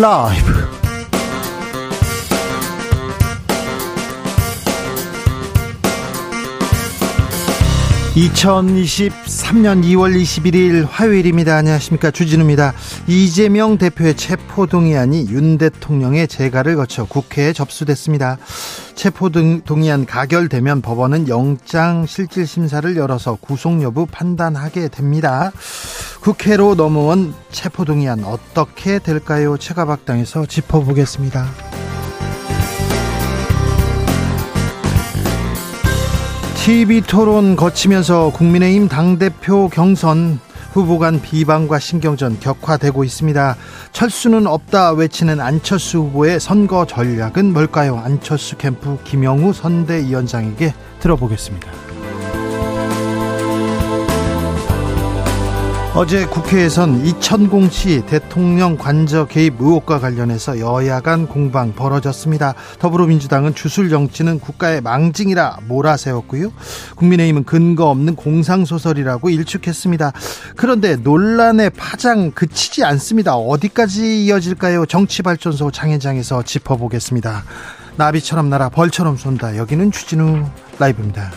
라이브. 2023년 2월 21일 화요일입니다. 안녕하십니까. 주진우입니다. 이재명 대표의 체포동의안이 윤 대통령의 재가를 거쳐 국회에 접수됐습니다. 체포동의안 가결되면 법원은 영장 실질심사를 열어서 구속 여부 판단하게 됩니다. 국회로 넘어온 체포동의안 어떻게 될까요? 최가박당에서 짚어보겠습니다. TV 토론 거치면서 국민의힘 당대표 경선 후보 간 비방과 신경전 격화되고 있습니다. 철수는 없다 외치는 안철수 후보의 선거 전략은 뭘까요? 안철수 캠프 김영우 선대위원장에게 들어보겠습니다. 어제 국회에선 이천공치 대통령 관저 개입 의혹과 관련해서 여야 간 공방 벌어졌습니다. 더불어민주당은 주술 정치는 국가의 망징이라 몰아세웠고요. 국민의힘은 근거 없는 공상소설이라고 일축했습니다. 그런데 논란의 파장 그치지 않습니다. 어디까지 이어질까요? 정치발전소 장현장에서 짚어보겠습니다. 나비처럼 날아 벌처럼 쏜다. 여기는 추진우 라이브입니다.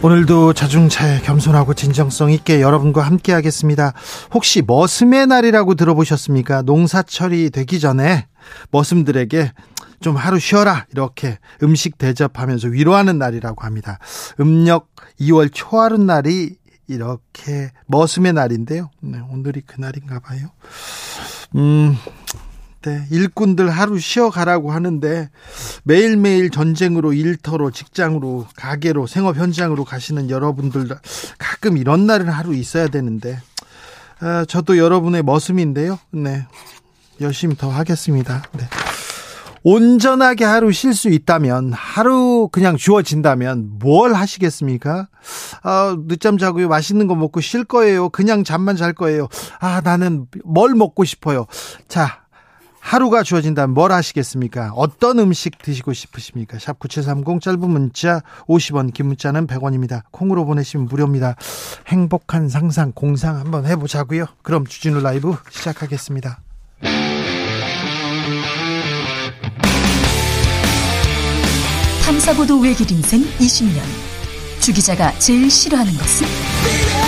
오늘도 자중차에 겸손하고 진정성 있게 여러분과 함께 하겠습니다. 혹시 머슴의 날이라고 들어보셨습니까? 농사철이 되기 전에 머슴들에게 좀 하루 쉬어라 이렇게 음식 대접하면서 위로하는 날이라고 합니다. 음력 2월 초하루 날이 이렇게 머슴의 날인데요. 네, 오늘이 그날인가 봐요. 음, 네, 일꾼들 하루 쉬어가라고 하는데 매일매일 전쟁으로 일터로 직장으로 가게로 생업 현장으로 가시는 여러분들 가끔 이런 날은 하루 있어야 되는데 아, 저도 여러분의 머슴인데요. 네, 열심히 더 하겠습니다. 네. 온전하게 하루 쉴 수 있다면 하루 그냥 주어진다면 뭘 하시겠습니까? 아, 늦잠 자고요. 맛있는 거 먹고 쉴 거예요. 그냥 잠만 잘 거예요. 아, 나는 뭘 먹고 싶어요. 자, 하루가 주어진다면 뭘 하시겠습니까? 어떤 음식 드시고 싶으십니까? 샵 9730 짧은 문자 50원 긴 문자는 100원입니다. 콩으로 보내시면 무료입니다. 행복한 상상 공상 한번 해보자고요. 그럼 주진우 라이브 시작하겠습니다. 탐사보도 외길 인생 20년 주 기자가 제일 싫어하는 것은?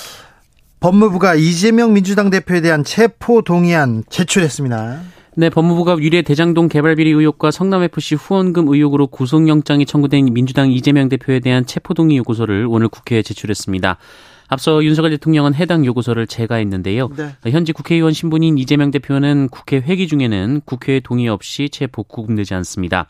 법무부가 이재명 민주당 대표에 대한 체포 동의안 제출했습니다. 네, 법무부가 위례 대장동 개발 비리 의혹과 성남FC 후원금 의혹으로 구속영장이 청구된 민주당 이재명 대표에 대한 체포동의 요구서를 오늘 국회에 제출했습니다. 앞서 윤석열 대통령은 해당 요구서를 제거했는데요. 네. 현재 국회의원 신분인 이재명 대표는 국회 회기 중에는 국회 동의 없이 재복구되지 않습니다.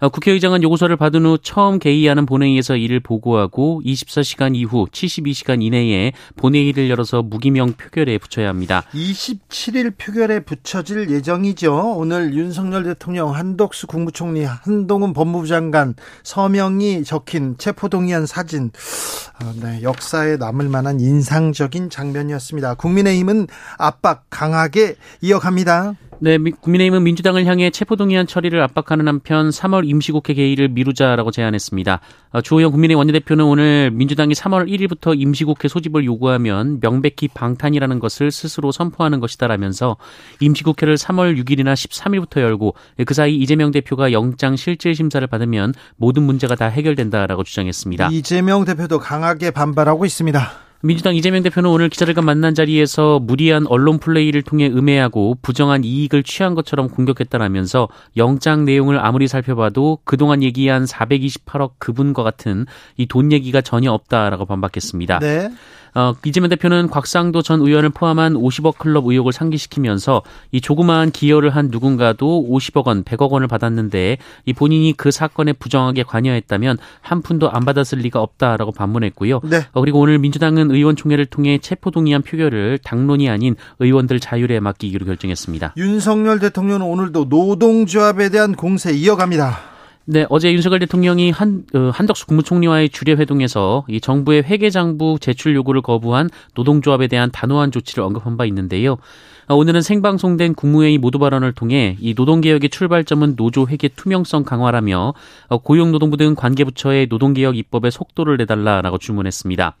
어, 국회의장은 요구서를 받은 후 처음 개의하는 본회의에서 이를 보고하고 24시간 이후 72시간 이내에 본회의를 열어서 무기명 표결에 붙여야 합니다. 27일 표결에 붙여질 예정이죠. 오늘 윤석열 대통령, 한덕수 국무총리, 한동훈 법무부 장관 서명이 적힌 체포동의안 사진. 아, 네, 역사에 남을 만한 인상적인 장면이었습니다. 국민의힘은 압박 강하게 이어갑니다. 네, 국민의힘은 민주당을 향해 체포동의안 처리를 압박하는 한편 3월 임시국회 개의를 미루자라고 제안했습니다. 어, 주호영 국민의 원내대표는 오늘 민주당이 3월 1일부터 임시국회 소집을 요구하면 명백히 방탄이라는 것을 스스로 선포하는 것이다라면서 임시국회를 3월 6일이나 13일부터 열고 그 사이 이재명 대표가 영장 실질 심사를 받으면 모든 문제가 다 해결된다라고 주장했습니다. 이재명 대표도 강하게 반발하고 있습니다. 민주당 이재명 대표는 오늘 기자들과 만난 자리에서 무리한 언론 플레이를 통해 음해하고 부정한 이익을 취한 것처럼 공격했다라면서 영장 내용을 아무리 살펴봐도 그동안 얘기한 428억 그분과 같은 이 돈 얘기가 전혀 없다라고 반박했습니다. 네. 어, 이재명 대표는 곽상도 전 의원을 포함한 50억 클럽 의혹을 상기시키면서 이 조그마한 기여를 한 누군가도 50억 원, 100억 원을 받았는데 이 본인이 그 사건에 부정하게 관여했다면 한 푼도 안 받았을 리가 없다라고 반문했고요. 네. 어, 그리고 오늘 민주당은 의원총회를 통해 체포동의안 표결을 당론이 아닌 의원들 자율에 맡기기로 결정했습니다. 윤석열 대통령은 오늘도 노동조합에 대한 공세 이어갑니다. 네, 어제 윤석열 대통령이 한, 어, 한덕수 국무총리와의 주례 회동에서 이 정부의 회계장부 제출 요구를 거부한 노동조합에 대한 단호한 조치를 언급한 바 있는데요. 어, 오늘은 생방송된 국무회의 모두 발언을 통해 이 노동개혁의 출발점은 노조 회계 투명성 강화라며 어, 고용노동부 등 관계부처의 노동개혁 입법에 속도를 내달라라고 주문했습니다.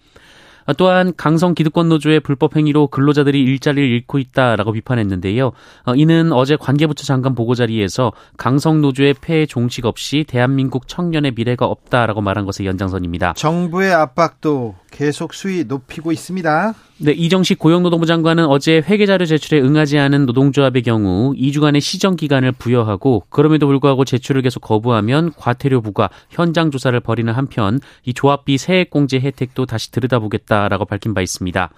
또한 강성 기득권 노조의 불법 행위로 근로자들이 일자리를 잃고 있다라고 비판했는데요. 어, 이는 어제 관계부처 장관 보고 자리에서 강성 노조의 폐해 종식 없이 대한민국 청년의 미래가 없다라고 말한 것의 연장선입니다. 정부의 압박도 계속 수위 높이고 있습니다. 네, 이정식 고용노동부 장관은 어제 회계자료 제출에 응하지 않은 노동조합의 경우 2주간의 시정 기간을 부여하고 그럼에도 불구하고 제출을 계속 거부하면 과태료 부과, 현장 조사를 벌이는 한편 이 조합비 세액공제 혜택도 다시 들여다보겠다라고 밝힌 바 있습니다.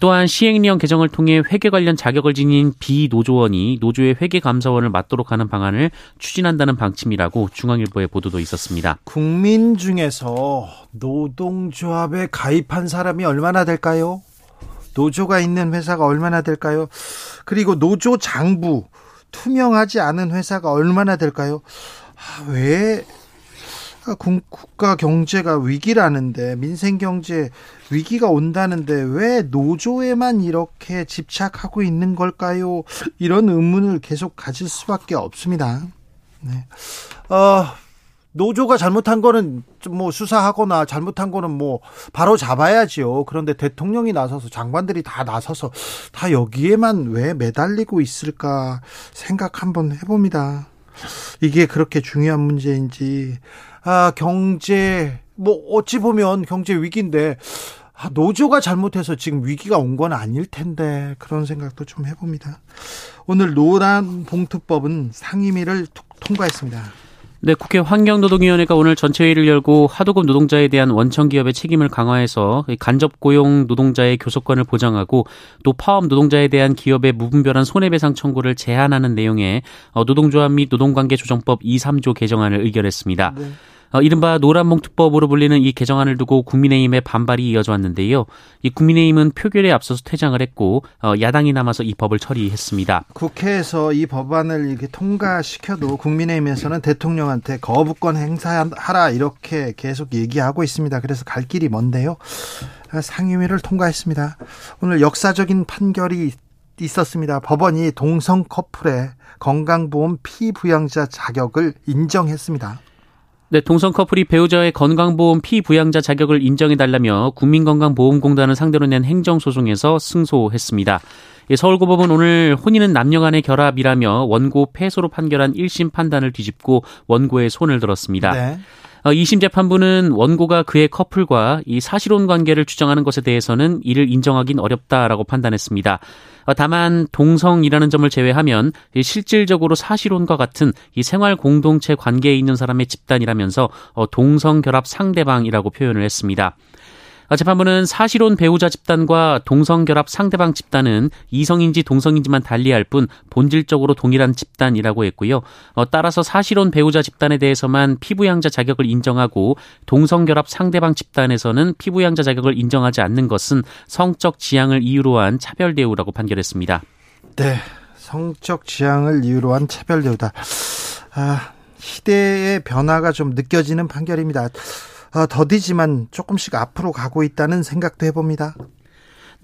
또한 시행령 개정을 통해 회계 관련 자격을 지닌 비노조원이 노조의 회계 감사원을 맡도록 하는 방안을 추진한다는 방침이라고 중앙일보의 보도도 있었습니다. 국민 중에서 노동조합에 가입한 사람이 얼마나 될까요? 노조가 있는 회사가 얼마나 될까요? 그리고 노조 장부 투명하지 않은 회사가 얼마나 될까요? 아, 왜 아, 국가 경제가 위기라는데 민생 경제 위기가 온다는데 왜 노조에만 이렇게 집착하고 있는 걸까요? 이런 의문을 계속 가질 수밖에 없습니다. 네. 어, 노조가 잘못한 거는 뭐 수사하거나 잘못한 거는 뭐 바로 잡아야지요. 그런데 대통령이 나서서 장관들이 다 나서서 다 여기에만 왜 매달리고 있을까 생각 한번 해봅니다. 이게 그렇게 중요한 문제인지 아 경제 뭐 어찌 보면 경제 위기인데 아, 노조가 잘못해서 지금 위기가 온 건 아닐 텐데 그런 생각도 좀 해봅니다. 오늘 노란 봉투법은 상임위를 통과했습니다. 네, 국회 환경노동위원회가 오늘 전체회의를 열고 하도급 노동자에 대한 원청 기업의 책임을 강화해서 간접 고용 노동자의 교섭권을 보장하고 또 파업 노동자에 대한 기업의 무분별한 손해배상 청구를 제한하는 내용의 어, 노동조합 및 노동관계 조정법 2, 3조 개정안을 의결했습니다. 네. 어, 이른바 노란봉투법으로 불리는 이 개정안을 두고 국민의힘의 반발이 이어져 왔는데요. 이 국민의힘은 표결에 앞서서 퇴장을 했고 어, 야당이 남아서 이 법을 처리했습니다. 국회에서 이 법안을 이렇게 통과시켜도 국민의힘에서는 대통령한테 거부권 행사하라 이렇게 계속 얘기하고 있습니다. 그래서 갈 길이 먼데요. 상임위를 통과했습니다. 오늘 역사적인 판결이 있었습니다. 법원이 동성 커플의 건강보험 피부양자 자격을 인정했습니다. 네, 동성 커플이 배우자의 건강보험 피부양자 자격을 인정해달라며 국민건강보험공단을 상대로 낸 행정소송에서 승소했습니다. 서울고법은 오늘 혼인은 남녀 간의 결합이라며 원고 패소로 판결한 1심 판단을 뒤집고 원고의 손을 들었습니다. 네. 2심 어, 재판부는 원고가 그의 커플과 이 사실혼 관계를 주장하는 것에 대해서는 이를 인정하긴 어렵다라고 판단했습니다. 어, 다만 동성이라는 점을 제외하면 실질적으로 사실혼과 같은 이 생활 공동체 관계에 있는 사람의 집단이라면서 어, 동성 결합 상대방이라고 표현을 했습니다. 재판부는 사실혼 배우자 집단과 동성결합 상대방 집단은 이성인지 동성인지만 달리할 뿐 본질적으로 동일한 집단이라고 했고요. 어, 따라서 사실혼 배우자 집단에 대해서만 피부양자 자격을 인정하고 동성결합 상대방 집단에서는 피부양자 자격을 인정하지 않는 것은 성적 지향을 이유로 한 차별 대우라고 판결했습니다. 네. 성적 지향을 이유로 한 차별 대우다. 아, 시대의 변화가 좀 느껴지는 판결입니다. 어, 더디지만 조금씩 앞으로 가고 있다는 생각도 해봅니다.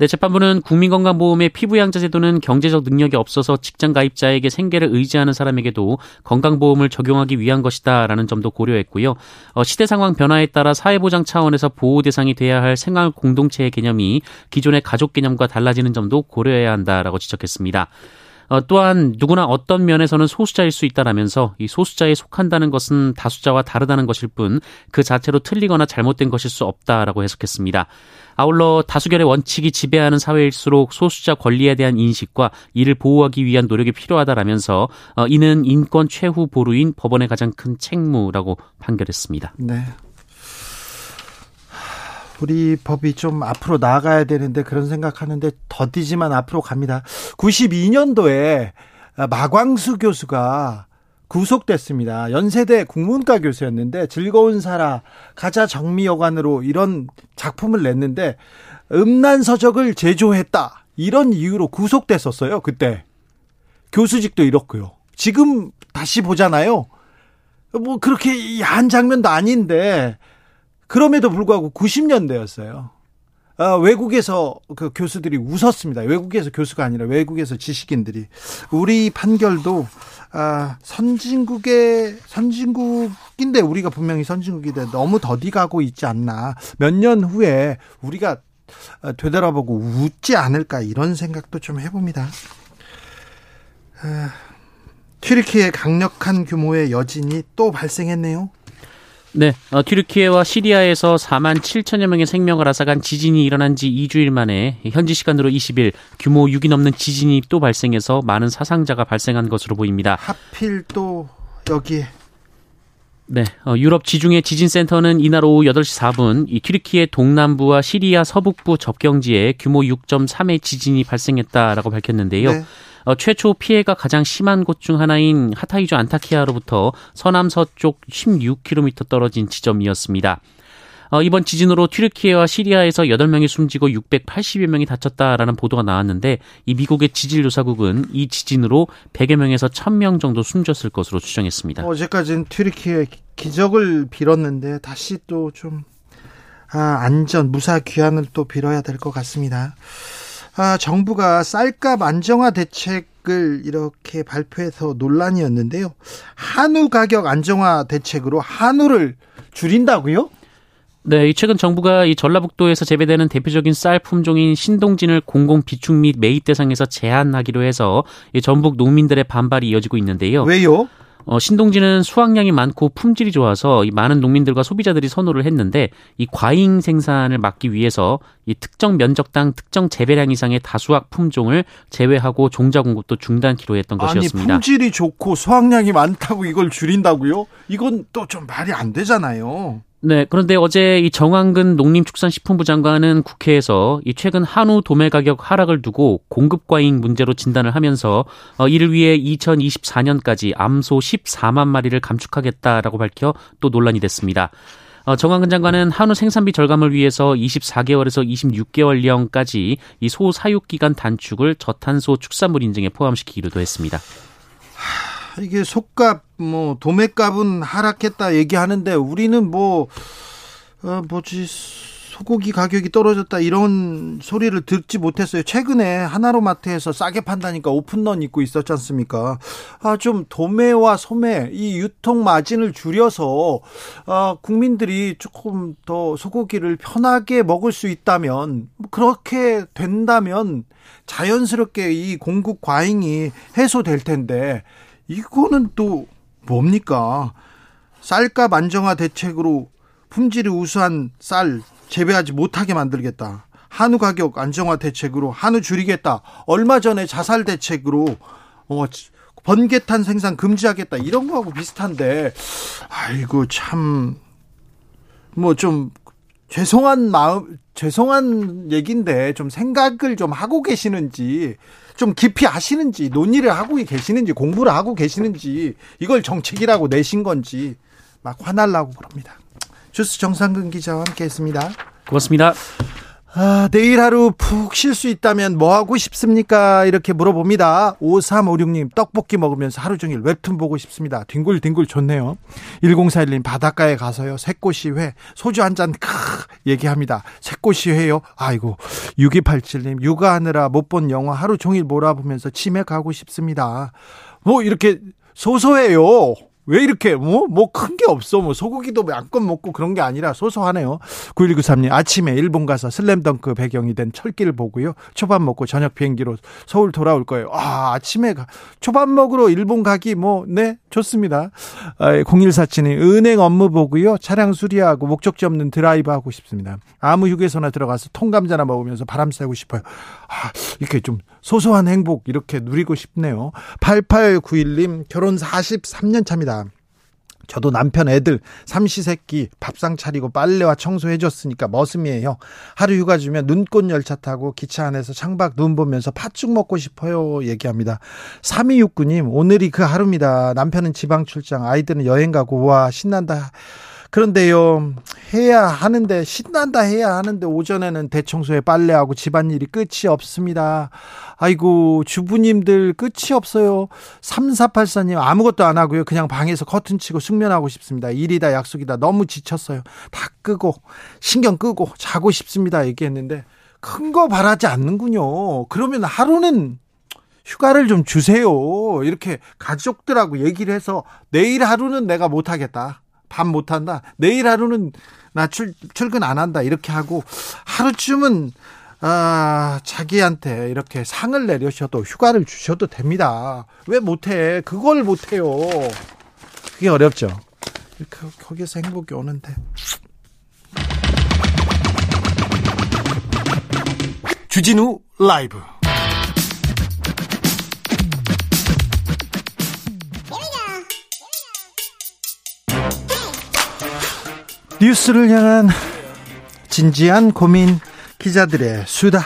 네, 재판부는 국민건강보험의 피부양자 제도는 경제적 능력이 없어서 직장 가입자에게 생계를 의지하는 사람에게도 건강보험을 적용하기 위한 것이다라는 점도 고려했고요. 어, 시대 상황 변화에 따라 사회보장 차원에서 보호 대상이 돼야 할 생활 공동체의 개념이 기존의 가족 개념과 달라지는 점도 고려해야 한다라고 지적했습니다. 어, 또한 누구나 어떤 면에서는 소수자일 수 있다라면서 이 소수자에 속한다는 것은 다수자와 다르다는 것일 뿐 그 자체로 틀리거나 잘못된 것일 수 없다라고 해석했습니다. 아울러 다수결의 원칙이 지배하는 사회일수록 소수자 권리에 대한 인식과 이를 보호하기 위한 노력이 필요하다라면서 어, 이는 인권 최후 보루인 법원의 가장 큰 책무라고 판결했습니다. 네. 우리 법이 좀 앞으로 나아가야 되는데 그런 생각하는데 더디지만 앞으로 갑니다. 92년도에 마광수 교수가 구속됐습니다. 연세대 국문과 교수였는데 즐거운 살아 가자 정미여관으로 이런 작품을 냈는데 음란 서적을 제조했다. 이런 이유로 구속됐었어요. 그때. 교수직도 잃었고요. 지금 다시 보잖아요. 뭐 그렇게 야한 장면도 아닌데 그럼에도 불구하고 90년대였어요. 아, 외국에서 그 교수들이 웃었습니다. 외국에서 교수가 아니라 외국에서 지식인들이 우리 판결도 아, 선진국의 선진국인데 우리가 분명히 선진국인데 너무 더디가고 있지 않나. 몇 년 후에 우리가 되돌아보고 웃지 않을까 이런 생각도 좀 해봅니다. 아, 튀르키의 강력한 규모의 여진이 또 발생했네요. 네, 어, 튀르키예와 시리아에서 4만 7천여 명의 생명을 앗아간 지진이 일어난 지 2주일 만에 현지 시간으로 20일 규모 6이 넘는 지진이 또 발생해서 많은 사상자가 발생한 것으로 보입니다. 하필 또 여기에 네, 어, 유럽 지중해 지진센터는 이날 오후 8시 4분 이 튀르키예 동남부와 시리아 서북부 접경지에 규모 6.3의 지진이 발생했다라고 밝혔는데요. 네. 어, 최초 피해가 가장 심한 곳 중 하나인 하타이주 안타키아로부터 서남 서쪽 16km 떨어진 지점이었습니다. 어, 이번 지진으로 튀르키예와 시리아에서 8명이 숨지고 680여 명이 다쳤다라는 보도가 나왔는데 이 미국의 지질조사국은 이 지진으로 100여 명에서 1000명 정도 숨졌을 것으로 추정했습니다. 어제까지는 튀르키예 기적을 빌었는데 다시 또좀 아, 안전 무사 귀환을 또 빌어야 될 것 같습니다. 아, 정부가 쌀값 안정화 대책을 이렇게 발표해서 논란이었는데요. 한우 가격 안정화 대책으로 한우를 줄인다고요? 네, 최근 정부가 이 전라북도에서 재배되는 대표적인 쌀 품종인 신동진을 공공 비축 및 매입 대상에서 제한하기로 해서 이 전북 농민들의 반발이 이어지고 있는데요. 왜요? 어, 신동지는 수확량이 많고 품질이 좋아서 이 많은 농민들과 소비자들이 선호를 했는데 이 과잉 생산을 막기 위해서 이 특정 면적당 특정 재배량 이상의 다수확 품종을 제외하고 종자 공급도 중단키로 했던 것이었습니다. 아니, 품질이 좋고 수확량이 많다고 이걸 줄인다고요? 이건 또 좀 말이 안 되잖아요. 네, 그런데 어제 이 정황근 농림축산식품부 장관은 국회에서 이 최근 한우 도매 가격 하락을 두고 공급 과잉 문제로 진단을 하면서 어, 이를 위해 2024년까지 암소 14만 마리를 감축하겠다라고 밝혀 또 논란이 됐습니다. 어, 정황근 장관은 한우 생산비 절감을 위해서 24개월에서 26개월령까지 이 소 사육 기간 단축을 저탄소 축산물 인증에 포함시키기로도 했습니다. 이게 속값 뭐 도매값은 하락했다 얘기하는데 우리는 뭐 어, 뭐지 소고기 가격이 떨어졌다 이런 소리를 듣지 못했어요. 최근에 하나로마트에서 싸게 판다니까 오픈런 입고 있었지 않습니까? 아, 좀 도매와 소매 이 유통 마진을 줄여서 아, 국민들이 조금 더 소고기를 편하게 먹을 수 있다면 그렇게 된다면 자연스럽게 이 공급 과잉이 해소될 텐데 이거는 또 뭡니까? 쌀값 안정화 대책으로 품질이 우수한 쌀 재배하지 못하게 만들겠다. 한우 가격 안정화 대책으로 한우 줄이겠다. 얼마 전에 자살 대책으로 어, 번개탄 생산 금지하겠다. 이런 거하고 비슷한데 아이고 참 뭐 좀 죄송한 마음 죄송한 얘기인데 좀 생각을 좀 하고 계시는지 좀 깊이 아시는지 논의를 하고 계시는지 공부를 하고 계시는지 이걸 정책이라고 내신 건지 막 화날라고 그럽니다. 주스 정상근 기자와 함께했습니다. 고맙습니다. 아, 내일 하루 푹 쉴 수 있다면 뭐 하고 싶습니까? 이렇게 물어봅니다. 5356님, 떡볶이 먹으면서 하루 종일 웹툰 보고 싶습니다. 뒹굴뒹굴 좋네요. 1041님, 바닷가에 가서요. 새꽃이 회, 소주 한 잔, 크, 얘기합니다. 새꽃이 회요? 아이고. 6287님, 육아하느라 못 본 영화 하루 종일 몰아보면서 치맥하고 싶습니다. 뭐, 이렇게 소소해요. 왜 이렇게 뭐 뭐 큰 게 없어 뭐 소고기도 양껏 먹고 그런 게 아니라 소소하네요. 9193님 아침에 일본 가서 슬램덩크 배경이 된 철길 보고요. 초밥 먹고 저녁 비행기로 서울 돌아올 거예요. 아 아침에 초밥 먹으러 일본 가기 뭐 네 좋습니다. 아, 0147님 은행 업무 보고요. 차량 수리하고 목적지 없는 드라이브 하고 싶습니다. 아무 휴게소나 들어가서 통감자나 먹으면서 바람 쐬고 싶어요. 아 이렇게 좀 소소한 행복 이렇게 누리고 싶네요. 8891님 결혼 43년 차입니다. 저도 남편 애들 삼시세끼 밥상 차리고 빨래와 청소해 줬으니까 머슴이에요. 하루 휴가 주면 눈꽃 열차 타고 기차 안에서 창밖 눈 보면서 팥죽 먹고 싶어요. 얘기합니다. 3269님, 오늘이 그 하루입니다. 남편은 지방 출장, 아이들은 여행 가고, 와, 신난다. 그런데요, 해야 하는데, 신난다 해야 하는데, 오전에는 대청소에 빨래하고 집안일이 끝이 없습니다. 아이고, 주부님들 끝이 없어요. 3484님, 아무것도 안 하고요. 그냥 방에서 커튼 치고 숙면하고 싶습니다. 일이다, 약속이다. 너무 지쳤어요. 다 끄고, 신경 끄고, 자고 싶습니다. 얘기했는데, 큰 거 바라지 않는군요. 그러면 하루는 휴가를 좀 주세요. 이렇게 가족들하고 얘기를 해서 내일 하루는 내가 못하겠다. 밥 못한다. 내일 하루는 나 출, 출근 안 한다. 이렇게 하고 하루쯤은 아, 자기한테 이렇게 상을 내려셔도 휴가를 주셔도 됩니다. 왜 못해? 그걸 못해요. 그게 어렵죠. 거기서 행복이 오는데. 주진우 라이브. 뉴스를 향한 진지한 고민 기자들의 수다.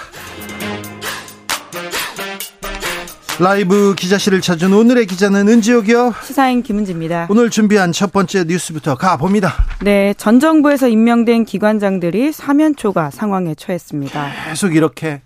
라이브 기자실을 찾은 오늘의 기자는 은지옥이요. 시사인 김은지입니다. 오늘 준비한 첫 번째 뉴스부터 가봅니다. 네, 전 정부에서 임명된 기관장들이 사면 초과 상황에 처했습니다. 계속 이렇게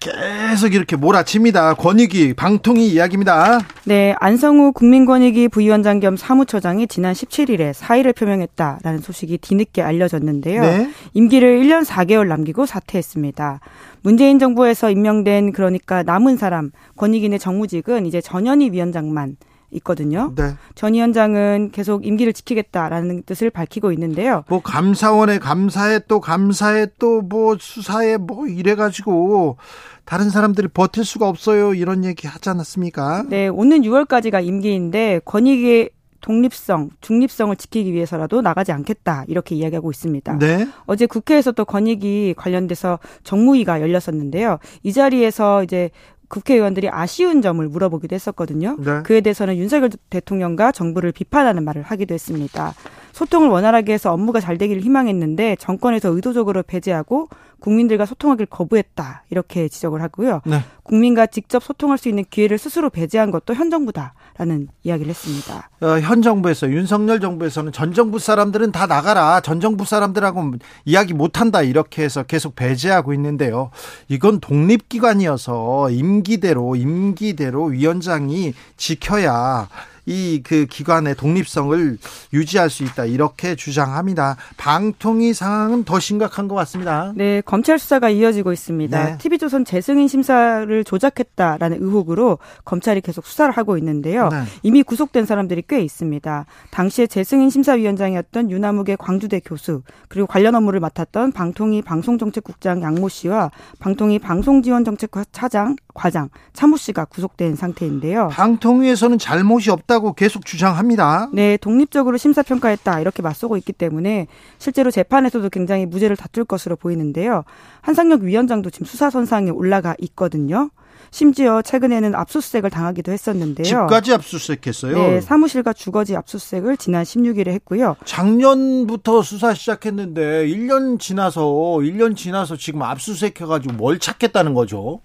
계속 이렇게 몰아칩니다. 권익위 방통위 이야기입니다. 네, 안성우 국민권익위 부위원장 겸 사무처장이 지난 17일에 사의를 표명했다라는 소식이 뒤늦게 알려졌는데요. 네. 임기를 1년 4개월 남기고 사퇴했습니다. 문재인 정부에서 임명된 그러니까 남은 사람 권익위의 정무직은 이제 전현희 위원장만 있거든요. 네. 전 위원장은 계속 임기를 지키겠다라는 뜻을 밝히고 있는데요. 뭐 감사원에 감사해 또 감사해 또뭐 수사에 뭐 이래가지고 다른 사람들이 버틸 수가 없어요 이런 얘기 하지 않았습니까? 네, 오는 6월까지가 임기인데 권익위 독립성, 중립성을 지키기 위해서라도 나가지 않겠다 이렇게 이야기하고 있습니다. 네. 어제 국회에서 또 권익위 관련돼서 정무위가 열렸었는데요. 이 자리에서 이제 국회의원들이 아쉬운 점을 물어보기도 했었거든요. 네. 그에 대해서는 윤석열 대통령과 정부를 비판하는 말을 하기도 했습니다. 소통을 원활하게 해서 업무가 잘 되기를 희망했는데 정권에서 의도적으로 배제하고 국민들과 소통하기를 거부했다 이렇게 지적을 하고요. 네. 국민과 직접 소통할 수 있는 기회를 스스로 배제한 것도 현 정부다라는 이야기를 했습니다. 어, 현 정부에서 윤석열 정부에서는 전 정부 사람들은 다 나가라 전 정부 사람들하고 이야기 못한다 이렇게 해서 계속 배제하고 있는데요. 이건 독립기관이어서 임기대로 임기대로 위원장이 지켜야 이 그 기관의 독립성을 유지할 수 있다 이렇게 주장합니다. 방통위 상황은 더 심각한 것 같습니다. 네, 검찰 수사가 이어지고 있습니다. 네. TV조선 재승인 심사를 조작했다라는 의혹으로 검찰이 계속 수사를 하고 있는데요. 네. 이미 구속된 사람들이 꽤 있습니다. 당시에 재승인 심사위원장이었던 유나무의 광주대 교수 그리고 관련 업무를 맡았던 방통위 방송정책국장 양모 씨와 방통위 방송지원정책 차장 과장 차모 씨가 구속된 상태인데요. 방통위에서는 잘못이 없다 고 계속 주장합니다. 네, 독립적으로 심사평가했다 이렇게 맞서고 있기 때문에 실제로 재판에서도 굉장히 무죄를 다툴 것으로 보이는데요. 한상혁 위원장도 지금 수사 선상에 올라가 있거든요. 심지어 최근에는 압수수색을 당하기도 했었는데요. 집까지 압수수색했어요. 네, 사무실과 주거지 압수수색을 지난 16일에 했고요. 작년부터 수사 시작했는데 1년 지나서 1년 지나서 지금 압수수색해가지고 뭘 찾겠다는 거죠?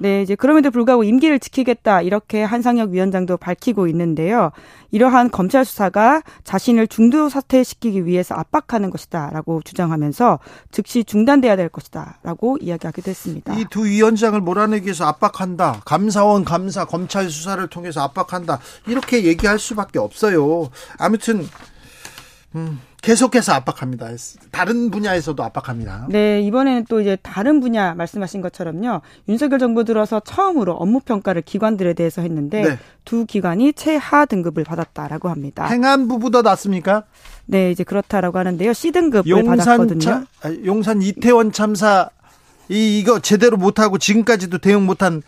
네, 이제 그럼에도 불구하고 임기를 지키겠다 이렇게 한상혁 위원장도 밝히고 있는데요. 이러한 검찰 수사가 자신을 중도 사퇴시키기 위해서 압박하는 것이다라고 주장하면서 즉시 중단돼야 될 것이다라고 이야기하기도 했습니다. 이 두 위원장을 몰아내기 위해서 압박한다. 감사원 감사 검찰 수사를 통해서 압박한다. 이렇게 얘기할 수밖에 없어요. 아무튼 음, 계속해서 압박합니다. 다른 분야에서도 압박합니다. 네, 이번에는 또 이제 다른 분야 말씀하신 것처럼요. 윤석열 정부 들어서 처음으로 업무 평가를 기관들에 대해서 했는데 네. 두 기관이 최하 등급을 받았다라고 합니다. 행안부보다 낫습니까? 네, 이제 그렇다라고 하는데요. C 등급을 용산 받았거든요. 차, 아, 용산 이태원 참사 이 이거 제대로 못하고 지금까지도 대응 못한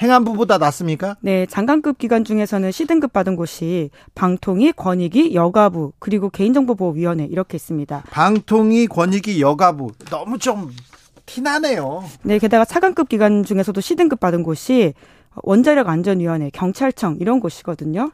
행안부보다 낫습니까? 네, 장관급 기관 중에서는 C등급 받은 곳이 방통위, 권익위, 여가부, 그리고 개인정보보호위원회 이렇게 있습니다. 방통위, 권익위, 여가부 너무 좀 티나네요. 네, 게다가 차관급 기관 중에서도 C등급 받은 곳이 원자력 안전위원회, 경찰청 이런 곳이거든요.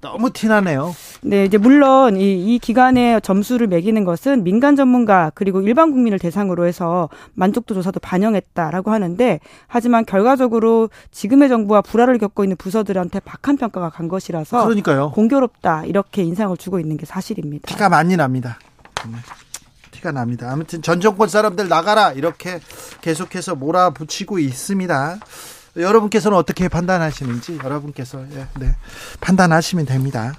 너무 티나네요. 네, 이제 물론 이, 이 기간에 점수를 매기는 것은 민간 전문가 그리고 일반 국민을 대상으로 해서 만족도 조사도 반영했다라고 하는데 하지만 결과적으로 지금의 정부와 불화를 겪고 있는 부서들한테 박한 평가가 간 것이라서 그러니까요. 공교롭다 이렇게 인상을 주고 있는 게 사실입니다. 티가 많이 납니다. 네. 티가 납니다. 아무튼 전 정권 사람들 나가라 이렇게 계속해서 몰아붙이고 있습니다. 여러분께서는 어떻게 판단하시는지 여러분께서 예, 네, 판단하시면 됩니다.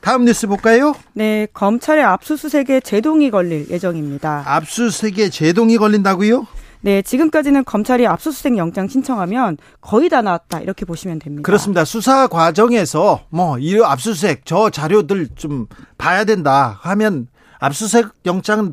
다음 뉴스 볼까요? 네, 검찰의 압수수색에 제동이 걸릴 예정입니다. 압수수색에 제동이 걸린다고요? 네, 지금까지는 검찰이 압수수색 영장 신청하면 거의 다 나왔다 이렇게 보시면 됩니다. 그렇습니다. 수사 과정에서 뭐 이 압수수색 저 자료들 좀 봐야 된다 하면 압수수색 영장은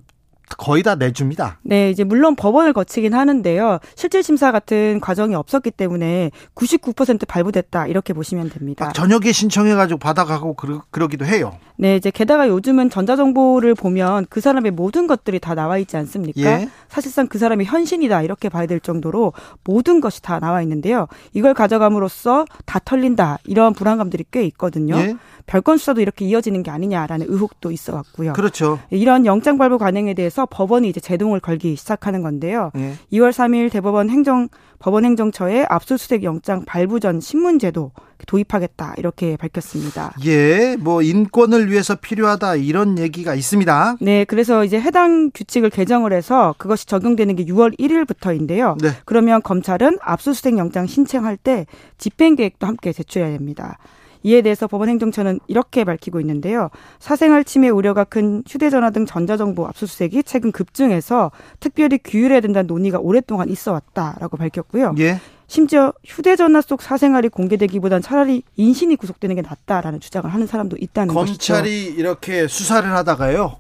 거의 다 내줍니다. 네, 이제 물론 법원을 거치긴 하는데요. 실질 심사 같은 과정이 없었기 때문에 99% 발부됐다 이렇게 보시면 됩니다. 저녁에 신청해가지고 받아가고 그러, 그러기도 해요. 네, 이제 게다가 요즘은 전자정보를 보면 그 사람의 모든 것들이 다 나와 있지 않습니까? 예. 사실상 그 사람이 현신이다 이렇게 봐야 될 정도로 모든 것이 다 나와 있는데요. 이걸 가져감으로써 다 털린다 이런 불안감들이 꽤 있거든요. 예. 별건 수사도 이렇게 이어지는 게 아니냐라는 의혹도 있어 왔고요. 그렇죠. 이런 영장 발부 관행에 대해서 법원이 이제 제동을 걸기 시작하는 건데요. 예. 2월 3일 대법원 행정 법원 행정처에 압수수색 영장 발부 전 신문 제도 도입하겠다 이렇게 밝혔습니다. 예, 뭐 인권을 위해서 필요하다 이런 얘기가 있습니다. 네, 그래서 이제 해당 규칙을 개정을 해서 그것이 적용되는 게 6월 1일부터인데요. 네. 그러면 검찰은 압수수색 영장 신청할 때 집행 계획도 함께 제출해야 됩니다. 이에 대해서 법원 행정처는 이렇게 밝히고 있는데요. 사생활 침해 우려가 큰 휴대전화 등 전자정보 압수수색이 최근 급증해서 특별히 규율해야 된다는 논의가 오랫동안 있어 왔다라고 밝혔고요. 예. 심지어 휴대전화 속 사생활이 공개되기보단 차라리 인신이 구속되는 게 낫다라는 주장을 하는 사람도 있다는 검찰이 것이죠. 검찰이 이렇게 수사를 하다가요.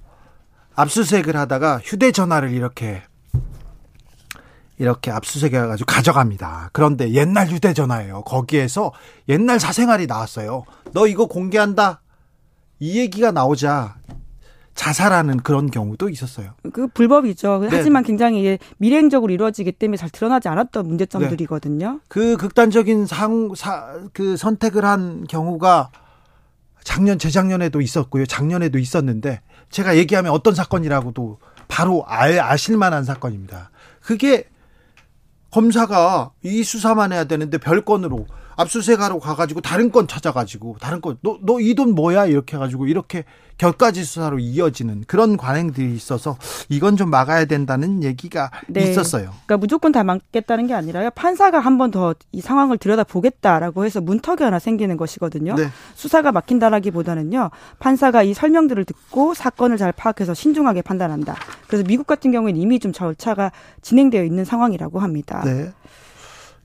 압수수색을 하다가 휴대전화를 이렇게 이렇게 압수수색해가지고 가져갑니다. 그런데 옛날 휴대전화예요. 거기에서 옛날 사생활이 나왔어요. 너 이거 공개한다? 이 얘기가 나오자 자살하는 그런 경우도 있었어요. 그 불법이죠. 네. 하지만 굉장히 미래적으로 이루어지기 때문에 잘 드러나지 않았던 문제점들이거든요. 네. 그 극단적인 상, 사, 그 선택을 한 경우가 작년, 재작년에도 있었고요. 작년에도 있었는데 제가 얘기하면 어떤 사건이라고도 바로 알, 아실 만한 사건입니다. 그게 검사가 이 수사만 해야 되는데 별건으로 압수수색하러 가가지고 다른 건 찾아가지고 다른 건 너 너 이 돈 뭐야 이렇게 해가지고 이렇게 결까지 수사로 이어지는 그런 관행들이 있어서 이건 좀 막아야 된다는 얘기가 네. 있었어요. 그러니까 무조건 다 막겠다는 게 아니라요. 판사가 한 번 더 이 상황을 들여다 보겠다라고 해서 문턱이 하나 생기는 것이거든요. 네. 수사가 막힌다라기보다는요. 판사가 이 설명들을 듣고 사건을 잘 파악해서 신중하게 판단한다. 그래서 미국 같은 경우에는 이미 좀 절차가 진행되어 있는 상황이라고 합니다. 네.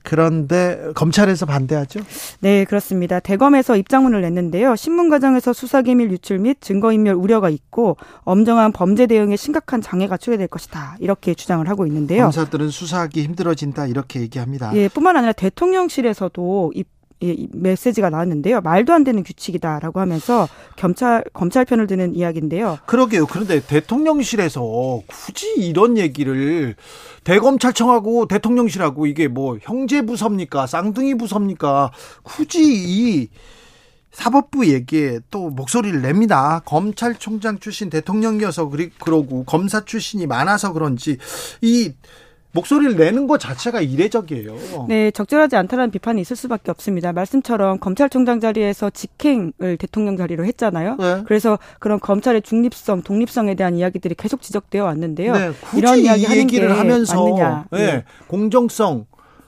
그런데 검찰에서 반대하죠? 네, 그렇습니다. 대검에서 입장문을 냈는데요. 신문 과정에서 수사 기밀 유출 및 증거 인멸 우려가 있고 엄정한 범죄 대응에 심각한 장애가 초래될 것이다. 이렇게 주장을 하고 있는데요. 검사들은 수사하기 힘들어진다 이렇게 얘기합니다. 예, 뿐만 아니라 대통령실에서도 이 메시지가 나왔는데요. 말도 안 되는 규칙이다라고 하면서 검찰 검찰 편을 드는 이야기인데요. 그러게요. 그런데 대통령실에서 굳이 이런 얘기를 대검찰청하고 대통령실하고 이게 뭐 형제 부서입니까? 쌍둥이 부서입니까? 굳이 이 사법부 얘기에 또 목소리를 냅니다. 검찰총장 출신 대통령이어서 그러고 검사 출신이 많아서 그런지 이 목소리를 내는 것 자체가 이례적이에요. 네, 적절하지 않다는 비판이 있을 수밖에 없습니다. 말씀처럼 검찰총장 자리에서 직행을 대통령 자리로 했잖아요. 네. 그래서 그런 검찰의 중립성, 독립성에 대한 이야기들이 계속 지적되어 왔는데요. 네, 이런 이야기 하는 게 하면서 맞느냐. 네, 네. 공정성,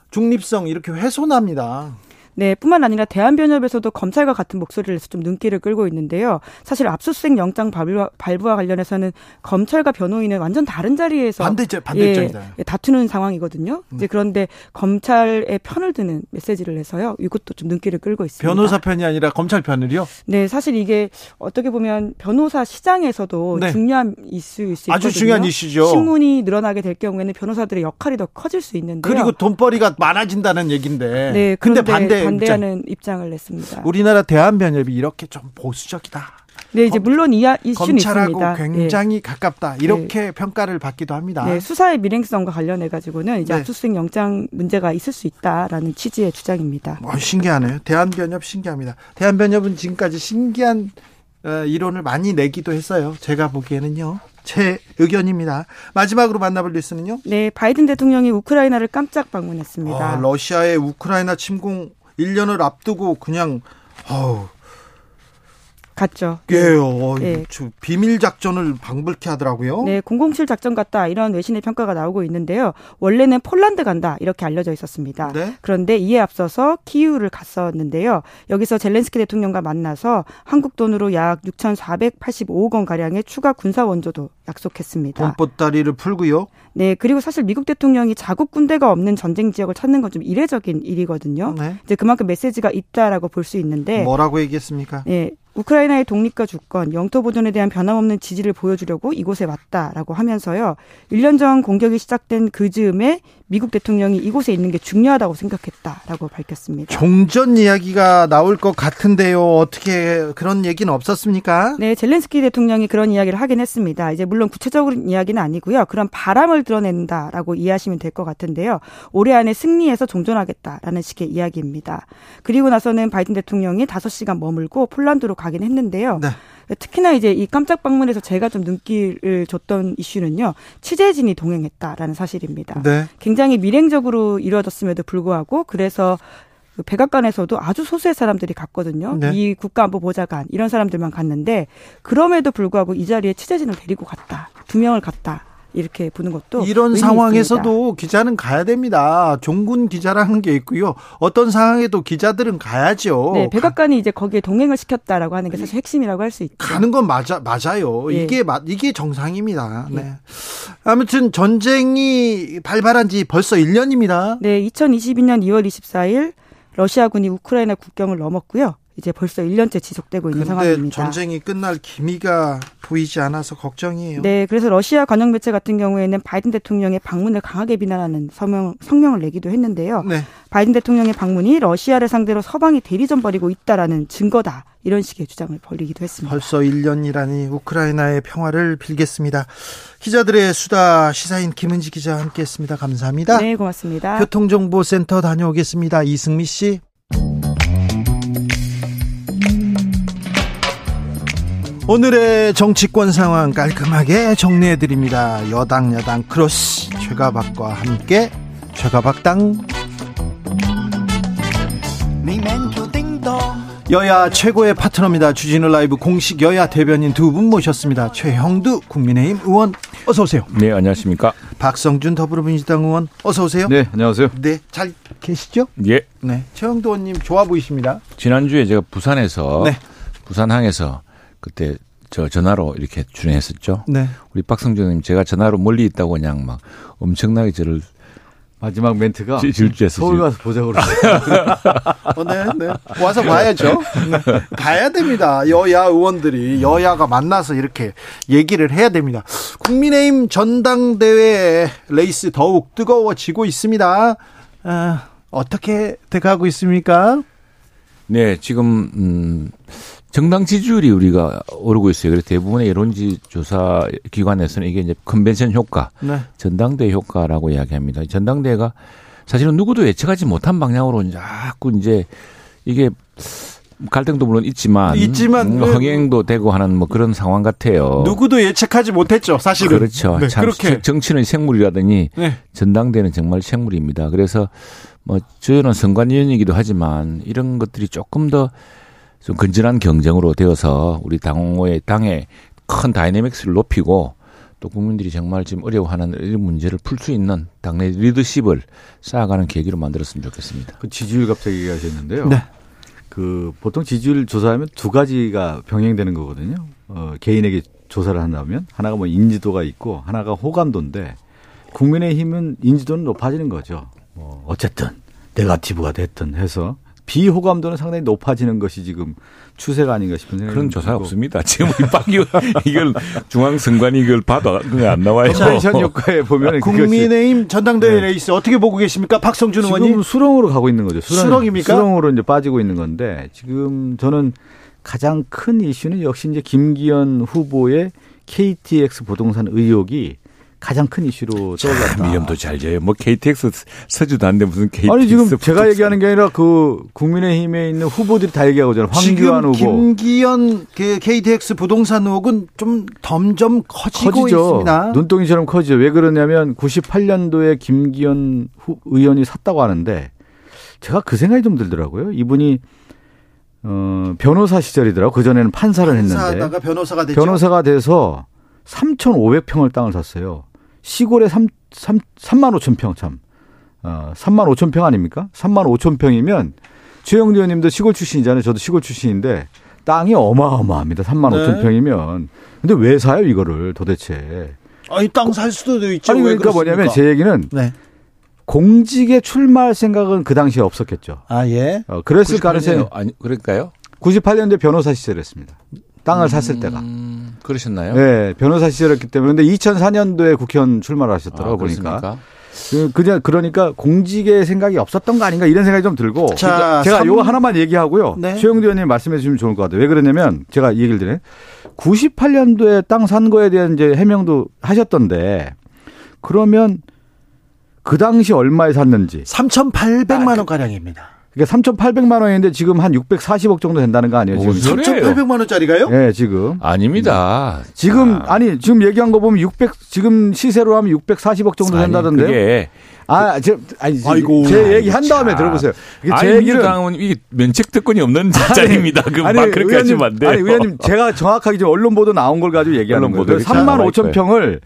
중립성 이렇게 훼손합니다. 네, 뿐만 아니라 대한변협에서도 검찰과 같은 목소리를 내서 좀 눈길을 끌고 있는데요. 사실 압수수색 영장 발부와, 발부와 관련해서는 검찰과 변호인은 완전 다른 자리에서 반대죠, 반대입니다. 예, 다투는 상황이거든요. 음. 이제 그런데 검찰의 편을 드는 메시지를 내서요. 이것도 좀 눈길을 끌고 있습니다. 변호사 편이 아니라 검찰 편을요? 네, 사실 이게 어떻게 보면 변호사 시장에서도 네. 중요한 이슈일 수 있거든요. 아주 중요한 이슈죠. 신문이 늘어나게 될 경우에는 변호사들의 역할이 더 커질 수 있는데요. 그리고 돈벌이가 많아진다는 얘기인데. 네, 근데 반대 반대하는 입장. 입장 을 냈습니다. 우리나라 대한변협이 이렇게 좀 보수적이다. 네, 이제 물론 이 이슈는 검찰하고 있습니다. 굉장히 네. 가깝다 이렇게 네. 평가를 받기도 합니다. 네, 수사의 밀행성과 관련해 가지고는 이제 네. 압수수색 영장 문제가 있을 수 있다라는 취지의 주장입니다. 어, 신기하네요. 대한변협 신기합니다. 대한변협은 지금까지 신기한 어, 이론을 많이 내기도 했어요. 제가 보기에는요. 제 의견입니다. 마지막으로 만나볼 뉴스는요? 네, 바이든 대통령이 우크라이나를 깜짝 방문했습니다. 아, 러시아의 우크라이나 침공 1년을 앞두고 그냥 어우, 갔죠. 예, 어, 네. 비밀 작전을 방불케 하더라고요. 네, 007 작전 같다 이런 외신의 평가가 나오고 있는데요. 원래는 폴란드 간다 이렇게 알려져 있었습니다. 네? 그런데 이에 앞서서 키우를 갔었는데요. 여기서 젤렌스키 대통령과 만나서 한국 돈으로 약 6,485억 원 가량의 추가 군사 원조도 약속했습니다. 돈보따리를 풀고요. 네, 그리고 사실 미국 대통령이 자국 군대가 없는 전쟁 지역을 찾는 건 좀 이례적인 일이거든요. 네. 이제 그만큼 메시지가 있다라고 볼 수 있는데 뭐라고 얘기했습니까? 네, 우크라이나의 독립과 주권, 영토 보존에 대한 변함없는 지지를 보여주려고 이곳에 왔다라고 하면서요. 1년 전 공격이 시작된 그 즈음에 미국 대통령이 이곳에 있는 게 중요하다고 생각했다라고 밝혔습니다. 종전 이야기가 나올 것 같은데요. 어떻게 그런 얘기는 없었습니까? 네, 젤렌스키 대통령이 그런 이야기를 하긴 했습니다. 이제 물론 구체적인 이야기는 아니고요. 그런 바람을 드러낸다라고 이해하시면 될 것 같은데요. 올해 안에 승리해서 종전하겠다라는 식의 이야기입니다. 그리고 나서는 바이든 대통령이 5시간 머물고 폴란드로 가긴 했는데요. 네. 특히나 이제 이 깜짝 방문에서 제가 좀 눈길을 줬던 이슈는요. 취재진이 동행했다라는 사실입니다. 네. 굉장히 밀행적으로 이루어졌음에도 불구하고 그래서 그 백악관에서도 아주 소수의 사람들이 갔거든요. 네. 이 국가안보보좌관 이런 사람들만 갔는데 그럼에도 불구하고 이 자리에 취재진을 데리고 갔다. 두 명을 갔다. 이렇게 보는 것도 이런 상황에서도 있습니다. 기자는 가야 됩니다. 종군 기자라는 게 있고요. 어떤 상황에도 기자들은 가야죠. 네, 백악관이 이제 거기에 동행을 시켰다라고 하는 게 사실 핵심이라고 할 수 있죠. 가는 건 맞아 맞아요. 네. 이게 이게 정상입니다. 네. 네. 아무튼 전쟁이 발발한 지 벌써 1년입니다. 네, 2022년 2월 24일 러시아군이 우크라이나 국경을 넘었고요. 이제 벌써 1년째 지속되고 있는 상황입니다. 전쟁이 끝날 기미가 보이지 않아서 걱정이에요. 네, 그래서 러시아 관영 매체 같은 경우에는 바이든 대통령의 방문을 강하게 비난하는 성명, 성명을 내기도 했는데요. 네. 바이든 대통령의 방문이 러시아를 상대로 서방이 대리전 벌이고 있다라는 증거다. 이런 식의 주장을 벌이기도 했습니다. 벌써 1년이라니 우크라이나의 평화를 빌겠습니다. 기자들의 수다 시사인 김은지 기자 함께했습니다. 감사합니다. 네, 고맙습니다. 교통정보센터 다녀오겠습니다. 이승미 씨. 오늘의 정치권 상황 깔끔하게 정리해 드립니다. 여당 야당 크로스 최가박과 함께 최가박당 여야 최고의 파트너입니다. 주진우 라이브 공식 여야 대변인 두 분 모셨습니다. 최형두 국민의힘 의원 어서 오세요. 네, 안녕하십니까? 박성준 더불어민주당 의원 어서 오세요. 네, 안녕하세요. 네, 잘 계시죠? 예. 네, 최형두 의원님 좋아 보이십니다. 지난주에 제가 부산에서 네. 부산항에서 그때 저 전화로 이렇게 출연했었죠. 네. 우리 박성준님 제가 전화로 멀리 있다고 그냥 막 엄청나게 저를 마지막 멘트가 서울 가서 보자고 어, 네, 네. 와서 봐야죠. 네. 가야 됩니다. 여야 의원들이 여야가 만나서 이렇게 얘기를 해야 됩니다. 국민의힘 전당대회 레이스 더욱 뜨거워지고 있습니다. 아, 어떻게 돼가고 있습니까? 네, 지금 음 정당 지지율이 우리가 오르고 있어요. 그래서 대부분의 여론지 조사 기관에서는 이게 이제 컨벤션 효과, 네. 전당대 효과라고 이야기합니다. 전당대가 사실은 누구도 예측하지 못한 방향으로 자꾸 이제 이게 갈등도 물론 있지만, 있지만 음, 흥행도 되고 하는 뭐 그런 상황 같아요. 누구도 예측하지 못했죠, 사실은. 그렇죠. 네, 참 그렇게. 정치는 생물이라더니 네. 전당대는 정말 생물입니다. 그래서 뭐 저는 선관위원이기도 하지만 이런 것들이 조금 더 좀 건전한 경쟁으로 되어서 우리 당의 당의 큰 다이내믹스를 높이고 또 국민들이 정말 지금 어려워하는 이런 문제를 풀 수 있는 당내 리더십을 쌓아가는 계기로 만들었으면 좋겠습니다. 그 지지율 갑자기 얘기하셨는데요. 네. 그 보통 지지율 조사하면 두 가지가 병행되는 거거든요. 어, 개인에게 조사를 한다면 하나가 뭐 인지도가 있고 하나가 호감도인데 국민의힘은 인지도는 높아지는 거죠. 뭐 어쨌든 네가티브가 됐든 해서 비호감도는 상당히 높아지는 것이 지금 추세가 아닌가 싶은 생각이 그런 조사 없습니다. 지금 빡이 이걸 중앙선관위 이걸 봐도 안 나와요. 컨벤션 효과에 보면 국민의힘 전당대회 네. 레이스 어떻게 보고 계십니까? 박성준 의원님. 지금 수렁으로 가고 있는 거죠. 수렁, 입니까 수렁으로 이제 빠지고 있는 건데 지금 저는 가장 큰 이슈는 역시 이제 김기현 후보의 KTX 부동산 의혹이 가장 큰 이슈로 떠올랐다. 미염도 잘 져요. 뭐 KTX 서지도 않는데 무슨 KTX. 아니 지금. 제가 얘기하는 게 아니라 그 국민의힘에 있는 후보들이 다 얘기하고 있잖아요. 황교안 후보. 김기현 그 KTX 부동산 의혹은 좀 점점 커지고 커지죠. 있습니다. 눈덩이처럼 커지죠. 왜 그러냐면 98년도에 김기현 후, 의원이 샀다고 하는데 제가 그 생각이 좀 들더라고요. 이분이 어, 변호사 시절이더라고. 그 전에는 판사를 했는데. 변호사가 됐죠. 변호사가 돼서 3,500평을 땅을 샀어요. 시골에 3, 3, 3만 5천 평 참. 어, 3만 5천 평 아닙니까? 3만 5천 평이면 최영주 의원님도 시골 출신이잖아요. 저도 시골 출신인데 땅이 어마어마합니다. 3만 네. 5천 평이면. 근데 왜 사요 이거를 도대체? 아니 땅 살 수도 있죠. 아니 그러니까 뭐냐면 제 얘기는 네. 공직에 출마할 생각은 그 당시에 없었겠죠. 아 예. 어, 그랬을 가능성이 아니 그럴까요? 98년도에 변호사 시절이었습니다. 땅을 음, 샀을 때가. 그러셨나요? 네, 변호사 시절이었기 때문에. 근데 2004년도에 국회의원 출마를 하셨더라고 아, 보니까. 그, 그냥 그러니까 공직의 생각이 없었던 거 아닌가 이런 생각이 좀 들고. 자, 제가 3... 요거 하나만 얘기하고요. 네. 최영두 의원님 말씀해 주시면 좋을 것 같아요. 왜 그러냐면 제가 이 얘기를 드려요. 98년도에 땅 산 거에 대한 이제 해명도 하셨던데 그러면 그 당시 얼마에 샀는지 3,800만 원 가량입니다. 그러니까 3,800만 원인데 지금 한 640억 정도 된다는 거 아니에요? 지금 3,800만 원짜리가요? 네, 지금. 아닙니다. 지금 아. 니 지금 얘기한 거 보면 600 지금 시세로 하면 640억 정도 된다던데 요. 아, 제, 아니, 아이고. 제 얘기 한 다음에 자. 들어보세요. 제 얘기는 당은 이게 면책 특권이 없는 자입니다. 그막 그렇게 하시면 안 돼요. 아니, 의원님 제가 정확하게 지금 언론 보도 나온 걸 가지고 얘기하는 거예요. 3만 5천 평을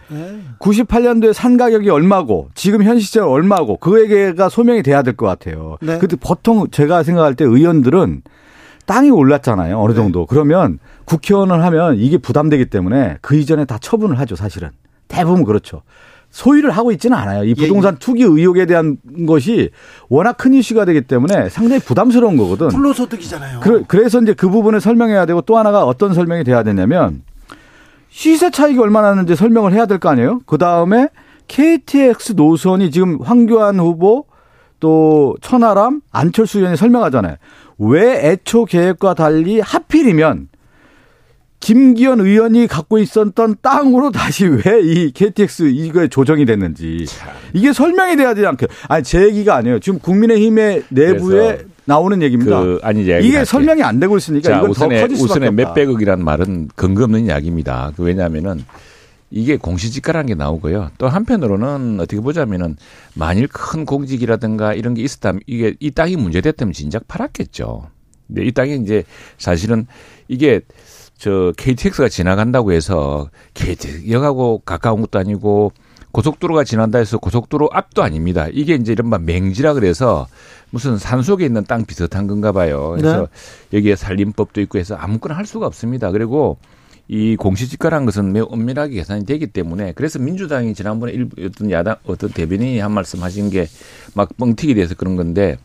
98년도에 산 가격이 얼마고 지금 현 시점 얼마고 그에게가 소명이 돼야 될 것 같아요. 네. 근데 보통 제가 생각할 때 의원들은 땅이 올랐잖아요. 어느 네. 정도. 네. 그러면 국회의원을 하면 이게 부담되기 때문에 그 이전에 다 처분을 하죠, 사실은. 대부분 그렇죠. 소유를 하고 있지는 않아요. 이 예, 부동산 예. 투기 의혹에 대한 것이 워낙 큰 이슈가 되기 때문에 상당히 부담스러운 거거든. 불로소득이잖아요. 그, 래 서 이제 그 부분을 설명해야 되고 또 하나가 어떤 설명이 돼야 되냐면 시세 차익이 얼마나 나는지 설명을 해야 될 거 아니에요. 그 다음에 KTX 노선이 지금 황교안 후보 또 천하람 안철수 의원이 설명하잖아요. 왜 애초 계획과 달리 하필이면 김기현 의원이 갖고 있었던 땅으로 다시 왜 이 KTX 이거에 조정이 됐는지 이게 설명이 돼야 되지 않게 아니 제 얘기가 아니에요. 지금 국민의힘의 내부에 나오는 얘기입니다. 그, 아니 이제 이게 설명이 안 되고 있으니까 자, 이건 우선에, 더 커질 수밖에 우선에 몇백억이라는 말은 근거 없는 이야기입니다. 그 왜냐하면은 이게 공시지가라는 게 나오고요. 또 한편으로는 어떻게 보자면은 만일 큰 공직이라든가 이런 게 있었다면 이게 이 땅이 문제됐다면 진작 팔았겠죠. 근데 이 땅이 이제 사실은 이게 저 KTX가 지나간다고 해서 KTX역하고 가까운 것도 아니고 고속도로가 지난다 해서 고속도로 앞도 아닙니다. 이게 이제 이른바 맹지라 그래서 무슨 산 속에 있는 땅 비슷한 건가 봐요. 그래서 네. 여기에 산림법도 있고 해서 아무거나 할 수가 없습니다. 그리고 이 공시지가라는 것은 매우 엄밀하게 계산이 되기 때문에 그래서 민주당이 지난번에 일, 어떤 야당 어떤 대변인이 한 말씀 하신 게 막 뻥튀기 돼서 그런 건데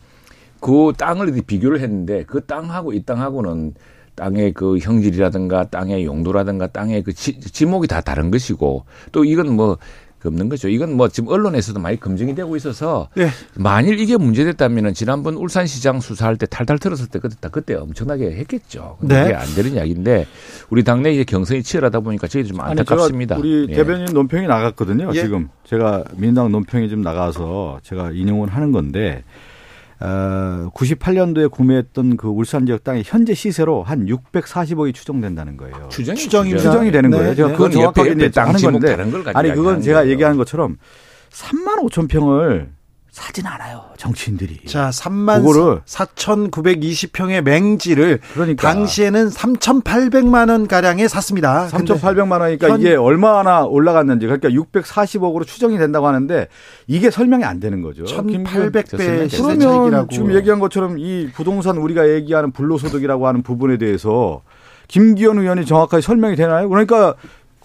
그 땅을 비교를 했는데 그 땅하고 이 땅하고는 땅의 그 형질이라든가 땅의 용도라든가 땅의 그 지, 지목이 다 다른 것이고 또 이건 뭐 없는 거죠. 이건 뭐 지금 언론에서도 많이 검증이 되고 있어서 네. 만일 이게 문제됐다면은 지난번 울산시장 수사할 때 탈탈 털었을 때 그때 그때 엄청나게 했겠죠. 근데 네. 이게 안 되는 이야기인데 우리 당내 이제 경선이 치열하다 보니까 저희 좀 안타깝습니다. 아니, 우리 예. 대변인 논평이 나갔거든요. 예. 지금 제가 민주당 논평이 좀 나가서 제가 인용을 하는 건데 어, 98년도에 구매했던 그 울산 지역 땅이 현재 시세로 한 640억이 추정된다는 거예요. 추정이 추정이, 추정이 되는 네. 거예요. 제가 네. 그건 정확하게 옆에, 옆에 하는 건데 아니 그건 제가 얘기하는 것처럼 3만 5천 평을 사진 않아요. 정치인들이. 자, 3만 그거를 4,920평의 맹지를 그러니까. 당시에는 3,800만 원 가량에 샀습니다. 3,800만 원이니까 현... 이게 얼마나 올라갔는지 그러니까 640억으로 추정이 된다고 하는데 이게 설명이 안 되는 거죠. 1,800배 그러면 지금 얘기한 것처럼 이 부동산 우리가 얘기하는 불로소득이라고 하는 부분에 대해서 김기현 의원이 정확하게 설명이 되나요? 그러니까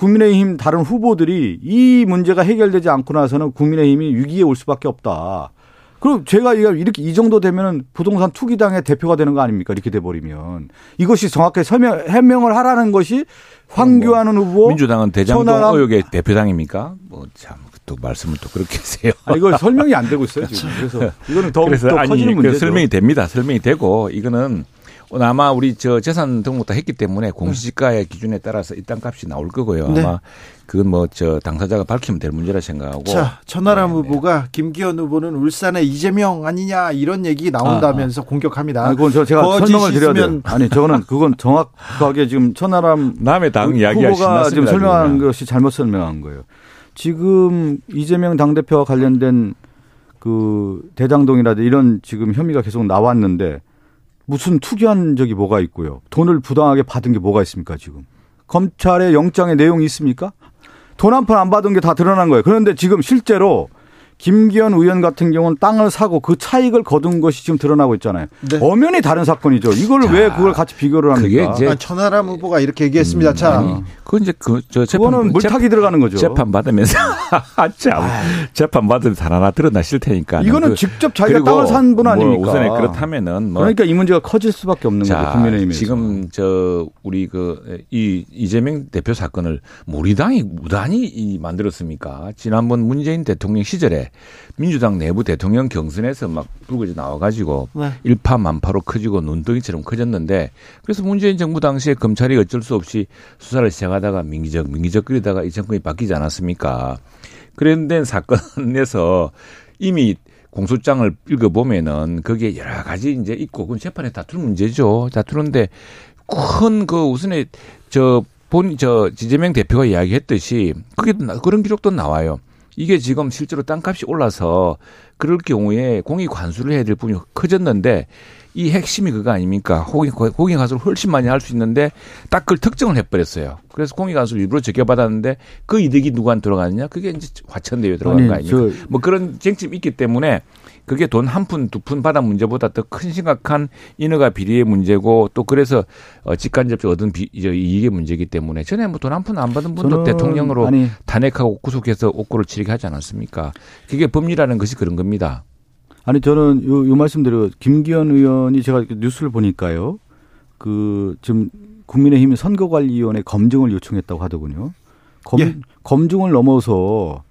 국민의힘 다른 후보들이 이 문제가 해결되지 않고 나서는 국민의힘이 위기에 올 수밖에 없다. 그럼 제가 이렇게 이 정도 되면은 부동산 투기당의 대표가 되는 거 아닙니까? 이렇게 돼 버리면 이것이 정확하게 설명 해명을 하라는 것이 황교안 뭐 후보 민주당은 대장동 의혹의 대표당입니까? 뭐 참 또 말씀을 또 그렇게 하세요. 아 이거 설명이 안 되고 있어요 지금. 그래서 이거는 더, 그래서 더 커지는 아니, 문제죠. 설명이 됩니다. 설명이 되고 이거는 아마 우리 저 재산 등록도 했기 때문에 공시지가의 기준에 따라서 이 땅값이 나올 거고요. 네. 아마 그건 뭐 저 당사자가 밝히면 될 문제라 생각하고. 자, 천하람 네, 네. 후보가 김기현 후보는 울산의 이재명 아니냐 이런 얘기 나온다면서 아, 아. 공격합니다. 아, 그건 저 제가 설명을 드려야 돼요. 아니, 저거는 그건 정확하게 지금 천하람 남의 당 이야기 후보가 지금 설명한 것이 잘못 설명한 거예요. 지금 이재명 당대표와 관련된 그 대장동이라든지 이런 지금 혐의가 계속 나왔는데 무슨 투기한 적이 뭐가 있고요. 돈을 부당하게 받은 게 뭐가 있습니까, 지금. 검찰의 영장에 내용이 있습니까? 돈 한 푼 안 받은 게 다 드러난 거예요. 그런데 지금 실제로 김기현 의원 같은 경우는 땅을 사고 그 차익을 거둔 것이 지금 드러나고 있잖아요. 네. 엄연히 다른 사건이죠. 이걸 자, 왜 그걸 같이 비교를 합니까? 그게 이제 천하람 후보가 이렇게 얘기했습니다. 음, 자, 아니, 그건 이제 그저 재판 물타기 재판, 들어가는 거죠. 재판 받으면서 참 재판 받으면 하나 드러나실 테니까. 이거는 그, 직접 자기가 땅을 산 분 아닙니까? 뭐 우선에 그렇다면은 뭐 그러니까 이 문제가 커질 수밖에 없는 자, 거죠. 국민의힘에서. 지금 저 우리 그 이 이재명 대표 사건을 우리 당이 무단히 만들었습니까? 지난번 문재인 대통령 시절에 민주당 내부 대통령 경선에서 막 불거지 나와가지고 네. 일파만파로 커지고 눈덩이처럼 커졌는데 그래서 문재인 정부 당시에 검찰이 어쩔 수 없이 수사를 시작하다가 민기적 민기적 거리다가 이 정권이 바뀌지 않았습니까? 그런데 사건에서 이미 공소장을 읽어보면은 거기에 여러 가지 이제 있고 그건 재판에 다툴 문제죠. 다투는데 큰 그 우선에 저 본, 저, 지재명 대표가 이야기했듯이, 그게, 그런 기록도 나와요. 이게 지금 실제로 땅값이 올라서 그럴 경우에 공익 관수를 해야 될 부분이 커졌는데 이 핵심이 그거 아닙니까? 공익, 공익 관수를 훨씬 많이 할 수 있는데 딱 그걸 특정을 해버렸어요. 그래서 공익 관수를 일부러 적혀받았는데 그 이득이 누구한테 들어가느냐? 그게 이제 화천대유에 들어가는 거 아닙니까? 뭐 그런 쟁점이 있기 때문에 그게 돈 한 푼, 두 푼 받아 문제보다 더 큰 심각한 인허가 비리의 문제고 또 그래서 어, 직간접적 얻은 비, 이익의 문제이기 때문에 전에 뭐 돈 한 푼 안 받은 분도 대통령으로 아니. 탄핵하고 구속해서 옥고를 치르게 하지 않았습니까? 그게 법리라는 것이 그런 겁니다. 아니 저는 요, 요 말씀대로 김기현 의원이 제가 뉴스를 보니까요. 그 지금 국민의힘이 선거관리위원회 검증을 요청했다고 하더군요. 검, 예. 검증을 넘어서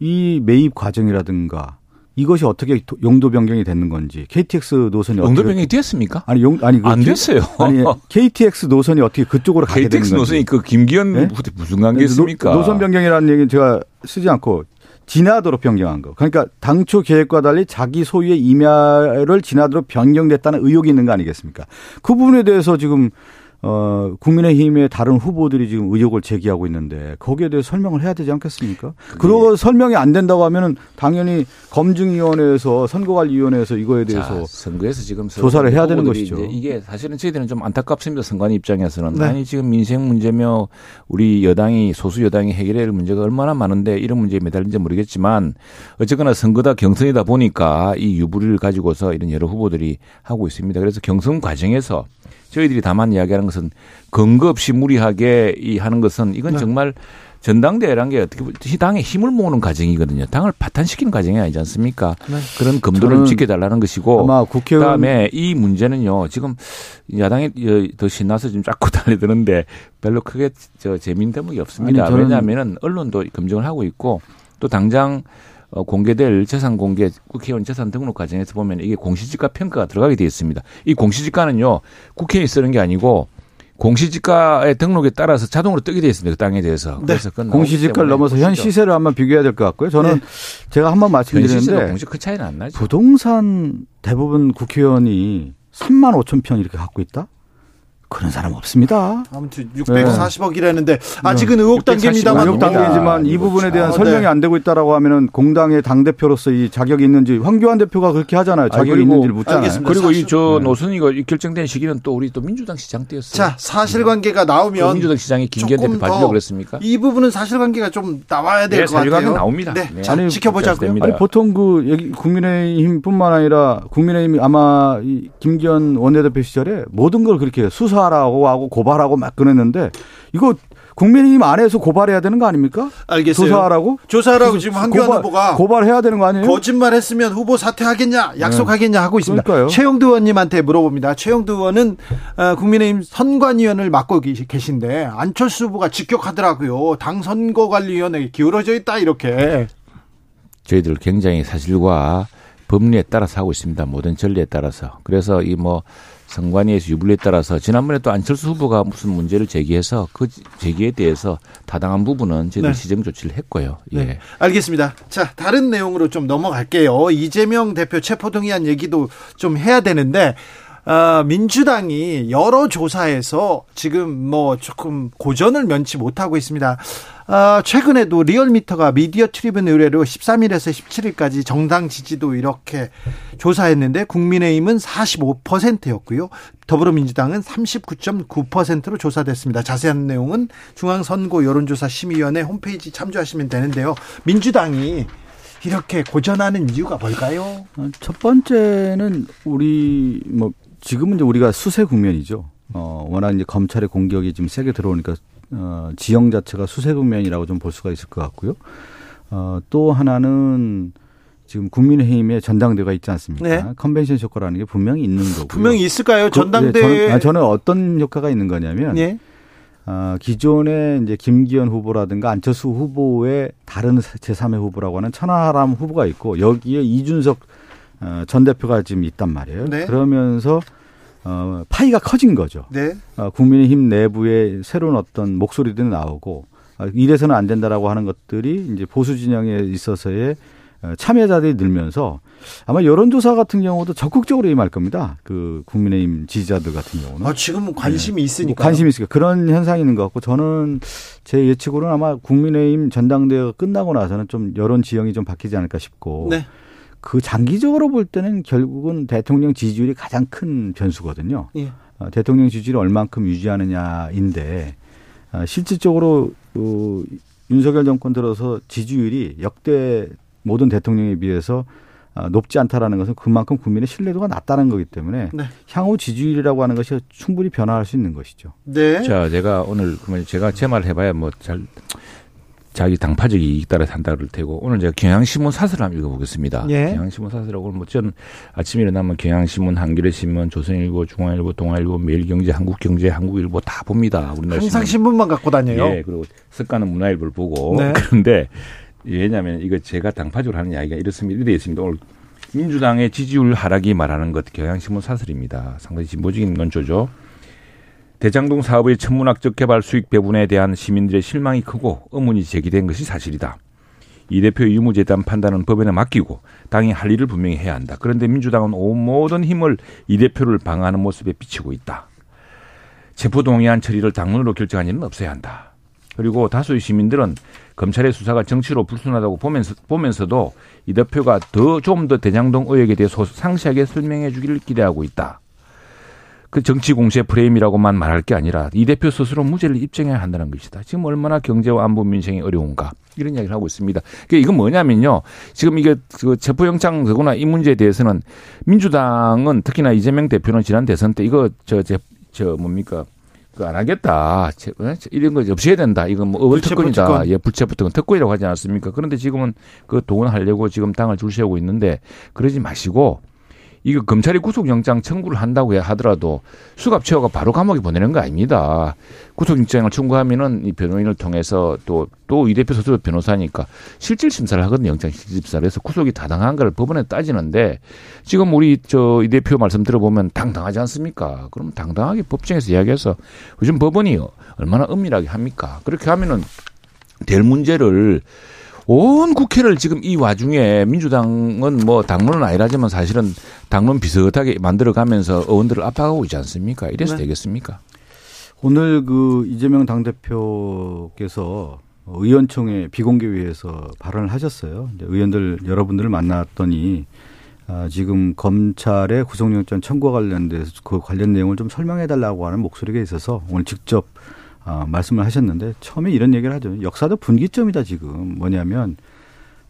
이 매입 과정이라든가 이것이 어떻게 용도 변경이 되는 건지 KTX 노선이 용도 변경이 됐습니까? 아니 용 아니 안 됐어요. 아니 KTX 노선이 어떻게 그쪽으로 가게 되는 건지. KTX 노선이 그 김기현 네? 무슨 관계 있습니까? 노, 노선 변경이라는 얘기는 제가 쓰지 않고 지나도록 변경한 거. 그러니까 당초 계획과 달리 자기 소유의 임야를 지나도록 변경됐다는 의혹이 있는 거 아니겠습니까? 그 부분에 대해서 지금 어, 국민의힘의 다른 후보들이 지금 의혹을 제기하고 있는데 거기에 대해 설명을 해야 되지 않겠습니까? 그리고 설명이 안 된다고 하면은 당연히 검증위원회에서 선거관리위원회에서 이거에 대해서 자, 선거에서 지금 조사를 해야 되는 것이죠. 이게 사실은 저희들은 좀 안타깝습니다. 선관 입장에서는 네. 아니 지금 민생 문제며 우리 여당이 소수 여당이 해결해야 할 문제가 얼마나 많은데 이런 문제에 매달린지 모르겠지만 어쨌거나 선거다 경선이다 보니까 이 유불리를 가지고서 이런 여러 후보들이 하고 있습니다. 그래서 경선 과정에서 저희들이 다만 이야기하는 것은 근거 없이 무리하게 이 하는 것은 이건 네. 정말 전당대회란 게 어떻게 보면 당에 힘을 모으는 과정이거든요. 당을 파탄시키는 과정이 아니지 않습니까? 네. 그런 검도를 지켜달라는 것이고 아마 국회의원 그다음에 이 문제는요. 지금 야당이 더 신나서 지금 자꾸 달려드는데 별로 크게 저 재미있는 대목이 없습니다. 왜냐하면은 언론도 검증을 하고 있고 또 당장 어, 공개될 재산 공개 국회의원 재산 등록 과정에서 보면 이게 공시지가 평가가 들어가게 되어 있습니다. 이 공시지가는요 국회에 쓰는 게 아니고 공시지가의 등록에 따라서 자동으로 뜨게 되어 있습니다. 그 땅에 대해서. 네. 그래서 공시지가를 넘어서 현 시세를 한번 비교해야 될 것 같고요. 저는 네. 제가 한번 말씀드리는데 공시 그 차이는 안 나죠. 부동산 대부분 국회의원이 3만 5천 평 이렇게 갖고 있다? 그런 사람 없습니다. 아무튼 640억이라는데 아직은 의혹 단계입니다만 의혹 단계지만 이 부분에 대한 아, 설명이 네. 안 되고 있다라고 하면은 공당의 당 대표로서 이 자격이 있는지 황교안 대표가 그렇게 하잖아요. 자격이 있는지를 묻잖아요. 알겠습니다. 그리고 이 저 노선이가 결정된 시기는 또 우리 또 민주당 시장 때였어요. 자 사실관계가 나오면 민주당 시장이 김기현 대표 받으려고 그랬습니까? 이 부분은 사실관계가 좀 나와야 될것 네, 같아요. 나옵니다. 네, 네. 자, 아니, 지켜보자고요. 아니 보통 그 여기 국민의힘뿐만 아니라 국민의힘이 아마 이 김기현 원내대표 시절에 모든 걸 그렇게 수사 하라고 하고 고발하고 막 그랬는데 이거 국민의힘 안에서 고발해야 되는 거 아닙니까? 알겠어요. 조사하라고? 조사하라고 지금 한교안 고발, 후보가 고발해야 되는 거 아니에요? 거짓말했으면 후보 사퇴하겠냐, 약속하겠냐 하고 있습니다. 그러니까요. 최영두 의원님한테 물어봅니다. 최영두 의원은 어, 국민의힘 선관위원을 맡고 계신데 안철수 후보가 직격하더라고요. 당 선거관리위원회에 기울어져 있다 이렇게. 저희들 굉장히 사실과 법리에 따라서 하고 있습니다. 모든 전례에 따라서. 그래서 이뭐 선관위에서 유불리에 따라서 지난번에 또 안철수 후보가 무슨 문제를 제기해서 그 제기에 대해서 타당한 부분은 저희들 네. 시정 조치를 했고요. 예. 네. 알겠습니다. 자, 다른 내용으로 좀 넘어갈게요. 이재명 대표 체포동의안 얘기도 좀 해야 되는데 어, 민주당이 여러 조사에서 지금 뭐 조금 고전을 면치 못하고 있습니다. 어, 최근에도 리얼미터가 미디어 트리뷴 의뢰로 13일에서 17일까지 정당 지지도 이렇게 조사했는데 국민의힘은 45%였고요. 더불어민주당은 39.9%로 조사됐습니다. 자세한 내용은 중앙선거 여론조사 심의위원회 홈페이지 참조하시면 되는데요. 민주당이 이렇게 고전하는 이유가 뭘까요? 첫 번째는 우리 뭐 지금은 이제 우리가 수세 국면이죠. 어, 워낙 이제 검찰의 공격이 지금 세게 들어오니까 어, 지형 자체가 수세 국면이라고 좀 볼 수가 있을 것 같고요. 어, 또 하나는 지금 국민의힘에 전당대가 있지 않습니까? 네. 컨벤션 효과라는 게 분명히 있는 거고 분명히 있을까요? 전당대 그, 네, 저는, 아, 저는 어떤 효과가 있는 거냐면 네. 어, 기존에 이제 김기현 후보라든가 안철수 후보의 다른 제3의 후보라고 하는 천하람 후보가 있고 여기에 이준석 어, 전 대표가 지금 있단 말이에요. 네. 그러면서 어, 파이가 커진 거죠. 네. 어, 국민의힘 내부에 새로운 어떤 목소리들이 나오고 어, 이래서는 안 된다라고 하는 것들이 이제 보수 진영에 있어서의 어, 참여자들이 늘면서 아마 여론조사 같은 경우도 적극적으로 임할 겁니다. 그 국민의힘 지지자들 같은 경우는. 아, 지금은 관심이 네. 있으니까. 뭐 관심이 있으니까. 그런 현상이 있는 것 같고 저는 제 예측으로는 아마 국민의힘 전당대회가 끝나고 나서는 좀 여론 지형이 좀 바뀌지 않을까 싶고. 네. 그 장기적으로 볼 때는 결국은 대통령 지지율이 가장 큰 변수거든요. 예. 어, 대통령 지지율을 얼만큼 유지하느냐인데 어, 실질적으로 어, 윤석열 정권 들어서 지지율이 역대 모든 대통령에 비해서 어, 높지 않다라는 것은 그만큼 국민의 신뢰도가 낮다는 거기 때문에 네. 향후 지지율이라고 하는 것이 충분히 변화할 수 있는 것이죠. 네. 자, 제가 오늘 그러면 제가 제말 해봐야 뭐 잘 자기 당파적 이익 따라 산다 그럴 테고 오늘 제가 경향신문 사설을 한번 읽어보겠습니다. 예. 경향신문 사설하고 뭐 저는 아침에 일어나면 경향신문, 한겨레신문, 조선일보, 중앙일보, 동아일보, 매일경제, 한국경제, 한국일보 다 봅니다. 우리나라 항상 신문. 만 갖고 다녀요. 예. 그리고 습관은 문화일보를 보고 네. 그런데 왜냐하면 이거 제가 당파적으로 하는 이야기가 이렇습니다. 이래 있습니다. 오늘 민주당의 지지율 하락이 말하는 것 경향신문 사설입니다. 상당히 진보적인 건조죠. 대장동 사업의 천문학적 개발 수익 배분에 대한 시민들의 실망이 크고 의문이 제기된 것이 사실이다. 이 대표의 유무재단 판단은 법원에 맡기고 당이 할 일을 분명히 해야 한다. 그런데 민주당은 온 모든 힘을 이 대표를 방어하는 모습에 비치고 있다. 체포동의안 처리를 당론으로 결정한 일은 없어야 한다. 그리고 다수의 시민들은 검찰의 수사가 정치로 불순하다고 보면서, 보면서도 이 대표가 더 좀 더 대장동 의혹에 대해 서 상세하게 설명해 주기를 기대하고 있다. 그 정치 공세 프레임이라고만 말할 게 아니라 이 대표 스스로 무죄를 입증해야 한다는 것이다. 지금 얼마나 경제와 안보 민생이 어려운가 이런 이야기를 하고 있습니다. 그러니까 이건 뭐냐면요. 지금 이게 그 체포영장 되거나 이 문제에 대해서는 민주당은 특히나 이재명 대표는 지난 대선 때 이거 저 저 저 뭡니까 그안 하겠다. 어? 이런 거 없애야 된다. 이건 뭐 의원 특권이다. 예, 불체포 특권 특권이라고 하지 않았습니까? 그런데 지금은 그 동원하려고 지금 당을 줄 세우고 있는데 그러지 마시고 이거 검찰이 구속영장 청구를 한다고 하더라도 수갑 채워가 바로 감옥에 보내는 거 아닙니다. 구속영장을 청구하면은 이 변호인을 통해서 또 또 이 대표 스스로 변호사니까 실질 심사를 하거든요. 영장 실질 심사를 해서 구속이 타당한 걸 법원에 따지는데 지금 우리 저 이 대표 말씀 들어보면 당당하지 않습니까? 그럼 당당하게 법정에서 이야기해서 요즘 법원이 얼마나 은밀하게 합니까? 그렇게 하면은 될 문제를 온 국회를 지금 이 와중에 민주당은 뭐 당론은 아니라지만 사실은 당론 비슷하게 만들어가면서 의원들을 압박하고 있지 않습니까? 이래서 네. 되겠습니까? 오늘 그 이재명 당대표께서 의원총회 비공개위에서 발언을 하셨어요. 의원들 여러분들을 만났더니 아, 지금 검찰의 구속영장 청구와 관련돼서 그 관련 내용을 좀 설명해 달라고 하는 목소리가 있어서 오늘 직접 어, 말씀을 하셨는데 처음에 이런 얘기를 하죠. 역사도 분기점이다 지금 뭐냐면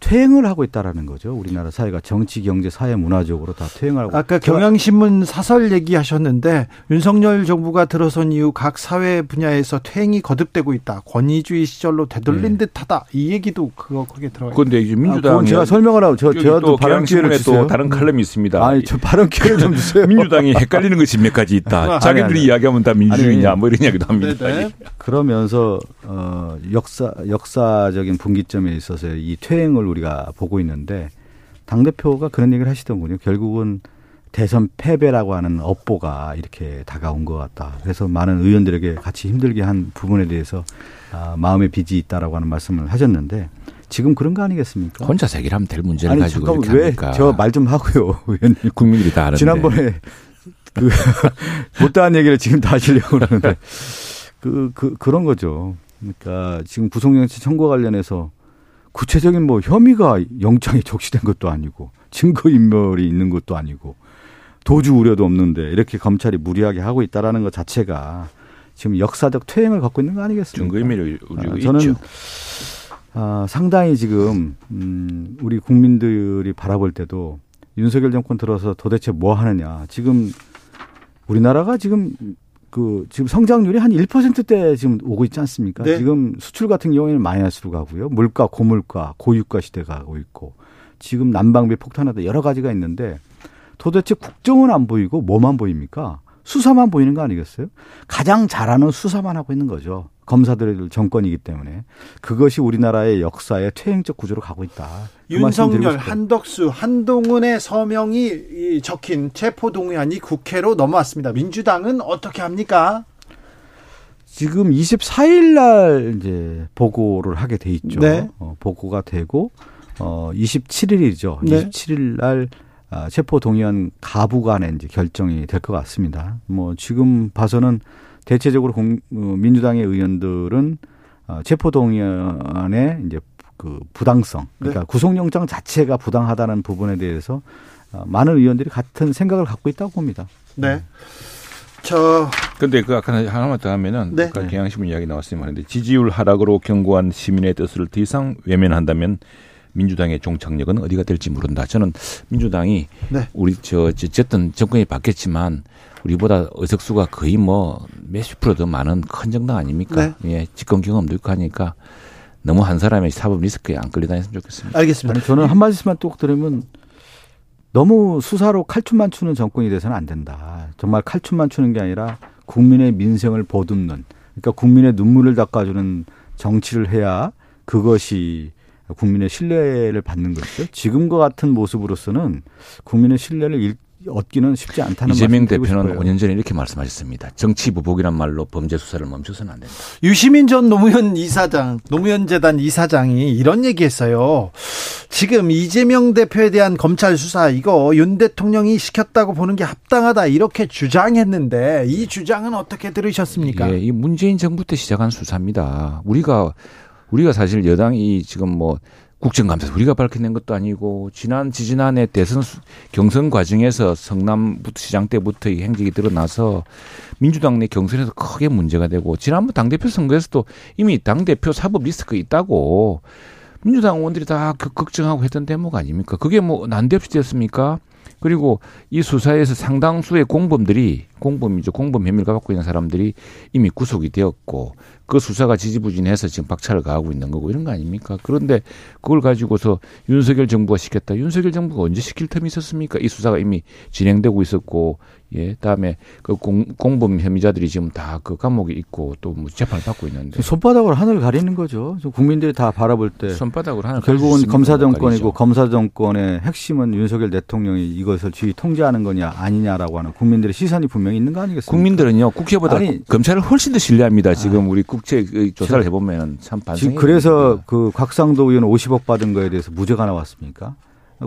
퇴행을 하고 있다라는 거죠. 우리나라 사회가 정치, 경제, 사회, 문화적으로 다 퇴행하고. 아까 경향신문 사설 얘기하셨는데 윤석열 정부가 들어선 이후 각 사회 분야에서 퇴행이 거듭되고 있다. 권위주의 시절로 되돌린 네. 듯하다. 이 얘기도 그거 거기에 들어가. 그런데 이제 민주당 아, 제가 설명을 하고 저 제가 또 발언 기회를 또 다른 칼럼이 있습니다. 아니 저 발언 기회를 좀 주세요. 민주당이 헷갈리는 것이 몇 가지 있다. 아, 자기들이 아니, 아니. 이야기하면 다 민주주의냐 아니, 뭐 이런 이야기도 합니다. 네네. 그러면서 어 역사 역사적인 분기점에 있어서 이 퇴행을 우리가 보고 있는. 있는데 당 대표가 그런 얘기를 하시더군요. 결국은 대선 패배라고 하는 업보가 이렇게 다가온 것 같다. 그래서 많은 의원들에게 같이 힘들게 한 부분에 대해서 아, 마음의 빚이 있다라고 하는 말씀을 하셨는데 지금 그런 거 아니겠습니까? 혼자 해결하면 될 문제를 아니, 가지고 잠깐 왜저 말 좀 하고요, 의원님. 국민들이 다 아는데. 지난번에 그 못다한 얘기를 지금 다 하시려고 그러는데 그, 그 그런 거죠. 그러니까 지금 구속영장 청구 관련해서 구체적인 뭐 혐의가 영장에 적시된 것도 아니고 증거 인멸이 있는 것도 아니고 도주 우려도 없는데 이렇게 검찰이 무리하게 하고 있다라는 것 자체가 지금 역사적 퇴행을 갖고 있는 거 아니겠습니까? 증거 인멸이 아, 저는 있죠. 아, 상당히 지금 음, 우리 국민들이 바라볼 때도 윤석열 정권 들어서 도대체 뭐 하느냐. 지금 우리나라가 지금 그 지금 성장률이 한 1%대 지금 오고 있지 않습니까? 네. 지금 수출 같은 경우에는 마이너스로 가고요. 물가, 고물가, 고유가 시대가 가고 있고 지금 난방비 폭탄하다 여러 가지가 있는데 도대체 국정은 안 보이고 뭐만 보입니까? 수사만 보이는 거 아니겠어요? 가장 잘하는 수사만 하고 있는 거죠. 검사들 정권이기 때문에 그것이 우리나라의 역사의 퇴행적 구조로 가고 있다. 그 윤석열, 한덕수, 한동훈의 서명이 적힌 체포 동의안이 국회로 넘어왔습니다. 민주당은 어떻게 합니까? 지금 24일 날 이제 보고를 하게 돼 있죠. 네. 어, 보고가 되고 어 27일이죠. 네. 27일 날 아, 체포 동의안 가부 간에 이제 결정이 될 것 같습니다. 뭐 지금 봐서는 대체적으로 공, 어, 민주당의 의원들은 어, 체포 동의안에 이제 그 부당성, 그러니까 네. 구속영장 자체가 부당하다는 부분에 대해서 어, 많은 의원들이 같은 생각을 갖고 있다고 봅니다. 네. 저 근데 그 아까 하나만 더 하면은 네. 아까 경향신문 이야기 나왔으니 말인데 지지율 하락으로 경고한 시민의 뜻을 더 이상 외면한다면 민주당의 종착역은 어디가 될지 모른다. 저는 민주당이 네. 우리 저 어쨌든 정권이 바뀌었지만 우리보다 의석수가 거의 뭐 몇십 프로 더 많은 큰 정당 아닙니까? 네. 예, 집권 경험도 있고 하니까 너무 한 사람의 사법 리스크에 안 끌려다녔으면 좋겠습니다. 알겠습니다. 아니, 저는 한 말씀만 또 들으면 너무 수사로 칼춤만 추는 정권이 돼서는 안 된다. 정말 칼춤만 추는 게 아니라 국민의 민생을 보듬는 그러니까 국민의 눈물을 닦아주는 정치를 해야 그것이 국민의 신뢰를 받는 것이죠. 지금과 같은 모습으로서는 국민의 신뢰를 얻기는 쉽지 않다는 이재명 대표는 싶어요. 5년 전에 이렇게 말씀하셨습니다. 정치 보복이란 말로 범죄 수사를 멈춰서는 안 된다. 유시민 전 노무현 이사장, 노무현 재단 이사장이 이런 얘기했어요. 지금 이재명 대표에 대한 검찰 수사 이거 윤 대통령이 시켰다고 보는 게 합당하다 이렇게 주장했는데 이 주장은 어떻게 들으셨습니까? 예, 이 문재인 정부 때 시작한 수사입니다. 우리가 우리가 사실 여당이 지금 뭐 국정감사 우리가 밝혀낸 것도 아니고 지난 지지난해 대선 경선 과정에서 성남부터 시장 때부터 이 행적이 드러나서 민주당 내 경선에서 크게 문제가 되고 지난번 당대표 선거에서도 이미 당대표 사법 리스크가 있다고 민주당 의원들이 다 걱정하고 했던 대목 아닙니까? 그게 뭐 난데없이 됐습니까? 그리고 이 수사에서 상당수의 공범들이 공범이죠. 공범 혐의를 갖고 있는 사람들이 이미 구속이 되었고 그 수사가 지지부진해서 지금 박차를 가하고 있는 거고 이런 거 아닙니까? 그런데 그걸 가지고서 윤석열 정부가 시켰다. 윤석열 정부가 언제 시킬 틈이 있었습니까? 이 수사가 이미 진행되고 있었고 예, 다음에 그 공, 공범 혐의자들이 지금 다 그 감옥에 있고 또 뭐 재판을 받고 있는데 손바닥으로 하늘을 가리는 거죠. 국민들이 다 바라볼 때 손바닥으로 하늘 결국은 검사 정권이고 검사 정권의 핵심은 윤석열 대통령이 이것을 지휘 통제하는 거냐 아니냐라고 하는 국민들의 시선이 분명히 있는 거 아니겠습니까? 국민들은요 국회보다 아니, 검찰을 훨씬 더 신뢰합니다. 지금 아, 우리 국제 조사를 해보면 참 반성이 그래서 그 곽상도 의원 50억 받은 거에 대해서 무죄가 나왔습니까?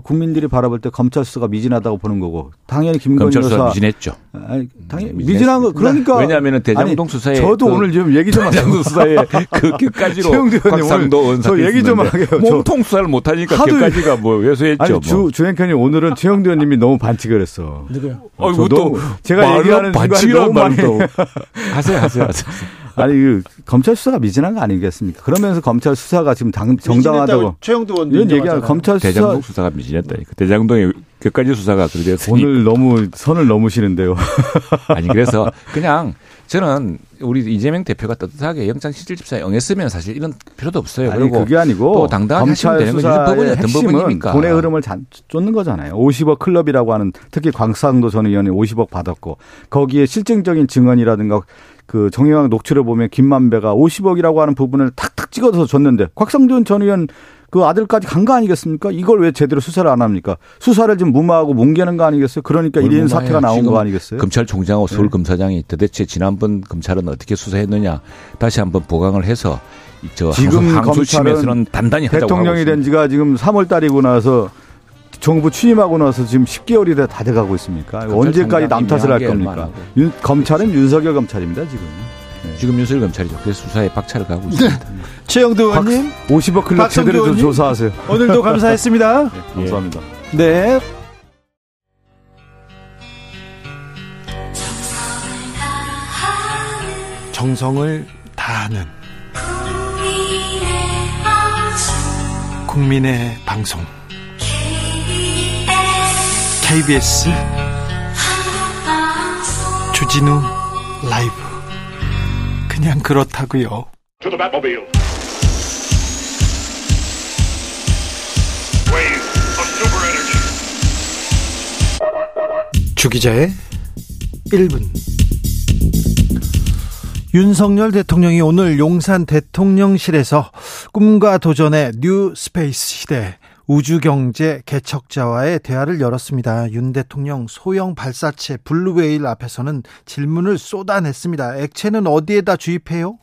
국민들이 바라볼 때 검찰 수사가 미진하다고 보는 거고 당연히 김건희 검찰 수사 미진했죠. 아니, 당연히 미진한 거 그러니까 왜냐하면 대장동 수사에 저도 그 오늘 좀 얘기 좀 대장동 수사에 그 끝까지로 곽상도 의원 얘기 좀 하게요. 몸통 수사를 못 하니까 끝까지가 뭐 왜소했죠. 아니, 주 뭐. 주행편이 오늘은 최영두 의원님이 너무 반칙을 했어. 누구요? 어, 이것도 제가 얘기하는 너무 많이 하세요 하세요 하세요. 아니 그 검찰 수사가 미진한 거 아니겠습니까? 그러면서 검찰 수사가 지금 당, 정당하다고 최영두 의원 이런 얘기하 검찰 수사 대장동 수사가 미진했다니까. 대장동의 끝까지 수사가 그렇게 됐으니 오늘 너무 선을 넘으시는데요. 아니 그래서 그냥 저는 우리 이재명 대표가 떳떳하게 영장 실질집사에 응했으면 사실 이런 필요도 없어요. 아니, 그리고 그게 아니고 또 당당하게 하시면 되는 거지. 법원이 어떤 법원입니까? 돈의 흐름을 쫓는 거잖아요. 50억 클럽이라고 하는 특히 광상도 전 의원이 50억 받았고 거기에 실증적인 증언이라든가 그 정영학 녹취를 보면 김만배가 50억이라고 하는 부분을 탁탁 찍어서 줬는데 곽상돈 전 의원 그 아들까지 간 거 아니겠습니까? 이걸 왜 제대로 수사를 안 합니까? 수사를 지금 무마하고 뭉개는 거 아니겠어요? 그러니까 이런 사태가 나온 거 아니겠어요? 검찰총장하고 서울검사장이 도대체 지난번 검찰은 어떻게 수사했느냐 다시 한번 보강을 해서 저 지금 검찰은 단단히 대통령이 된 지가 지금 3월 달이고 나서 정부 취임하고 나서 지금 10개월이 다 돼가고 있습니까? 언제까지 남 탓을 할 겁니까? 윤, 검찰은 윤석열 검찰입니다 지금. 네. 지금 윤석열 검찰이죠. 그래서 수사에 박차를 가고 있습니다. 네. 최영도 의원님, 50억 클럽 제대로 좀 조사하세요. 오늘도 감사했습니다. 네, 감사합니다. 네. 정성을 다하는 국민의 방송 KBS 주진우 라이브 그냥 그렇다고요. 주기자의 1분 윤석열 대통령이 오늘 용산 대통령실에서 꿈과 도전의 new space 시대 우주경제 개척자와의 대화를 열었습니다. 윤 대통령 소형 발사체 블루웨일 앞에서는 질문을 쏟아냈습니다. 액체는 어디에다 주입해요?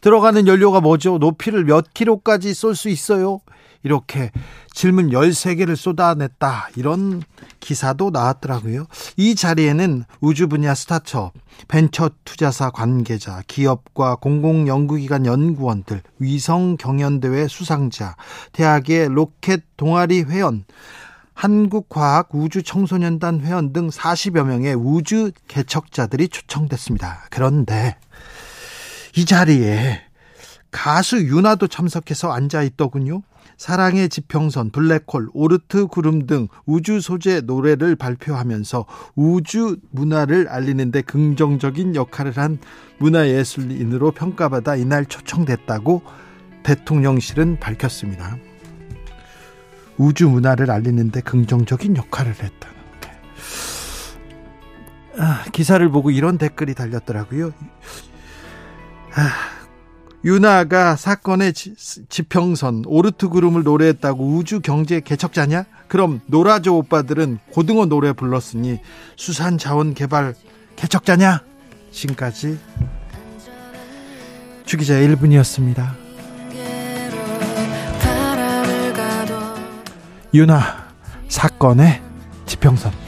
들어가는 연료가 뭐죠? 높이를 몇 킬로까지 쏠 수 있어요? 이렇게 질문 13개를 쏟아냈다. 이런 기사도 나왔더라고요. 이 자리에는 우주 분야 스타트업, 벤처 투자사 관계자, 기업과 공공연구기관 연구원들, 위성 경연대회 수상자, 대학의 로켓 동아리 회원, 한국과학우주청소년단 회원 등 40여 명의 우주 개척자들이 초청됐습니다. 그런데 이 자리에 가수 윤아도 참석해서 앉아 있더군요. 사랑의 지평선, 블랙홀, 오르트 구름 등 우주 소재 노래를 발표하면서 우주 문화를 알리는데 긍정적인 역할을 한 문화예술인으로 평가받아 이날 초청됐다고 대통령실은 밝혔습니다. 우주 문화를 알리는데 긍정적인 역할을 했다는데. 아, 기사를 보고 이런 댓글이 달렸더라고요. 아, 유나가 사건의 지평선 오르트 그룹을 노래했다고 우주 경제 개척자냐? 그럼 노라조 오빠들은 고등어 노래 불렀으니 수산 자원 개발 개척자냐? 지금까지 주기자 1분이었습니다. 유나 사건의 지평선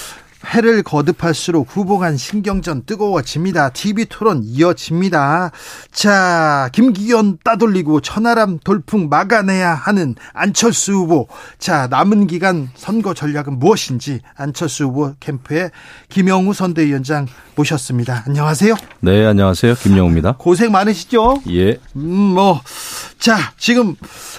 해를 거듭할수록 후보 간 신경전 뜨거워집니다. TV 토론 이어집니다. 자, 김기현 따돌리고 천하람 돌풍 막아내야 하는 안철수 후보. 자, 남은 기간 선거 전략은 무엇인지 안철수 후보 캠프에 김영우 선대위원장 모셨습니다. 안녕하세요. 네, 안녕하세요. 김영우입니다. 고생 많으시죠? 예. 음, 뭐. 자, 지금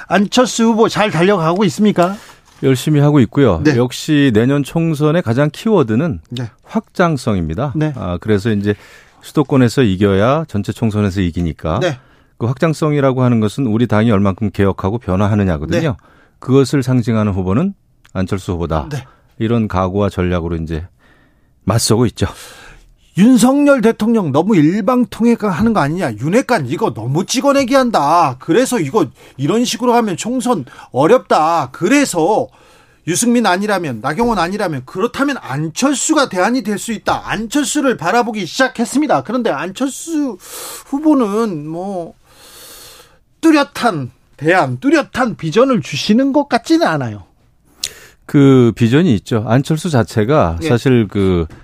안철수 후보 잘 달려가고 있습니까? 열심히 하고 있고요. 네. 역시 내년 총선의 가장 키워드는 네. 확장성입니다. 네. 아, 그래서 이제 수도권에서 이겨야 전체 총선에서 이기니까 네. 그 확장성이라고 하는 것은 우리 당이 얼만큼 개혁하고 변화하느냐거든요. 네. 그것을 상징하는 후보는 안철수 후보다. 네. 이런 각오와 전략으로 이제 맞서고 있죠. 윤석열 대통령 너무 일방통행하는 거 아니냐. 윤핵관 이거 너무 찍어내기 한다. 그래서 이거 이런 식으로 하면 총선 어렵다. 그래서 유승민 아니라면 나경원 아니라면 그렇다면 안철수가 대안이 될 수 있다. 안철수를 바라보기 시작했습니다. 그런데 안철수 후보는 뭐 뚜렷한 대안, 뚜렷한 비전을 주시는 것 같지는 않아요. 그 비전이 있죠. 안철수 자체가 예. 사실 그 어,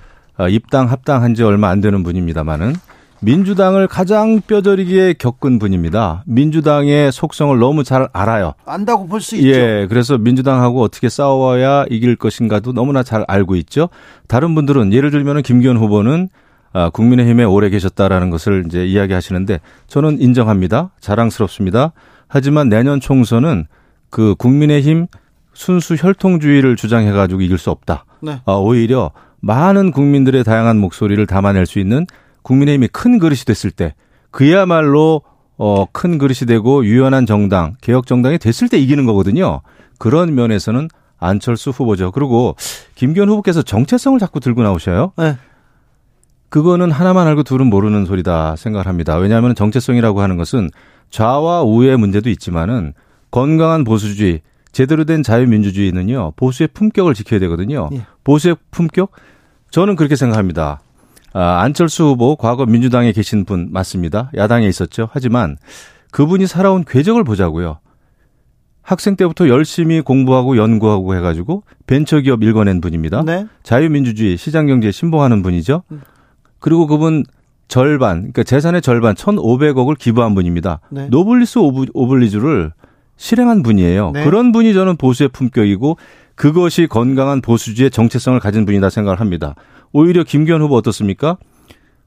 입당 합당한 지 얼마 안 되는 분입니다만은 민주당을 가장 뼈저리게 겪은 분입니다. 민주당의 속성을 너무 잘 알아요. 안다고 볼 수 있죠. 예, 그래서 민주당하고 어떻게 싸워야 이길 것인가도 너무나 잘 알고 있죠. 다른 분들은 예를 들면 김기현 후보는 아, 국민의힘에 오래 계셨다라는 것을 이제 이야기하시는데 저는 인정합니다. 자랑스럽습니다. 하지만 내년 총선은 그 국민의힘 순수 혈통주의를 주장해가지고 이길 수 없다. 네. 아, 오히려 많은 국민들의 다양한 목소리를 담아낼 수 있는 국민의힘이 큰 그릇이 됐을 때 그야말로 어, 큰 그릇이 되고 유연한 정당, 개혁 정당이 됐을 때 이기는 거거든요. 그런 면에서는 안철수 후보죠. 그리고 김기현 후보께서 정체성을 자꾸 들고 나오셔요. 네. 그거는 하나만 알고 둘은 모르는 소리다 생각을 합니다. 왜냐하면 정체성이라고 하는 것은 좌와 우의 문제도 있지만은 건강한 보수주의, 제대로 된 자유민주주의는요, 보수의 품격을 지켜야 되거든요. 예. 보수의 품격? 저는 그렇게 생각합니다. 아, 안철수 후보 과거 민주당에 계신 분 맞습니다. 야당에 있었죠. 하지만 그분이 살아온 궤적을 보자고요. 학생 때부터 열심히 공부하고 연구하고 해가지고 벤처기업 일궈낸 분입니다. 네. 자유민주주의, 시장경제에 신봉하는 분이죠. 그리고 그분 절반, 그러니까 재산의 절반 1,500억을 기부한 분입니다. 네. 노블리스 오브, 오블리주를 실행한 분이에요. 네. 그런 분이 저는 보수의 품격이고 그것이 건강한 보수주의 정체성을 가진 분이다 생각을 합니다. 오히려 김기현 후보 어떻습니까?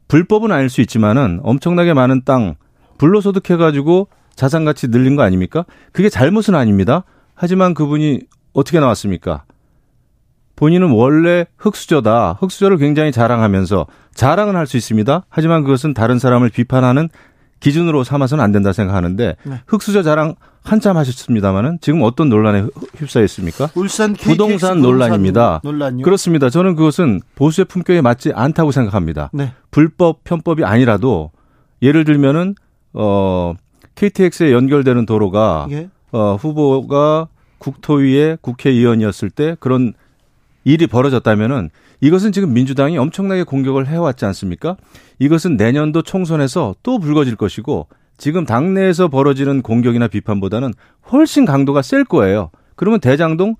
불법은 아닐 수 있지만은 엄청나게 많은 땅 불로소득해 가지고 자산 가치 늘린 거 아닙니까? 그게 잘못은 아닙니다. 하지만 그분이 어떻게 나왔습니까? 본인은 원래 흑수저다. 흑수저를 굉장히 자랑하면서 자랑은 할 수 있습니다. 하지만 그것은 다른 사람을 비판하는 기준으로 삼아서는 안 된다 생각하는데 네. 흑수저 자랑 한참 하셨습니다마는 지금 어떤 논란에 휩싸여 있습니까? 울산 부동산 논란입니다. 논란요? 그렇습니다. 저는 그것은 보수의 품격에 맞지 않다고 생각합니다. 네. 불법 편법이 아니라도 예를 들면은 어 KTX에 연결되는 도로가 예. 어 후보가 국토위의 국회의원이었을 때 그런 일이 벌어졌다면은 이것은 지금 민주당이 엄청나게 공격을 해왔지 않습니까? 이것은 내년도 총선에서 또 불거질 것이고 지금 당내에서 벌어지는 공격이나 비판보다는 훨씬 강도가 셀 거예요. 그러면 대장동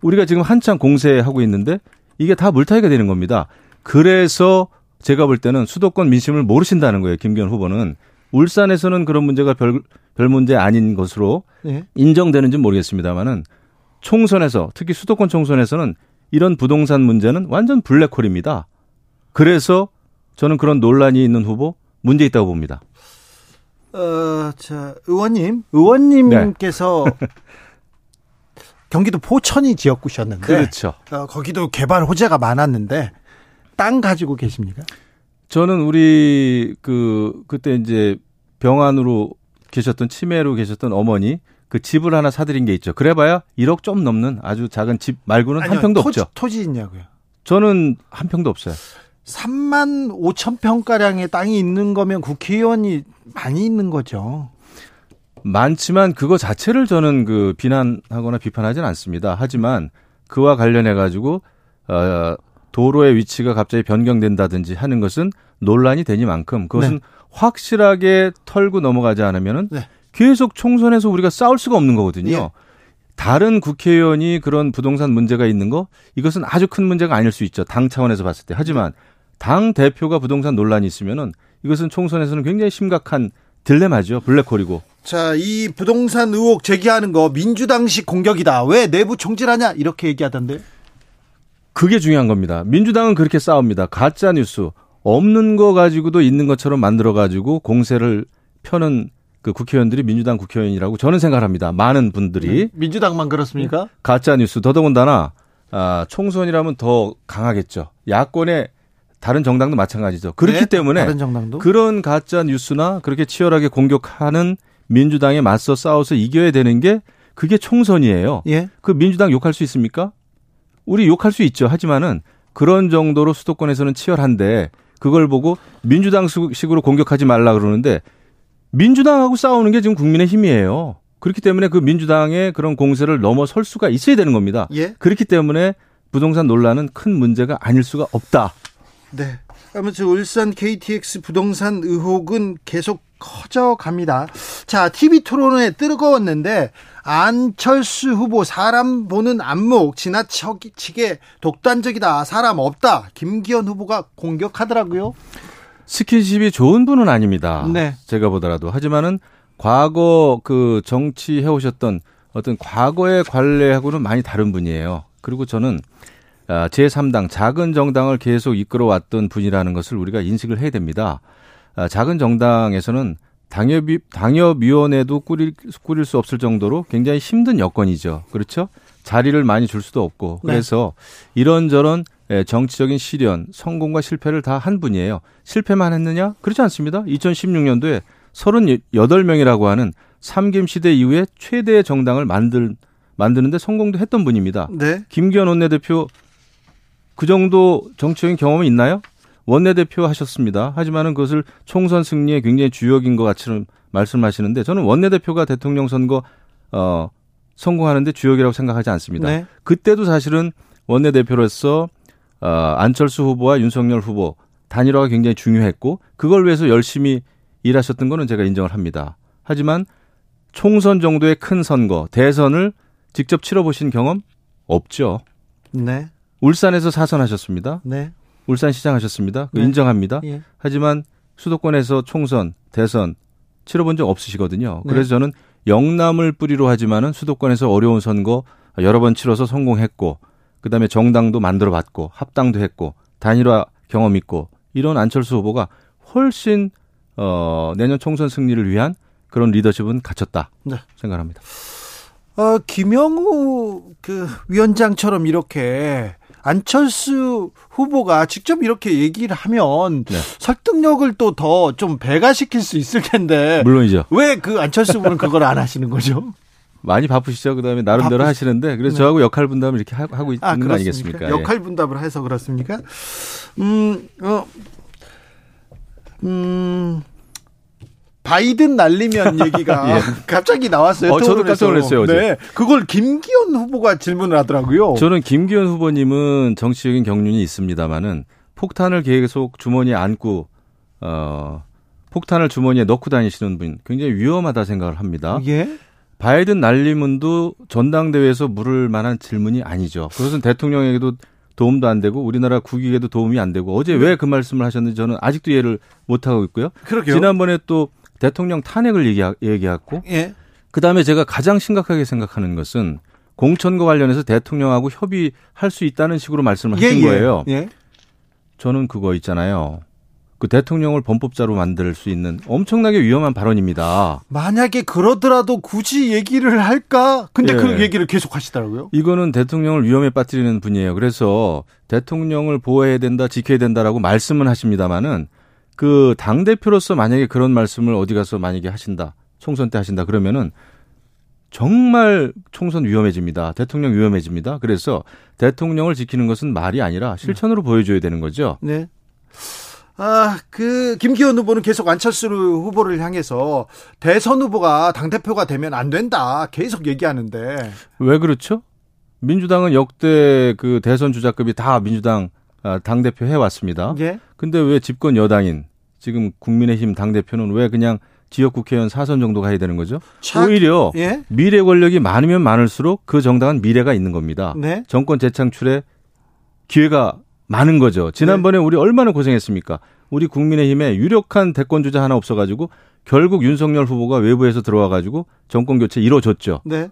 우리가 지금 한창 공세하고 있는데 이게 다 물타기가 되는 겁니다. 그래서 제가 볼 때는 수도권 민심을 모르신다는 거예요. 김기현 후보는 울산에서는 그런 문제가 별, 별 문제 아닌 것으로 네. 인정되는지 모르겠습니다만은 총선에서 특히 수도권 총선에서는 이런 부동산 문제는 완전 블랙홀입니다. 그래서 저는 그런 논란이 있는 후보 문제 있다고 봅니다. 어, 자, 의원님, 의원님께서 네. 경기도 포천이 지역구셨는데 그렇죠. 어, 거기도 개발 호재가 많았는데 땅 가지고 계십니까? 저는 우리 그 그때 이제 병안으로 계셨던 치매로 계셨던 어머니 그 집을 하나 사드린 게 있죠. 그래봐야 1억 좀 넘는 아주 작은 집 말고는 아니요, 한 평도 토지, 없죠. 토지 있냐고요? 저는 한 평도 없어요. 3만 5천 평가량의 땅이 있는 거면 국회의원이 많이 있는 거죠. 많지만 그거 자체를 저는 그 비난하거나 비판하지는 않습니다. 하지만 그와 관련해 가지고 어 도로의 위치가 갑자기 변경된다든지 하는 것은 논란이 되니만큼 그것은 네. 확실하게 털고 넘어가지 않으면은 네. 계속 총선에서 우리가 싸울 수가 없는 거거든요. 예. 다른 국회의원이 그런 부동산 문제가 있는 거 이것은 아주 큰 문제가 아닐 수 있죠. 당 차원에서 봤을 때. 하지만 당 대표가 부동산 논란이 있으면은 이것은 총선에서는 굉장히 심각한 딜레마죠. 블랙홀이고. 자, 이 부동산 의혹 제기하는 거 민주당식 공격이다. 왜 내부 총질하냐? 이렇게 얘기하던데. 그게 중요한 겁니다. 민주당은 그렇게 싸웁니다. 가짜 뉴스 없는 거 가지고도 있는 것처럼 만들어 가지고 공세를 펴는 그 국회의원들이 민주당 국회의원이라고 저는 생각합니다. 많은 분들이 네. 민주당만 그렇습니까? 네. 가짜 뉴스 더더군다나 아, 총선이라면 더 강하겠죠. 야권의 다른 정당도 마찬가지죠. 그렇기 네, 때문에 그런 가짜 뉴스나 그렇게 치열하게 공격하는 민주당에 맞서 싸워서 이겨야 되는 게 그게 총선이에요. 예. 그 민주당 욕할 수 있습니까? 우리 욕할 수 있죠. 하지만은 그런 정도로 수도권에서는 치열한데 그걸 보고 민주당 식으로 공격하지 말라 그러는데 민주당하고 싸우는 게 지금 국민의 힘이에요. 그렇기 때문에 그 민주당의 그런 공세를 넘어설 수가 있어야 되는 겁니다. 예? 그렇기 때문에 부동산 논란은 큰 문제가 아닐 수가 없다. 네. 아무튼 울산 KTX 부동산 의혹은 계속 커져갑니다. 자, TV 토론회 뜨거웠는데 안철수 후보 사람 보는 안목 지나치게 독단적이다. 사람 없다. 김기현 후보가 공격하더라고요. 스킨십이 좋은 분은 아닙니다. 네. 제가 보더라도. 하지만은 과거 그 정치 해 오셨던 어떤 과거의 관례하고는 많이 다른 분이에요. 그리고 저는 아, 제3당 작은 정당을 계속 이끌어왔던 분이라는 것을 우리가 인식을 해야 됩니다. 아, 작은 정당에서는 당협위, 당협위원회도 꾸릴, 꾸릴 수 없을 정도로 굉장히 힘든 여건이죠. 그렇죠? 자리를 많이 줄 수도 없고. 네. 그래서 네. 이런저런 예, 정치적인 시련, 성공과 실패를 다 한 분이에요. 실패만 했느냐? 그렇지 않습니다. 2016년도에 38명이라고 하는 삼김 시대 이후에 최대의 정당을 만들 만드는데 성공도 했던 분입니다. 네. 김기현 원내대표 그 정도 정치적인 경험이 있나요? 원내대표 하셨습니다. 하지만은 그것을 총선 승리에 굉장히 주역인 것 같이는 말씀하시는데 저는 원내대표가 대통령 선거 어 성공하는데 주역이라고 생각하지 않습니다. 네. 그때도 사실은 원내대표로서 어 안철수 후보와 윤석열 후보 단일화가 굉장히 중요했고 그걸 위해서 열심히 일하셨던 거는 제가 인정을 합니다. 하지만 총선 정도의 큰 선거, 대선을 직접 치러보신 경험 없죠. 네. 울산에서 사선하셨습니다. 네. 울산시장 하셨습니다. 네. 인정합니다. 예. 하지만 수도권에서 총선, 대선 치러본 적 없으시거든요. 네. 그래서 저는 영남을 뿌리로 하지만은 수도권에서 어려운 선거 여러 번 치러서 성공했고 그다음에 정당도 만들어 봤고 합당도 했고 단일화 경험 있고 이런 안철수 후보가 훨씬 어 내년 총선 승리를 위한 그런 리더십은 갖췄다 네. 생각합니다. 어 김영우 그 위원장처럼 이렇게 안철수 후보가 직접 이렇게 얘기를 하면 네. 설득력을 또 더 좀 배가시킬 수 있을 텐데. 물론이죠. 왜 그 안철수 후보는 그걸 안 하시는 거죠? 많이 바쁘시죠. 그다음에 나름대로 바쁘시... 하시는데 그래서 네. 저하고 역할 분담을 이렇게 하고 있는 아, 거 아니겠습니까? 예. 역할 분담을 해서 그렇습니까? 음, 어, 음, 바이든 날리면 얘기가 예. 갑자기 나왔어요. 어, 저도 깜짝 놀랐어요. 어제. 네. 그걸 김기현 후보가 질문을 하더라고요. 저는 김기현 후보님은 정치적인 경륜이 있습니다만은 폭탄을 계속 주머니에 안고 어 폭탄을 주머니에 넣고 다니시는 분 굉장히 위험하다 생각을 합니다. 예? 바이든 날리문도 전당대회에서 물을 만한 질문이 아니죠. 그것은 대통령에게도 도움도 안 되고 우리나라 국익에도 도움이 안 되고 어제 왜 그 말씀을 하셨는지 저는 아직도 이해를 못 하고 있고요. 그러게요. 지난번에 또 대통령 탄핵을 얘기하, 얘기했고 예. 그다음에 제가 가장 심각하게 생각하는 것은 공천과 관련해서 대통령하고 협의할 수 있다는 식으로 말씀을 예, 하신 예, 거예요. 예. 저는 그거 있잖아요. 그 대통령을 범법자로 만들 수 있는 엄청나게 위험한 발언입니다. 만약에 그러더라도 굳이 얘기를 할까? 근데 예. 그 얘기를 계속 하시더라고요. 이거는 대통령을 위험에 빠뜨리는 분이에요. 그래서 대통령을 보호해야 된다, 지켜야 된다라고 말씀은 하십니다만은 그 당 대표로서 만약에 그런 말씀을 어디 가서 만약에 하신다. 총선 때 하신다. 그러면은 정말 총선 위험해집니다. 대통령 위험해집니다. 그래서 대통령을 지키는 것은 말이 아니라 실천으로 네. 보여줘야 되는 거죠. 네. 아, 그, 김기현 후보는 계속 안철수 후보를 향해서 대선 후보가 당 대표가 되면 안 된다. 계속 얘기하는데. 왜 그렇죠? 민주당은 역대 그 대선 주자급이 다 민주당 아, 당대표 해 왔습니다. 예. 근데 왜 집권 여당인 지금 국민의힘 당 대표는 왜 그냥 지역 국회의원 사선 정도 가야 되는 거죠? 차... 오히려 예? 미래 권력이 많으면 많을수록 그 정당은 미래가 있는 겁니다. 네? 정권 재창출에 기회가 많은 거죠. 지난번에 네. 우리 얼마나 고생했습니까? 우리 국민의힘에 유력한 대권 주자 하나 없어가지고 결국 윤석열 후보가 외부에서 들어와가지고 정권 교체 이루어졌죠. 네.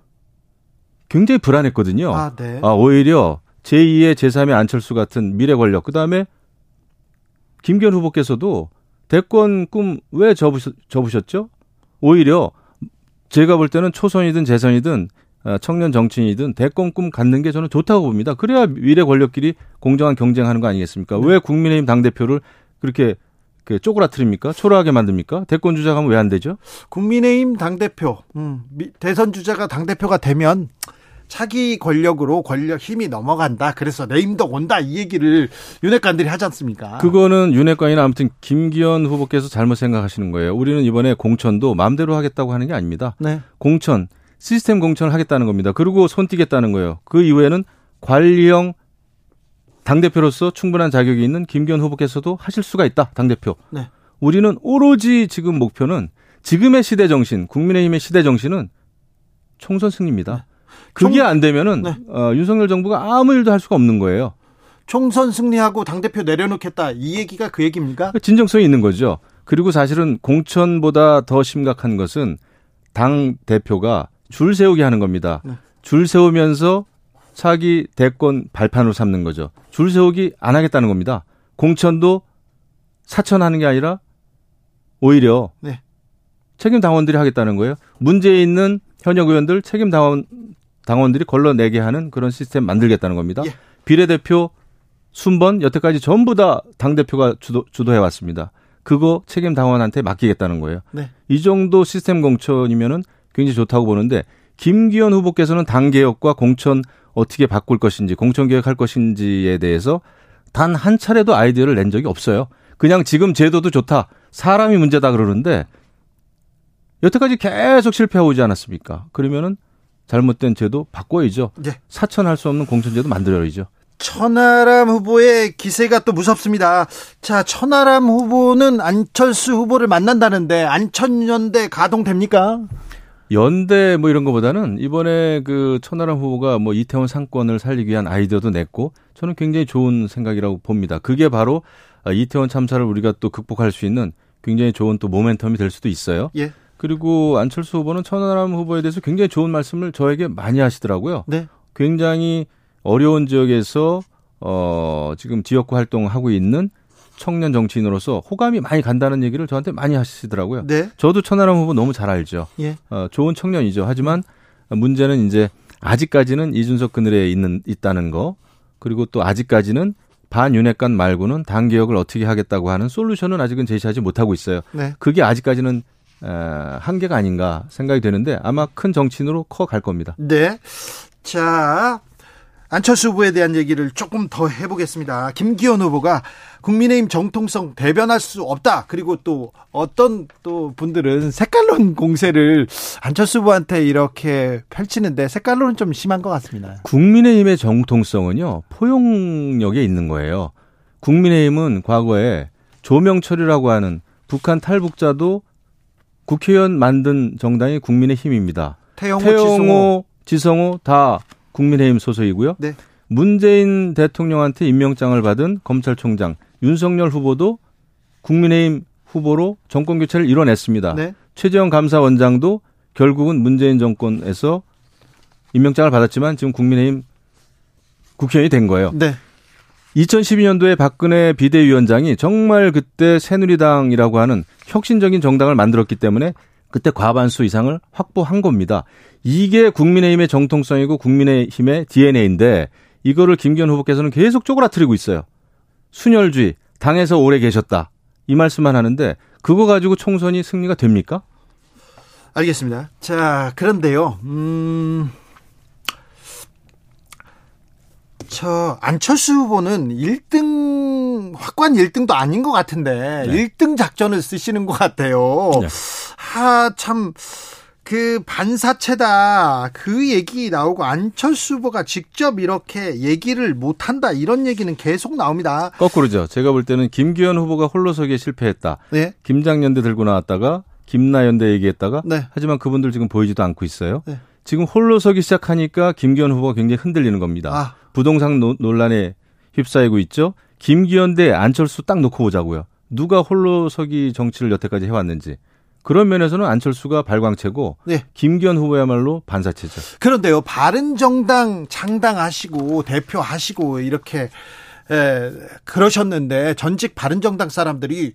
굉장히 불안했거든요. 아, 네. 아, 오히려 제2의 제3의 안철수 같은 미래 권력, 그 다음에 김기현 후보께서도 대권 꿈 왜 접으셨, 접으셨죠? 오히려 제가 볼 때는 초선이든 재선이든 어, 청년 정치인이든 대권 꿈 갖는 게 저는 좋다고 봅니다. 그래야 미래 권력끼리 공정한 경쟁하는 거 아니겠습니까? 네. 왜 국민의힘 당대표를 그렇게 그 쪼그라뜨립니까? 초라하게 만듭니까? 대권 주자가 왜 안 되죠? 국민의힘 당대표, 음, 대선 주자가 당대표가 되면 차기 권력으로 권력 힘이 넘어간다. 그래서 내임덕 온다. 이 얘기를 윤핵관들이 하지 않습니까? 그거는 윤핵관이나 아무튼 김기현 후보께서 잘못 생각하시는 거예요. 우리는 이번에 공천도 마음대로 하겠다고 하는 게 아닙니다. 네. 공천, 시스템 공천을 하겠다는 겁니다. 그리고 손 띄겠다는 거예요. 그 이후에는 관리형 당대표로서 충분한 자격이 있는 김기현 후보께서도 하실 수가 있다. 당대표. 네. 우리는 오로지 지금 목표는 지금의 시대 정신, 국민의힘의 시대 정신은 총선 승리입니다. 네. 그게 안 되면은 네. 어, 윤석열 정부가 아무 일도 할 수가 없는 거예요. 총선 승리하고 당 대표 내려놓겠다 이 얘기가 그 얘기입니까? 진정성이 있는 거죠. 그리고 사실은 공천보다 더 심각한 것은 당 대표가 줄 세우게 하는 겁니다. 네. 줄 세우면서 차기 대권 발판으로 삼는 거죠. 줄 세우기 안 하겠다는 겁니다. 공천도 사천하는 게 아니라 오히려 네. 책임 당원들이 하겠다는 거예요. 문제 있는 현역 의원들 책임 당원 당원들이 걸러내게 하는 그런 시스템 만들겠다는 겁니다. 예. 비례대표 순번 여태까지 전부 다 당 대표가 주도, 주도해 왔습니다. 그거 책임 당원한테 맡기겠다는 거예요. 네. 이 정도 시스템 공천이면은 굉장히 좋다고 보는데 김기현 후보께서는 당 개혁과 공천 어떻게 바꿀 것인지 공천 개혁할 것인지에 대해서 단 한 차례도 아이디어를 낸 적이 없어요. 그냥 지금 제도도 좋다. 사람이 문제다 그러는데 여태까지 계속 실패하고 오지 않았습니까? 그러면은 잘못된 제도 바꿔야죠. 네. 사천할 수 없는 공천제도 만들어야죠. 천하람 후보의 기세가 또 무섭습니다. 자, 천하람 후보는 안철수 후보를 만난다는데 안천연대 가동됩니까? 연대 뭐 이런 거보다는 이번에 그 천하람 후보가 뭐 이태원 상권을 살리기 위한 아이디어도 냈고 저는 굉장히 좋은 생각이라고 봅니다. 그게 바로 이태원 참사를 우리가 또 극복할 수 있는 굉장히 좋은 또 모멘텀이 될 수도 있어요. 예. 그리고 안철수 후보는 천하람 후보에 대해서 굉장히 좋은 말씀을 저에게 많이 하시더라고요. 네. 굉장히 어려운 지역에서 어 지금 지역구 활동하고 있는 청년 정치인으로서 호감이 많이 간다는 얘기를 저한테 많이 하시더라고요. 네. 저도 천하람 후보 너무 잘 알죠. 예. 어, 좋은 청년이죠. 하지만 문제는 이제 아직까지는 이준석 그늘에 있는 있다는 거 그리고 또 아직까지는 반윤핵관 말고는 당 개혁을 어떻게 하겠다고 하는 솔루션은 아직은 제시하지 못하고 있어요. 네. 그게 아직까지는 어, 한계가 아닌가 생각이 되는데 아마 큰 정치인으로 커 갈 겁니다. 네. 자, 안철수 후보에 대한 얘기를 조금 더 해보겠습니다. 김기현 후보가 국민의힘 정통성 대변할 수 없다. 그리고 또 어떤 또 분들은 색깔론 공세를 안철수 후보한테 이렇게 펼치는데 색깔론은 좀 심한 것 같습니다. 국민의힘의 정통성은요 포용력에 있는 거예요. 국민의힘은 과거에 조명철이라고 하는 북한 탈북자도 국회의원 만든 정당이 국민의힘입니다. 태영호, 태영호 지성호. 지성호 다 국민의힘 소속이고요. 네. 문재인 대통령한테 임명장을 받은 검찰총장 윤석열 후보도 국민의힘 후보로 정권 교체를 이뤄냈습니다. 네. 최재형 감사원장도 결국은 문재인 정권에서 임명장을 받았지만 지금 국민의힘 국회의원이 된 거예요. 네. 2012년도에 박근혜 비대위원장이 정말 그때 새누리당이라고 하는 혁신적인 정당을 만들었기 때문에 그때 과반수 이상을 확보한 겁니다. 이게 국민의힘의 정통성이고 국민의힘의 DNA인데 이거를 김기현 후보께서는 계속 쪼그라뜨리고 있어요. 순혈주의, 당에서 오래 계셨다. 이 말씀만 하는데 그거 가지고 총선이 승리가 됩니까? 알겠습니다. 자, 그런데요. 음. 저 안철수 후보는 1등 확관 1등도 아닌 것 같은데 네. 1등 작전을 쓰시는 것 같아요. 네. 하참 그 반사체다 그 얘기 나오고 안철수 후보가 직접 이렇게 얘기를 못한다 이런 얘기는 계속 나옵니다. 거꾸로죠. 제가 볼 때는 김기현 후보가 홀로서기에 실패했다. 네. 김장연대 들고 나왔다가 김나연대 얘기했다가 네. 하지만 그분들 지금 보이지도 않고 있어요. 네. 지금 홀로서기 시작하니까 김기현 후보가 굉장히 흔들리는 겁니다. 아. 부동산 노, 논란에 휩싸이고 있죠. 김기현 대 안철수 딱 놓고 보자고요. 누가 홀로서기 정치를 여태까지 해왔는지. 그런 면에서는 안철수가 발광체고 네. 김기현 후보야말로 반사체죠. 그런데요. 바른정당 창당하시고 대표하시고 이렇게 에, 그러셨는데 전직 바른정당 사람들이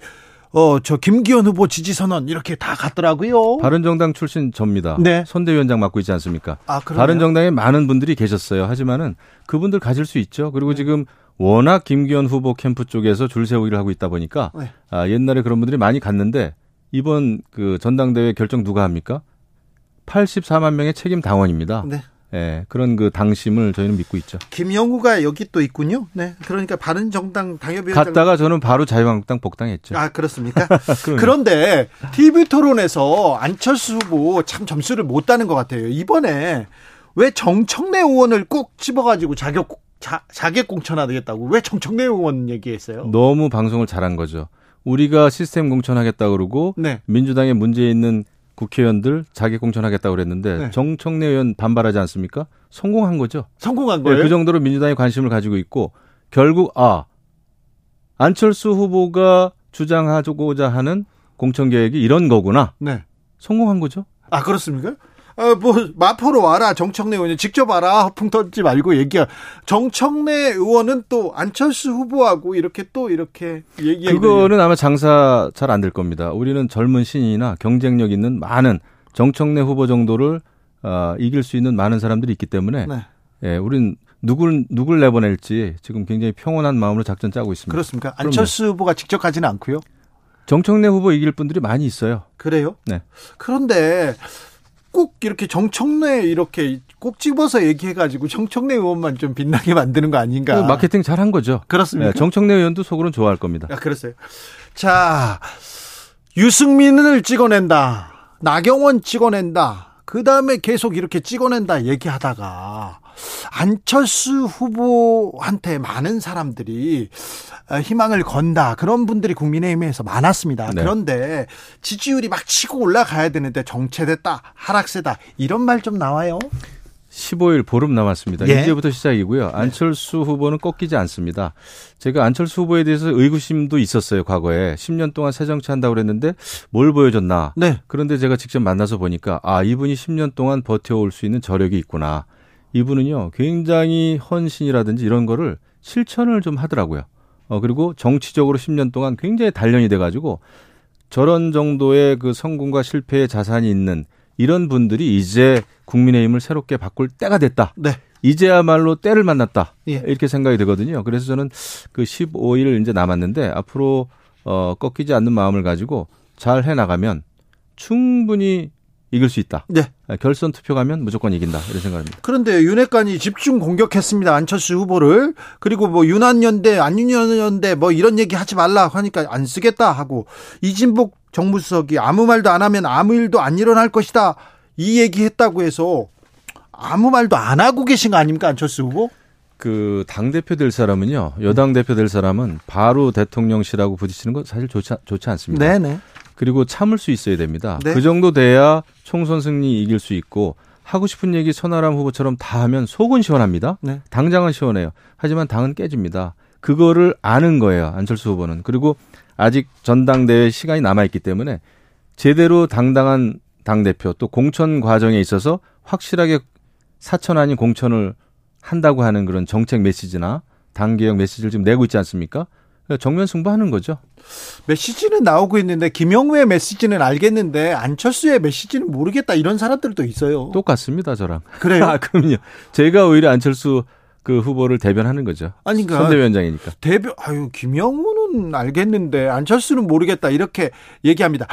어, 저 김기현 후보 지지 선언 이렇게 다 갔더라고요. 바른정당 출신 접니다. 네. 선대위원장 맡고 있지 않습니까? 아, 바른정당에 많은 분들이 계셨어요. 하지만은 그분들 가질 수 있죠. 그리고 네. 지금 워낙 김기현 후보 캠프 쪽에서 줄 세우기를 하고 있다 보니까 네. 아, 옛날에 그런 분들이 많이 갔는데 이번 그 전당대회 결정 누가 합니까? 84만 명의 책임 당원입니다. 네. 예, 그런 그 당심을 저희는 믿고 있죠. 김영우가 여기 또 있군요. 네. 그러니까 바른 정당 당협위원장 갔다가 저는 바로 자유한국당 복당했죠. 아, 그렇습니까? 그런데 TV 토론에서 안철수 후보 참 점수를 못 따는 것 같아요. 이번에 왜 정청래 의원을 꼭 집어 가지고 자격 자, 자객 공천하겠다고 왜 정청래 의원 얘기했어요? 너무 방송을 잘한 거죠. 우리가 시스템 공천하겠다 그러고 네. 민주당에 문제 있는 국회의원들 자기 공천하겠다고 그랬는데 네. 정청래 의원 반발하지 않습니까? 성공한 거죠. 성공한 거예요. 네, 그 정도로 민주당이 관심을 가지고 있고 결국 아 안철수 후보가 주장하고자 하는 공천 계획이 이런 거구나. 네. 성공한 거죠. 아 그렇습니까? 어, 뭐 마포로 와라 정청래 의원이 직접 와라 허풍 던지 말고 얘기야. 정청래 의원은 또 안철수 후보하고 이렇게 또 이렇게 얘기. 그거는 아마 장사 잘 안 될 겁니다. 우리는 젊은 신인이나 경쟁력 있는 많은 정청래 후보 정도를 어, 이길 수 있는 많은 사람들이 있기 때문에 네. 예, 우린 누굴 누굴 내보낼지 지금 굉장히 평온한 마음으로 작전 짜고 있습니다. 그렇습니까? 안철수 그럼요. 후보가 직접 가지는 않고요. 정청래 후보 이길 분들이 많이 있어요. 그래요? 네. 그런데 꼭 이렇게 정청래 이렇게 꼭 집어서 얘기해가지고 정청래 의원만 좀 빛나게 만드는 거 아닌가? 그 마케팅 잘한 거죠. 그렇습니다. 네, 정청래 의원도 속으로는 좋아할 겁니다. 아, 그랬어요. 자, 유승민을 찍어낸다. 나경원 찍어낸다. 그 다음에 계속 이렇게 찍어낸다 얘기하다가 안철수 후보한테 많은 사람들이 어, 희망을 건다. 그런 분들이 국민의힘에서 많았습니다. 네. 그런데 지지율이 막 치고 올라가야 되는데 정체됐다. 하락세다. 이런 말 좀 나와요. 15일 보름 남았습니다. 예. 이제부터 시작이고요. 안철수 후보는 꺾이지 않습니다. 제가 안철수 후보에 대해서 의구심도 있었어요, 과거에. 10년 동안 새 정치 한다고 그랬는데 뭘 보여줬나. 네. 그런데 제가 직접 만나서 보니까 아, 이분이 10년 동안 버텨올 수 있는 저력이 있구나. 이분은요, 굉장히 헌신이라든지 이런 거를 실천을 좀 하더라고요. 어, 그리고 정치적으로 10년 동안 굉장히 단련이 돼가지고 저런 정도의 그 성공과 실패의 자산이 있는 이런 분들이 이제 국민의힘을 새롭게 바꿀 때가 됐다. 네. 이제야말로 때를 만났다. 예. 이렇게 생각이 되거든요. 그래서 저는 그 15일 이제 남았는데 앞으로 어 꺾이지 않는 마음을 가지고 잘 해 나가면 충분히 이길 수 있다. 네. 아, 결선 투표 가면 무조건 이긴다. 이런 생각입니다. 그런데 윤핵관이 집중 공격했습니다. 안철수 후보를. 그리고 뭐 윤한연대, 안윤연대 뭐 이런 얘기 하지 말라 하니까 안 쓰겠다 하고 이진복 정무수석이 아무 말도 안 하면 아무 일도 안 일어날 것이다. 이 얘기 했다고 해서 아무 말도 안 하고 계신 거 아닙니까? 안철수 후보? 그 당 대표 될 사람은요. 여당 대표 될 사람은 바로 대통령실하고 부딪히는 건 사실 좋지, 좋지 않습니다. 네네. 그리고 참을 수 있어야 됩니다. 네. 그 정도 돼야 총선 승리 이길 수 있고 하고 싶은 얘기 천하람 후보처럼 다 하면 속은 시원합니다. 네. 당장은 시원해요. 하지만 당은 깨집니다. 그거를 아는 거예요. 안철수 후보는. 그리고 아직 전당대회 시간이 남아있기 때문에 제대로 당당한 당대표 또 공천 과정에 있어서 확실하게 사천 아닌 공천을 한다고 하는 그런 정책 메시지나 당개혁 메시지를 지금 내고 있지 않습니까? 정면 승부하는 거죠. 메시지는 나오고 있는데 김영우의 메시지는 알겠는데 안철수의 메시지는 모르겠다 이런 사람들도 있어요. 똑같습니다, 저랑. 그래요? 아, 그럼요. 제가 오히려 안철수 그 후보를 대변하는 거죠. 아니, 그러니까 선대위원장이니까. 대변, 아유, 김영우는 알겠는데 안철수는 모르겠다 이렇게 얘기합니다.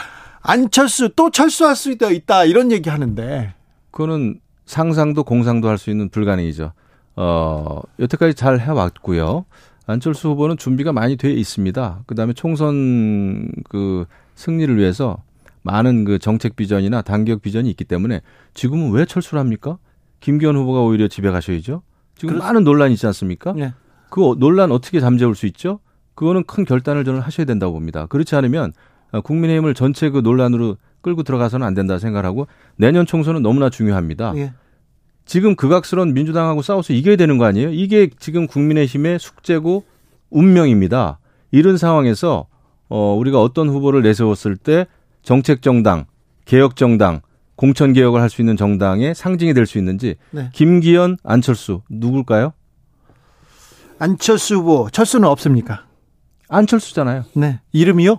안철수 또 철수할 수 있다, 있다 이런 얘기 하는데. 그거는 상상도 공상도 할 수 있는 불가능이죠. 어, 여태까지 잘 해왔고요. 안철수 후보는 준비가 많이 돼 있습니다. 그 다음에 총선 그 승리를 위해서 많은 그 정책 비전이나 단격 비전이 있기 때문에 지금은 왜 철수를 합니까? 김기현 후보가 오히려 집에 가셔야죠. 지금 그렇... 많은 논란이 있지 않습니까? 네. 그 논란 어떻게 잠재울 수 있죠? 그거는 큰 결단을 저는 하셔야 된다고 봅니다. 그렇지 않으면 국민의힘을 전체 그 논란으로 끌고 들어가서는 안 된다 생각하고 내년 총선은 너무나 중요합니다. 네. 지금 극악스러운 민주당하고 싸워서 이겨야 되는 거 아니에요? 이게 지금 국민의힘의 숙제고 운명입니다. 이런 상황에서 어 우리가 어떤 후보를 내세웠을 때 정책 정당, 개혁 정당, 공천 개혁을 할 수 있는 정당의 상징이 될 수 있는지 네. 김기현, 안철수 누굴까요? 안철수 후보 철수는 없습니까? 안철수잖아요. 네. 이름이요?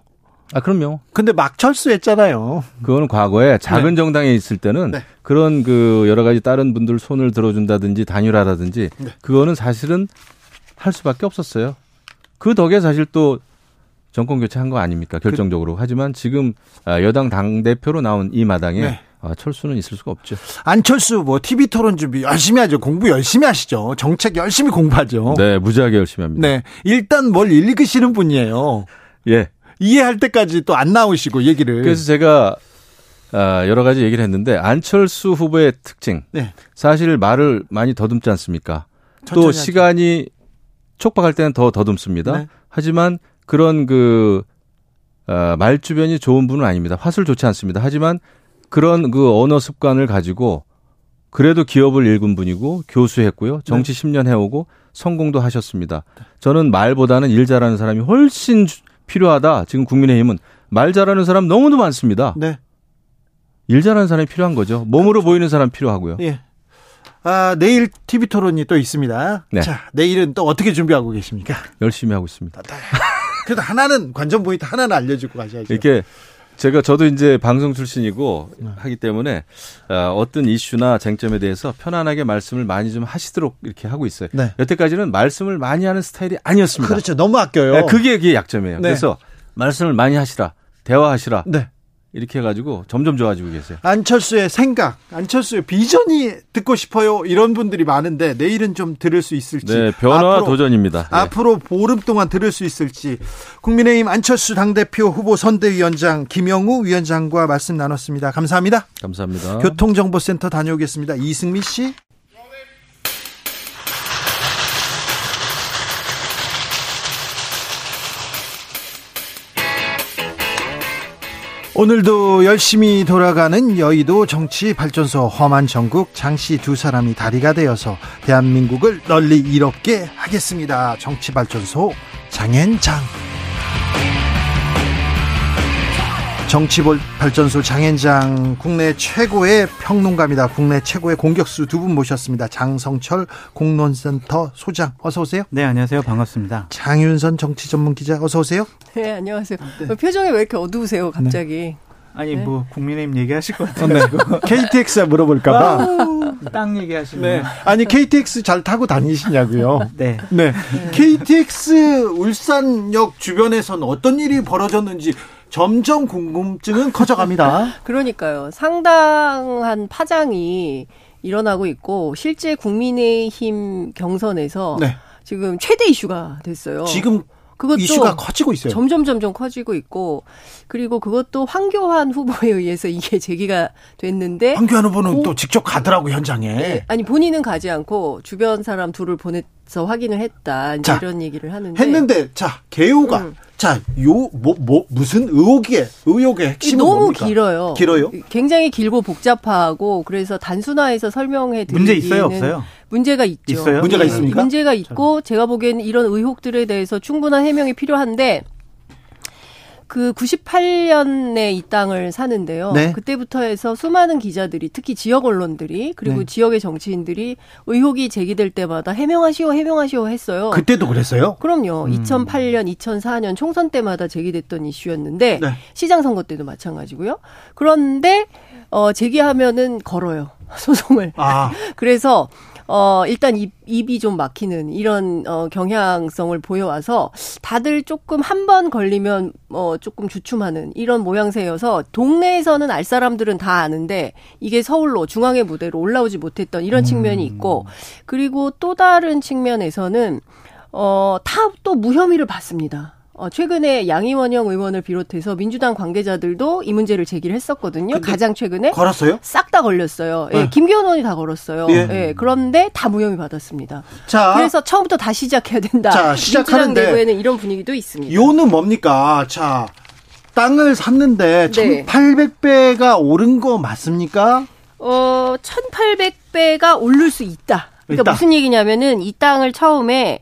아, 그럼요. 근데 막 철수했잖아요. 그거는 과거에 작은 네. 정당에 있을 때는 네. 그런 그 여러 가지 다른 분들 손을 들어준다든지 단일화라든지 네. 그거는 사실은 할 수밖에 없었어요. 그 덕에 사실 또 정권 교체한 거 아닙니까? 결정적으로. 그... 하지만 지금 아, 여당 당 대표로 나온 이 마당에 네. 아, 철수는 있을 수가 없죠. 안철수 뭐 TV 토론 준비 열심히 하죠. 공부 열심히 하시죠. 정책 열심히 공부하죠. 네, 무지하게 열심히 합니다. 네, 일단 뭘 읽으시는 분이에요. 예. 이해할 때까지 또 안 나오시고 얘기를. 그래서 제가 아, 여러 가지 얘기를 했는데 안철수 후보의 특징. 네. 사실 말을 많이 더듬지 않습니까? 또 시간이 촉박할 때는 더 더듬습니다. 네. 하지만 그런 그 어, 말 주변이 좋은 분은 아닙니다. 화술 좋지 않습니다. 하지만 그런 그 언어 습관을 가지고 그래도 기업을 읽은 분이고 교수했고요. 정치 네. 10년 해오고 성공도 하셨습니다. 저는 말보다는 일 잘하는 사람이 훨씬 필요하다. 지금 국민의힘은 말 잘하는 사람 너무도 많습니다. 네. 일 잘하는 사람이 필요한 거죠. 몸으로 그렇죠. 보이는 사람 필요하고요. 예. 아, 내일 TV 토론이 또 있습니다. 네. 자, 내일은 또 어떻게 준비하고 계십니까? 열심히 하고 있습니다. 네. 그래도 하나는 관전 포인트 하나는 알려주고 가셔야죠. 이렇게 제가 저도 이제 방송 출신이고 네. 하기 때문에 어, 어떤 이슈나 쟁점에 대해서 편안하게 말씀을 많이 좀 하시도록 이렇게 하고 있어요. 네. 여태까지는 말씀을 많이 하는 스타일이 아니었습니다. 그렇죠. 너무 아껴요. 네, 그게 그게 약점이에요. 네. 그래서 말씀을 많이 하시라. 대화하시라. 네. 이렇게 해가지고 점점 좋아지고 계세요. 안철수의 생각, 안철수의 비전이 듣고 싶어요. 이런 분들이 많은데 내일은 좀 들을 수 있을지. 네, 변화 앞으로, 도전입니다. 네. 앞으로 보름 동안 들을 수 있을지. 국민의힘 안철수 당대표 후보 선대위원장 김영우 위원장과 말씀 나눴습니다. 감사합니다. 감사합니다. 교통정보센터 다녀오겠습니다. 이승미 씨. 오늘도 열심히 돌아가는 여의도 정치 발전소 험한 전국 장씨 두 사람이 다리가 되어서 대한민국을 널리 이롭게 하겠습니다. 정치 발전소 장현장. 정치발전소 장현장 국내 최고의 평론가입니다. 국내 최고의 공격수 두 분 모셨습니다. 장성철 공론센터 소장 어서 오세요. 네 안녕하세요 반갑습니다. 장윤선 정치 전문 기자 어서 오세요. 네 안녕하세요. 네. 표정이 왜 이렇게 어두우세요 갑자기? 네. 아니 네. 뭐 국민의힘 얘기하실 것 같아요. 네. KTX 물어볼까봐. 땅 얘기하시는. 네. 아니 KTX 잘 타고 다니시냐고요. 네. 네. KTX 울산역 주변에서는 어떤 일이 벌어졌는지 점점 궁금증은 커져갑니다. 그러니까요. 상당한 파장이 일어나고 있고 실제 국민의힘 경선에서 네. 지금 최대 이슈가 됐어요. 지금 그것도 이슈가 커지고 있어요. 점점 점점 커지고 있고 그리고 그것도 황교안 후보에 의해서 이게 제기가 됐는데 황교안 후보는 고, 또 직접 가더라고 현장에. 네, 아니 본인은 가지 않고 주변 사람 둘을 보내서 확인을 했다. 자, 이런 얘기를 하는데 했는데 자 개요가 음. 자, 요, 뭐, 뭐, 무슨 의혹의, 의혹의 핵심은 너무 뭡니까? 길어요. 길어요? 굉장히 길고 복잡하고, 그래서 단순화해서 설명해 드리기는 문제 있어요, 없어요? 문제가 있죠. 있어요? 문제가 네. 있습니까? 문제가 있고, 제가 보기에는 이런 의혹들에 대해서 충분한 해명이 필요한데, 그 98년에 이 땅을 사는데요. 네. 그때부터 해서 수많은 기자들이 특히 지역 언론들이 그리고 네. 지역의 정치인들이 의혹이 제기될 때마다 해명하시오 해명하시오 했어요. 그때도 그랬어요? 그럼요. 음. 2008년, 2004년 총선 때마다 제기됐던 이슈였는데 네. 시장 선거 때도 마찬가지고요. 그런데 어 제기하면은 걸어요. 소송을. 아. 그래서 어, 일단 입, 입이 좀 막히는 이런 어, 경향성을 보여와서 다들 조금 한 번 걸리면 어, 조금 주춤하는 이런 모양새여서 동네에서는 알 사람들은 다 아는데 이게 서울로 중앙의 무대로 올라오지 못했던 이런 측면이 있고 음. 그리고 또 다른 측면에서는 어, 다또 무혐의를 받습니다. 어, 최근에 양이원영 의원을 비롯해서 민주당 관계자들도 이 문제를 제기를 했었거든요. 가장 최근에 걸었어요? 싹 다 걸렸어요. 예, 네. 김기현 의원이 다 걸었어요. 예. 예. 그런데 다 무혐의 받았습니다. 자, 그래서 처음부터 다 시작해야 된다. 자, 시작하는데 내부에는 이런 분위기도 있습니다. 요는 뭡니까? 자, 땅을 샀는데 네. 1,800배가 오른 거 맞습니까? 어, 1,800배가 오를 수 있다. 그러니까 있다. 무슨 얘기냐면은 이 땅을 처음에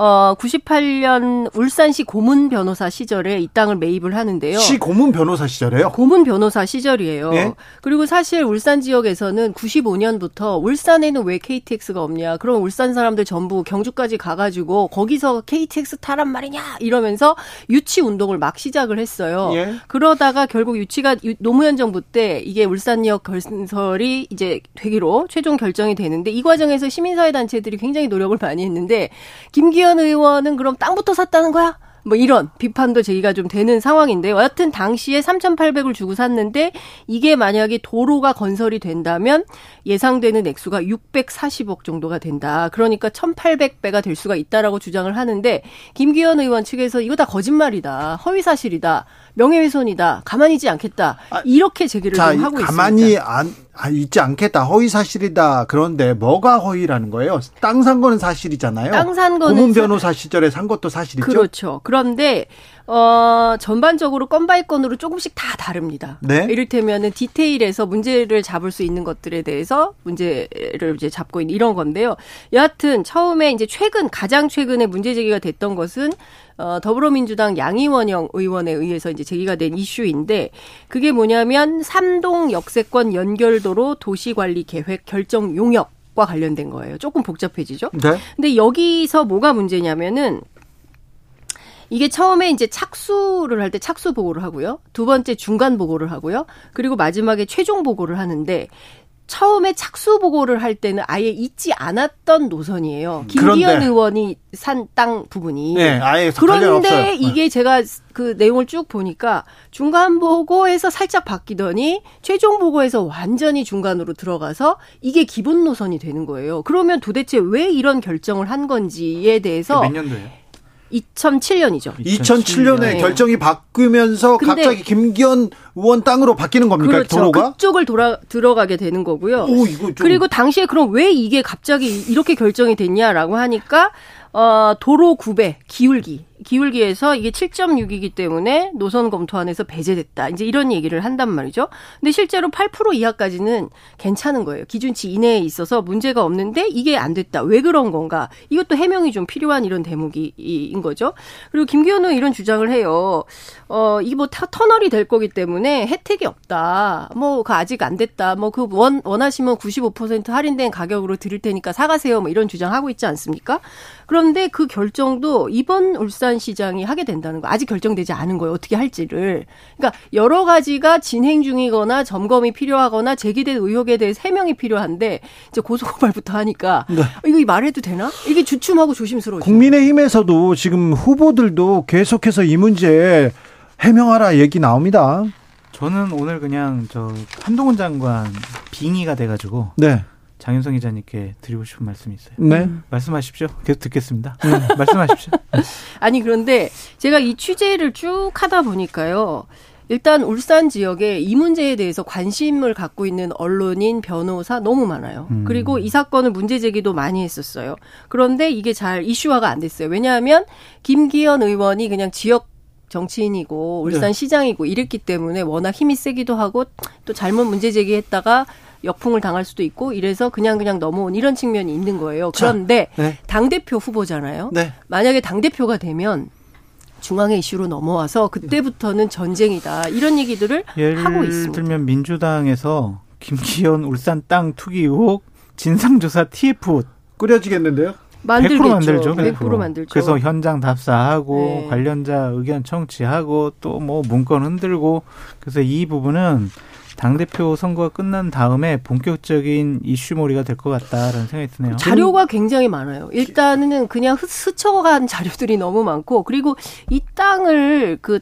어 98년 울산시 고문 변호사 시절에 이 땅을 매입을 하는데요. 시 고문 변호사 시절에요? 고문 변호사 시절이에요. 네? 그리고 사실 울산 지역에서는 95년부터 울산에는 왜 KTX가 없냐? 그럼 울산 사람들 전부 경주까지 가가지고 거기서 KTX 타란 말이냐? 이러면서 유치 운동을 막 시작을 했어요. 예? 그러다가 결국 유치가 노무현 정부 때 이게 울산역 건설이 이제 되기로 최종 결정이 되는데 이 과정에서 시민사회 단체들이 굉장히 노력을 많이 했는데 김기현 이낙연 의원은 그럼 땅부터 샀다는 거야? 뭐 이런 비판도 제기가 좀 되는 상황인데요. 여하튼 당시에 3,800을 주고 샀는데 이게 만약에 도로가 건설이 된다면 예상되는 액수가 640억 정도가 된다. 그러니까 1,800배가 될 수가 있다라고 주장을 하는데 김기현 의원 측에서 이거 다 거짓말이다. 허위 사실이다. 명예훼손이다. 가만히 있지 않겠다. 아, 이렇게 제기를 자, 좀 하고 가만히 있습니다. 가만히 아, 있지 않겠다. 허위 사실이다. 그런데 뭐가 허위라는 거예요? 땅 산 거는 사실이잖아요. 땅 산 거는 고문 변호사 시절에 산 것도 사실이죠. 그렇죠. 그런데 어, 전반적으로 건 by 건으로 조금씩 다 다릅니다. 네? 이를테면은 디테일에서 문제를 잡을 수 있는 것들에 대해서 문제를 이제 잡고 있는 이런 건데요. 여하튼 처음에 이제 최근 가장 최근에 문제 제기가 됐던 것은 어, 더불어민주당 양이원영 의원에 의해서 이제 제기가 된 이슈인데 그게 뭐냐면 삼동 역세권 연결도로 도시관리 계획 결정 용역 과 관련된 거예요. 조금 복잡해지죠. 네. 근데 여기서 뭐가 문제냐면은 이게 처음에 이제 착수를 할 때 착수 보고를 하고요. 두 번째 중간 보고를 하고요. 그리고 마지막에 최종 보고를 하는데 처음에 착수 보고를 할 때는 아예 잊지 않았던 노선이에요. 김기현. 의원이 산 땅 부분이. 네, 아예 그런데 이게 네. 제가 그 내용을 쭉 보니까 중간 보고에서 살짝 바뀌더니 최종 보고에서 완전히 중간으로 들어가서 이게 기본 노선이 되는 거예요. 그러면 도대체 왜 이런 결정을 한 건지에 대해서 몇 년도예요? 2007년이죠. 2007년에 네. 결정이 바뀌면서 갑자기 김기현 의원 땅으로 바뀌는 겁니까? 그렇죠. 도로가? 그쪽을 돌아 들어가게 되는 거고요. 오, 좀... 그리고 당시에 그럼 왜 이게 갑자기 이렇게 결정이 됐냐라고 하니까 어, 도로 구배 기울기 기울기에서 이게 7.6이기 때문에 노선 검토안에서 배제됐다. 이제 이런 얘기를 한단 말이죠. 근데 실제로 8% 이하까지는 괜찮은 거예요. 기준치 이내에 있어서 문제가 없는데 이게 안 됐다. 왜 그런 건가? 이것도 해명이 좀 필요한 이런 대목인 거죠. 그리고 김기현 의원 이런 주장을 해요. 어, 이게 뭐 터널이 될 거기 때문에 혜택이 없다. 뭐, 그 아직 안 됐다. 뭐, 그 원, 원하시면 95% 할인된 가격으로 드릴 테니까 사가세요. 뭐 이런 주장하고 있지 않습니까? 그런데 그 결정도 이번 울산 시장이 하게 된다는 거 아직 결정되지 않은 거예요. 어떻게 할지를. 그러니까 여러 가지가 진행 중이거나 점검이 필요하거나 제기된 의혹에 대해 해명이 필요한데 이제 고소고발부터 하니까 네. 이거 말해도 되나? 이게 주춤하고 조심스러워. 국민의힘에서도 지금 후보들도 계속해서 이 문제 해명하라 얘기 나옵니다. 저는 오늘 그냥 저 한동훈 장관 빙의가 돼가지고 네. 장윤성 기자님께 드리고 싶은 말씀이 있어요. 네. 음. 말씀하십시오. 계속 듣겠습니다. 네. 말씀하십시오. 아니 그런데 제가 이 취재를 쭉 하다 보니까요. 일단 울산 지역에 이 문제에 대해서 관심을 갖고 있는 언론인, 변호사 너무 많아요. 음. 그리고 이 사건을 문제 제기도 많이 했었어요. 그런데 이게 잘 이슈화가 안 됐어요. 왜냐하면 김기현 의원이 그냥 지역 정치인이고 울산 네. 시장이고 이랬기 때문에 워낙 힘이 세기도 하고 또 잘못 문제 제기했다가 역풍을 당할 수도 있고 이래서 그냥 그냥 넘어온 이런 측면이 있는 거예요. 그런데 네. 당 대표 후보잖아요. 네. 만약에 당 대표가 되면 중앙의 이슈로 넘어와서 그때부터는 전쟁이다 이런 얘기들을 하고 있습니다. 예를 들면 민주당에서 김기현 울산 땅 투기 의혹 진상조사 TF 꾸려지겠는데요? 만들겠죠. 100% 만들죠. 100%, 100% 만들죠. 그래서 현장 답사하고 네. 관련자 의견 청취하고 또 뭐 문건 흔들고 그래서 이 부분은 당대표 선거가 끝난 다음에 본격적인 이슈몰이가 될 것 같다라는 생각이 드네요. 자료가 굉장히 많아요. 일단은 그냥 스쳐간 자료들이 너무 많고 그리고 이 땅을 그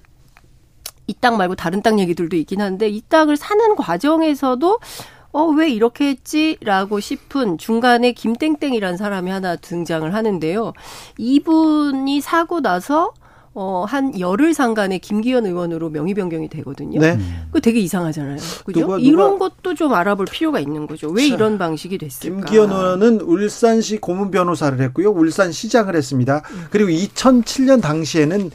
이 땅 말고 다른 땅 얘기들도 있긴 한데 이 땅을 사는 과정에서도 어, 왜 이렇게 했지라고 싶은 중간에 김땡땡이라는 사람이 하나 등장을 하는데요. 이분이 사고 나서 어, 한 열흘 상간에 김기현 의원으로 명의 변경이 되거든요. 네. 그 되게 이상하잖아요. 그죠? 누가, 누가, 이런 것도 좀 알아볼 필요가 있는 거죠. 왜 자, 이런 방식이 됐을까? 김기현 의원은 울산시 고문 변호사를 했고요. 울산 시장을 했습니다. 음. 그리고 2007년 당시에는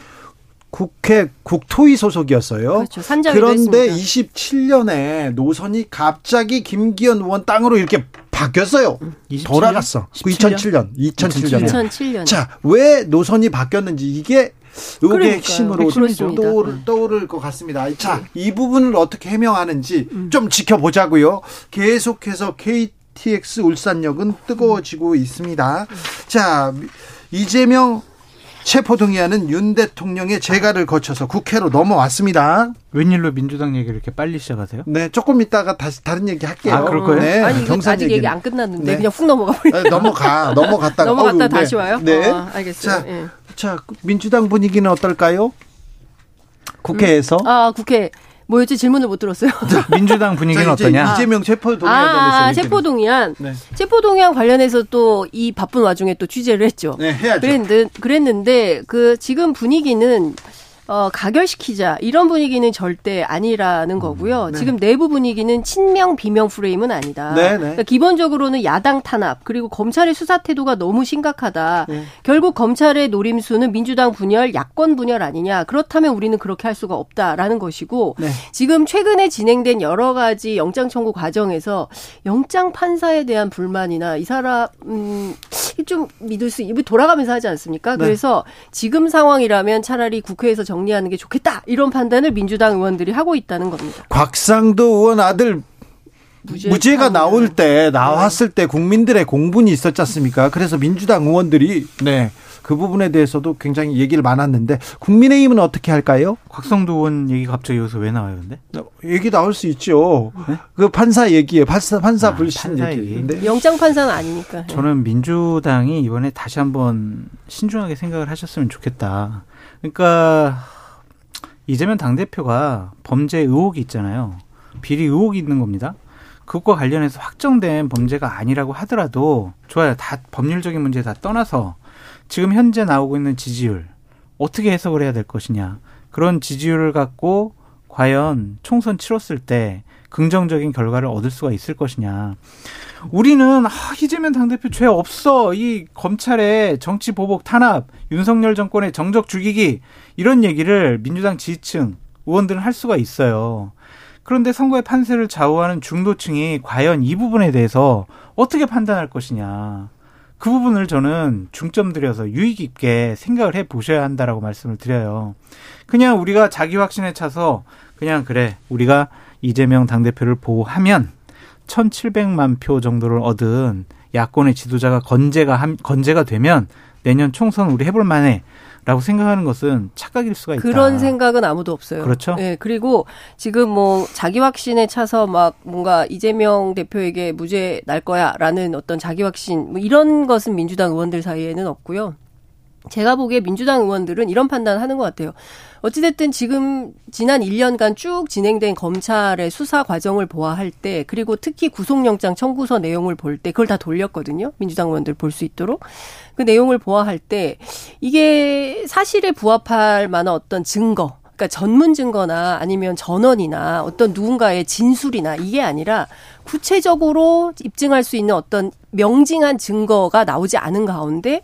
국회 국토위 소속이었어요. 그렇죠. 그런데 했습니다. 27년에 노선이 갑자기 김기현 의원 땅으로 이렇게 바뀌었어요. 27년? 돌아갔어. 17년? 2007년. 2007년. 2007년. 자, 왜 노선이 바뀌었는지 이게 의혹의 핵심으로 떠오를, 떠오를 것 같습니다. 자, 이 부분을 어떻게 해명하는지 음. 좀 지켜보자고요. 계속해서 KTX 울산역은 뜨거워지고 있습니다. 자, 이재명 체포동의안은 윤 대통령의 재가를 거쳐서 국회로 넘어왔습니다. 웬일로 민주당 얘기를 이렇게 빨리 시작하세요? 네, 조금 있다가 다시 다른 얘기 할게요. 아, 그럴 거예요? 네, 아니, 경산 아직 얘기 안 끝났는데 네. 그냥 훅 넘어가 버려. 네, 넘어가, 넘어갔다가 넘어갔다 다시 와요? 네, 어, 알겠어요. 자, 예. 자, 민주당 분위기는 어떨까요? 국회에서? 음, 아, 국회. 뭐였지 질문을 못 들었어요. 민주당 분위기는 어떠냐? 이재명 체포동의안 아, 아 체포동의안. 네. 체포동의안 관련해서 또 이 바쁜 와중에 또 취재를 했죠. 네, 해야죠. 그랬는데, 그랬는데 그 지금 분위기는 어, 가결시키자 이런 분위기는 절대 아니라는 거고요. 네. 지금 내부 분위기는 친명 비명 프레임은 아니다. 네, 네. 그러니까 기본적으로는 야당 탄압 그리고 검찰의 수사 태도가 너무 심각하다. 네. 결국 검찰의 노림수는 민주당 분열, 야권 분열 아니냐. 그렇다면 우리는 그렇게 할 수가 없다라는 것이고 네. 지금 최근에 진행된 여러 가지 영장 청구 과정에서 영장 판사에 대한 불만이나 이 사람 음, 좀 믿을 수 돌아가면서 하지 않습니까? 네. 그래서 지금 상황이라면 차라리 국회에서 정 정리하는 게 좋겠다 이런 판단을 민주당 의원들이 하고 있다는 겁니다. 곽상도 의원 아들 무죄 가 나올 때 나왔을 때 국민들의 공분이 있었지 않습니까? 그래서 민주당 의원들이 네. 그그 부분에 대해서도 굉장히 얘기를 많았는데 국민의힘은 어떻게 할까요? 곽성도 의원 얘기 갑자기 여기서 왜 나와요, 근데? 얘기 나올 수 있죠. 네? 그 판사 얘기에 판사 판사 아, 불신 판사 얘기인데 영장 판사는 아니니까. 저는 민주당이 이번에 다시 한번 신중하게 생각을 하셨으면 좋겠다. 그러니까 이재명 당대표가 범죄 의혹이 있잖아요. 비리 의혹이 있는 겁니다. 그것과 관련해서 확정된 범죄가 아니라고 하더라도 좋아요. 다 법률적인 문제 다 떠나서 지금 현재 나오고 있는 지지율 어떻게 해석을 해야 될 것이냐. 그런 지지율을 갖고 과연 총선 치렀을 때 긍정적인 결과를 얻을 수가 있을 것이냐. 우리는 아, 이재명 당대표 죄 없어. 이 검찰의 정치 보복 탄압, 윤석열 정권의 정적 죽이기 이런 얘기를 민주당 지지층 의원들은 할 수가 있어요. 그런데 선거의 판세를 좌우하는 중도층이 과연 이 부분에 대해서 어떻게 판단할 것이냐. 그 부분을 저는 중점 들여서 유익 있게 생각을 해 보셔야 한다라고 말씀을 드려요. 그냥 우리가 자기 확신에 차서 그냥 그래 우리가 이재명 당대표를 보호하면 1,700만 표 정도를 얻은 야권의 지도자가 건재가 건재가 되면 내년 총선 우리 해볼 만해. 라고 생각하는 것은 착각일 수가 있다. 그런 생각은 아무도 없어요. 그렇죠. 네, 그리고 지금 뭐 자기 확신에 차서 막 뭔가 이재명 대표에게 무죄 날 거야라는 어떤 자기 확신 뭐 이런 것은 민주당 의원들 사이에는 없고요. 제가 보기에 민주당 의원들은 이런 판단을 하는 것 같아요. 어찌됐든 지금 지난 1년간 쭉 진행된 검찰의 수사 과정을 보아할 때 그리고 특히 구속영장 청구서 내용을 볼 때 그걸 다 돌렸거든요. 민주당 의원들 볼 수 있도록. 그 내용을 보아할 때 이게 사실에 부합할 만한 어떤 증거 그러니까 전문 증거나 아니면 전원이나 어떤 누군가의 진술이나 이게 아니라 구체적으로 입증할 수 있는 어떤 명징한 증거가 나오지 않은 가운데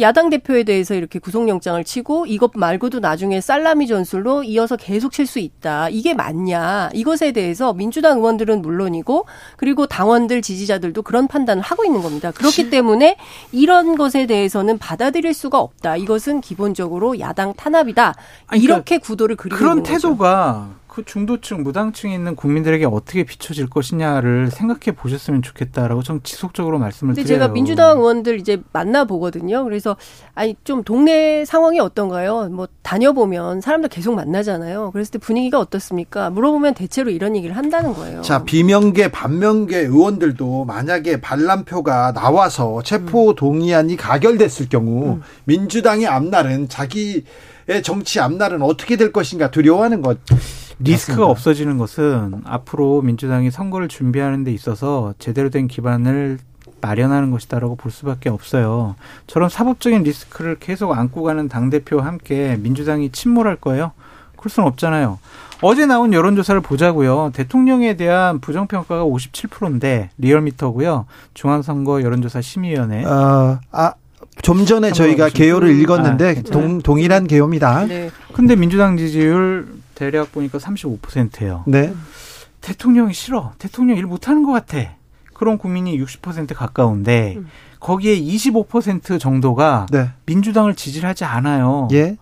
야당 대표에 대해서 이렇게 구속영장을 치고 이것 말고도 나중에 살라미 전술로 이어서 계속 칠 수 있다. 이게 맞냐. 이것에 대해서 민주당 의원들은 물론이고 그리고 당원들 지지자들도 그런 판단을 하고 있는 겁니다. 그렇기 때문에 이런 것에 대해서는 받아들일 수가 없다. 이것은 기본적으로 야당 탄압이다. 이렇게 그러니까 구도를 그리고 그런 태도가 그 중도층, 무당층에 있는 국민들에게 어떻게 비춰질 것이냐를 생각해 보셨으면 좋겠다라고 좀 지속적으로 말씀을 근데 드려요. 제가 민주당 의원들 이제 만나 보거든요. 그래서 아니 좀 동네 상황이 어떤가요? 뭐 다녀보면 사람들 계속 만나잖아요. 그랬을 때 분위기가 어떻습니까? 물어보면 대체로 이런 얘기를 한다는 거예요. 자, 비명계, 반명계 의원들도 만약에 반란표가 나와서 체포 동의안이 가결됐을 경우 음. 민주당의 앞날은 자기 의 정치 앞날은 어떻게 될 것인가 두려워하는 것 리스크가 맞습니다. 없어지는 것은 앞으로 민주당이 선거를 준비하는 데 있어서 제대로 된 기반을 마련하는 것이다라고 볼 수밖에 없어요. 저런 사법적인 리스크를 계속 안고 가는 당대표와 함께 민주당이 침몰할 거예요? 그럴 수는 없잖아요. 어제 나온 여론조사를 보자고요. 대통령에 대한 부정평가가 57%인데 리얼미터고요. 중앙선거 여론조사 심의위원회. 어, 아, 좀 전에 저희가 개요를 읽었는데 아, 동, 동일한 개요입니다. 네. 근데 민주당 지지율 대략 보니까 35%예요. 네. 대통령이 싫어. 대통령 일 못하는 것 같아. 그런 국민이 60% 가까운데 음. 거기에 25% 정도가 네. 민주당을 지지하지 않아요. 예.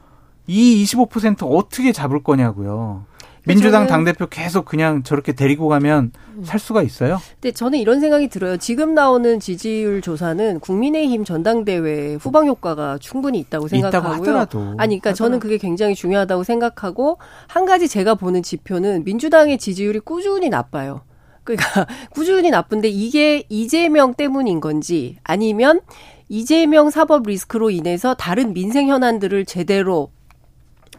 이 25% 어떻게 잡을 거냐고요. 민주당 당대표 계속 그냥 저렇게 데리고 가면 음. 살 수가 있어요? 근데 저는 이런 생각이 들어요. 지금 나오는 지지율 조사는 국민의힘 전당대회 후방 효과가 충분히 있다고 생각하고요. 있다고 하더라도. 아니, 그러니까 저는 그게 굉장히 중요하다고 생각하고 한 가지 제가 보는 지표는 민주당의 지지율이 꾸준히 나빠요. 그러니까 꾸준히 나쁜데 이게 이재명 때문인 건지 아니면 이재명 사법 리스크로 인해서 다른 민생 현안들을 제대로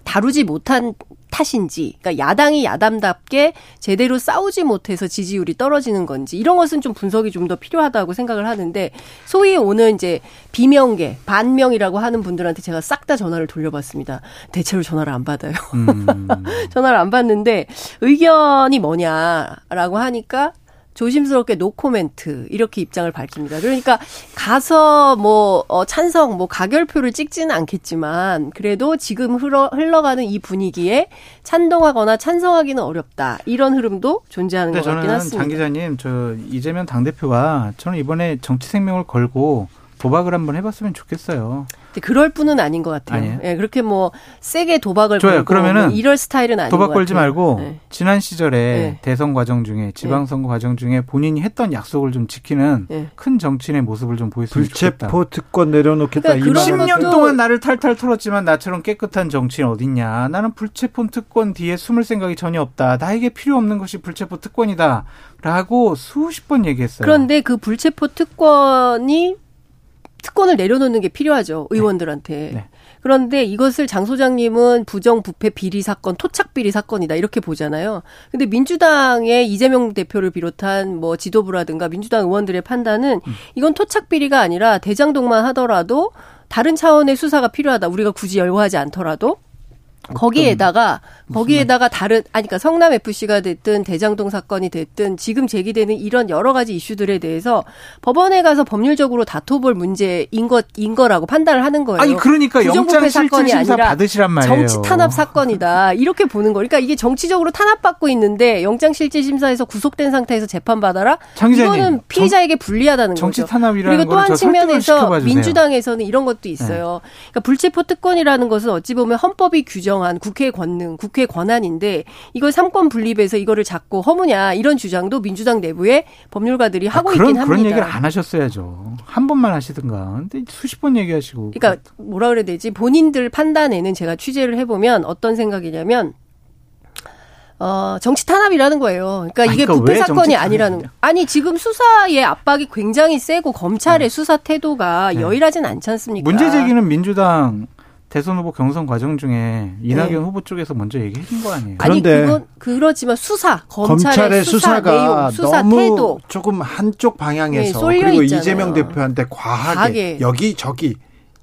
다루지 못한 탓인지, 그러니까 야당이 야담답게 제대로 싸우지 못해서 지지율이 떨어지는 건지 이런 것은 좀 분석이 좀 더 필요하다고 생각을 하는데 소위 오는 이제 비명계 반명이라고 하는 분들한테 제가 싹 다 전화를 돌려봤습니다. 대체로 전화를 안 받아요. 음. 전화를 안 받는데 의견이 뭐냐라고 하니까 조심스럽게 노코멘트 이렇게 입장을 밝힙니다. 그러니까 가서 뭐 어, 찬성 뭐 가결표를 찍지는 않겠지만 그래도 지금 흘러, 흘러가는 이 분위기에 찬동하거나 찬성하기는 어렵다 이런 흐름도 존재하는 것 같긴 합니다. 장 기자님 저 이재명 당 대표가 저는 이번에 정치 생명을 걸고 도박을 한번 해봤으면 좋겠어요. 그럴 뿐은 아닌 것 같아요. 예, 그렇게 뭐 세게 도박을 좋아요. 그러면은 뭐 이럴 스타일은 아닌 도박 걸지 말고 네. 지난 시절에 네. 대선 과정 중에 지방선거 네. 과정 중에 본인이 했던 약속을 좀 지키는 네. 큰 정치인의 모습을 좀 보였으면 좋겠다. 불체포 특권 내려놓겠다. 그러니까 10년 동안 나를 탈탈 털었지만 나처럼 깨끗한 정치인 어딨냐. 나는 불체포 특권 뒤에 숨을 생각이 전혀 없다. 나에게 필요 없는 것이 불체포 특권이다. 라고 수십 번 얘기했어요. 그런데 그 불체포 특권이 특권을 내려놓는 게 필요하죠. 네. 의원들한테. 네. 네. 그런데 이것을 장 소장님은 부정 부패 비리 사건, 토착 비리 사건이다 이렇게 보잖아요. 근데 민주당의 이재명 대표를 비롯한 뭐 지도부라든가 민주당 의원들의 판단은 음. 이건 토착 비리가 아니라 대장동만 하더라도 다른 차원의 수사가 필요하다. 우리가 굳이 열거하지 않더라도 거기에다가 거기에다가 다른 아니 그러니까 성남 FC가 됐든 대장동 사건이 됐든 지금 제기되는 이런 여러 가지 이슈들에 대해서 법원에 가서 법률적으로 다퉈볼 문제인 것인 거라고 판단을 하는 거예요. 아니 그러니까 영장 사건이 아니라 받으시란 말이에요. 정치 탄압 사건이다 이렇게 보는 거. 그러니까 이게 정치적으로 탄압받고 있는데 영장 실질 심사에서 구속된 상태에서 재판 받아라. 이거는 피의자에게 불리하다는 정치 거죠. 탄압이라는 그리고 또 한 측면에서 민주당에서는 이런 것도 있어요. 네. 그러니까 불체포 특권이라는 것은 어찌 보면 헌법이 규정 규정한 국회 권능, 국회 권한인데 이걸 삼권 분립해서 이거를 잡고 허무냐 이런 주장도 민주당 내부의 법률가들이 하고 아, 그런, 있긴 합니다. 그런 얘기를 안 하셨어야죠. 한 번만 하시든가. 근데 수십 번 얘기하시고. 그러니까 뭐라 그래야 되지? 본인들 판단에는 제가 취재를 해보면 어떤 생각이냐면 어, 정치 탄압이라는 거예요. 그러니까 이게 그러니까 부패 사건이 아니라는 거. 아니 지금 수사의 압박이 굉장히 세고 검찰의 네. 수사 태도가 네. 여일하진 않지 않습니까? 문제 제기는 민주당 대선 후보 경선 과정 중에 이낙연 네. 후보 쪽에서 먼저 얘기해 준 거 아니에요? 아니 그건 그렇지만 수사 검찰의, 검찰의 수사 내용, 수사 너무 태도 조금 한쪽 방향에서 네, 그리고 있잖아요. 이재명 대표한테 과하게, 과하게. 여기 저기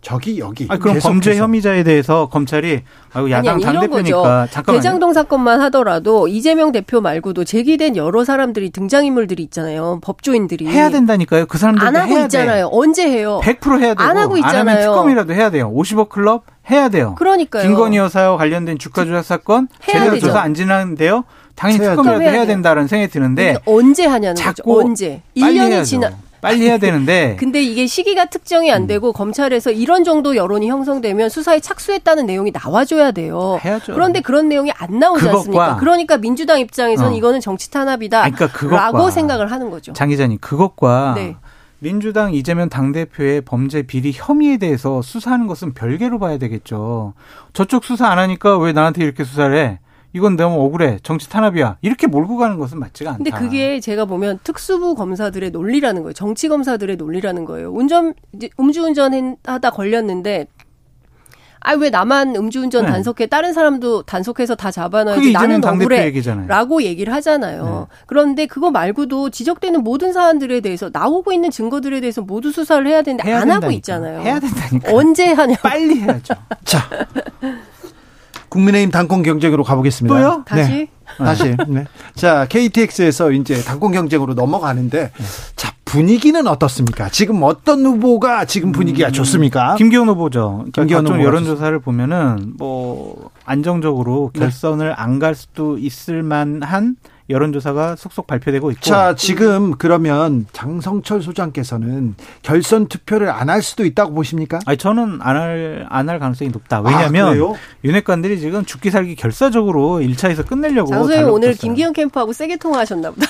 저기 여기. 아 그럼 범죄 혐의자에 대해서 검찰이 아유 야당 당 대표니까 잠깐 대장동 사건만 하더라도 이재명 대표 말고도 제기된 여러 사람들이 등장 인물들이 있잖아요. 법조인들이 해야 된다니까요. 그 사람들 안 하고 있잖아요. 돼. 언제 해요? 100% 해야 되고 안 하고 있잖아요. 안 하면 특검이라도 해야 돼요. 50억 클럽 해야 돼요. 그러니까요. 김건희 여사와 관련된 주가 조작 사건 제대로 조사 안 지났는데요. 당연히 특검이라도 해야, 해야 된다는 생각이 드는데 언제 하냐는 거죠. 언제? 1년이 지나 빨리 해야 되는데. 근데 이게 시기가 특정이 안 음. 되고 음. 검찰에서 이런 정도 여론이 형성되면 수사에 착수했다는 내용이 나와줘야 돼요. 해야죠. 그런데 그런 내용이 안 나오지 않습니까? 그러니까 민주당 입장에서는 어. 이거는 정치 탄압이다. 그러니까 라고 생각을 하는 거죠. 장 기자님, 그것과 네. 민주당 이재명 당대표의 범죄 비리 혐의에 대해서 수사하는 것은 별개로 봐야 되겠죠. 저쪽 수사 안 하니까 왜 나한테 이렇게 수사를 해? 이건 너무 억울해. 정치 탄압이야. 이렇게 몰고 가는 것은 맞지가 않다. 근데 그게 제가 보면 특수부 검사들의 논리라는 거예요. 정치 검사들의 논리라는 거예요. 운전 음주운전 하다 걸렸는데 아 왜 나만 음주운전 네. 단속해 다른 사람도 단속해서 다 잡아놔야지 나는 억울해라고 얘기를 하잖아요. 네. 그런데 그거 말고도 지적되는 모든 사안들에 대해서 나오고 있는 증거들에 대해서 모두 수사를 해야 되는데 해야 안 된다니까. 하고 있잖아요. 해야 된다니까. 언제 하냐? 빨리 해야죠. 자. 국민의힘 당권 경쟁으로 가보겠습니다. 또요? 다시? 네. 다시. 네. 자, KTX에서 이제 당권 경쟁으로 넘어가는데, 네. 자, 분위기는 어떻습니까? 지금 어떤 후보가 지금 분위기가 음, 좋습니까? 김기현 후보죠. 그러니까 김기현 후보 여론조사를 보면은 뭐 안정적으로 네. 결선을 네. 안갈 수도 있을 만한 여론조사가 속속 발표되고 있고. 자, 지금 그러면 장성철 소장께서는 결선 투표를 안 할 수도 있다고 보십니까? 아니, 저는 안 할, 안 할 가능성이 높다. 왜냐면 하 아, 윤핵관들이 지금 죽기 살기 결사적으로 1차에서 끝내려고. 장소영 오늘 김기현 캠프하고 세게 통화하셨나 보다.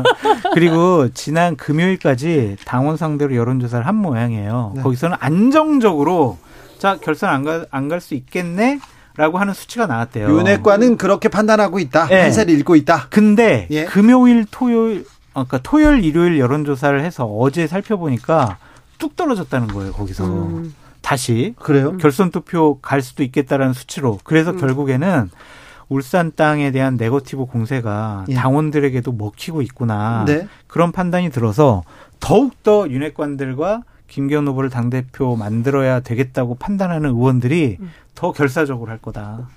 그리고 지난 금요일까지 당원 상대로 여론조사를 한 모양이에요. 네. 거기서는 안정적으로 자, 결선 안 갈, 안 갈 수 있겠네? 라고 하는 수치가 나왔대요. 윤핵관은 그렇게 판단하고 있다. 네. 판세를 읽고 있다. 근데 예. 금요일, 토요일, 아, 그러니까 토요일, 일요일 여론조사를 해서 어제 살펴보니까 뚝 떨어졌다는 거예요. 거기서 음. 다시 그래요? 결선 투표 갈 수도 있겠다라는 수치로. 그래서 음. 결국에는 울산 땅에 대한 네거티브 공세가 예. 당원들에게도 먹히고 있구나. 네. 그런 판단이 들어서 더욱 더 윤핵관들과 김기현 후보를 당대표 만들어야 되겠다고 판단하는 의원들이 음. 더 결사적으로 할 거다.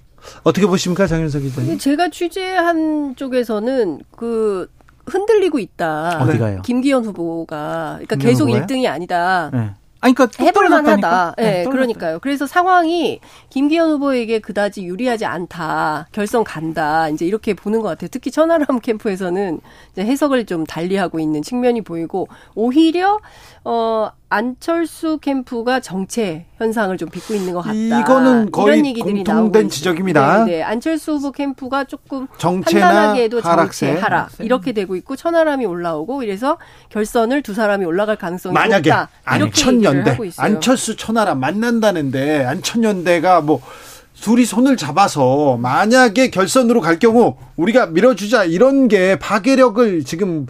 어떻게 보십니까, 장윤석 기자님? 제가 취재한 쪽에서는 그 흔들리고 있다. 어디가요? 김기현 후보가 그러니까 계속 후보가요? 1등이 아니다. 네. 아니, 그러니까 해볼만하다. 예, 네, 그러니까요. 그래서 상황이 김기현 후보에게 그다지 유리하지 않다. 결선 간다. 이제 이렇게 보는 것 같아요. 특히 천하람 캠프에서는 이제 해석을 좀 달리하고 있는 측면이 보이고 오히려 어 안철수 캠프가 정체 현상을 좀 빚고 있는 것 같다. 이거는 거의 이런 얘기들이 공통된 지적입니다. 네, 네, 안철수 후보 캠프가 조금 판단하기에도 하락세. 정체 하락 이렇게 되고 있고 천하람이 올라오고 이래서 결선을 두 사람이 올라갈 가능성이 만약에 높다. 안천연대 안철수 천하람 만난다는데 안천연대가 뭐 둘이 손을 잡아서 만약에 결선으로 갈 경우 우리가 밀어주자 이런 게 파괴력을 지금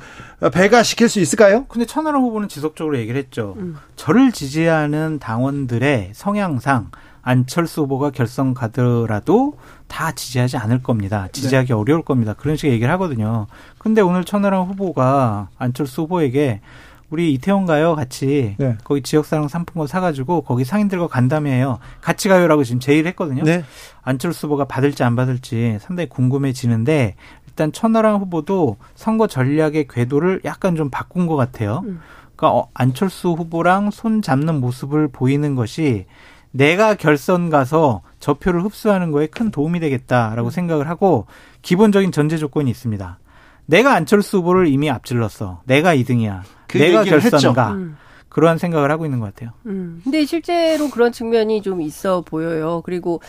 배가시킬 수 있을까요? 근데 천하람 후보는 지속적으로 얘기를 했죠. 음. 저를 지지하는 당원들의 성향상 안철수 후보가 결선 가더라도 다 지지하지 않을 겁니다. 지지하기 네. 어려울 겁니다. 그런 식의 얘기를 하거든요. 근데 오늘 천하람 후보가 안철수 후보에게 우리 이태원 가요 같이 네. 거기 지역사랑 상품권 사가지고 거기 상인들과 간담회해요 같이 가요라고 지금 제의를 했거든요. 네. 안철수 후보가 받을지 안 받을지 상당히 궁금해지는데 일단 천하람 후보도 선거 전략의 궤도를 약간 좀 바꾼 것 같아요. 음. 그러니까 어, 안철수 후보랑 손 잡는 모습을 보이는 것이 내가 결선 가서 저 표를 흡수하는 거에 큰 도움이 되겠다라고 음. 생각을 하고 기본적인 전제 조건이 있습니다. 내가 안철수 후보를 이미 앞질렀어. 내가 2등이야. 그 내가 결선가. 음. 그러한 생각을 하고 있는 것 같아요. 음. 근데 실제로 그런 측면이 좀 있어 보여요. 그리고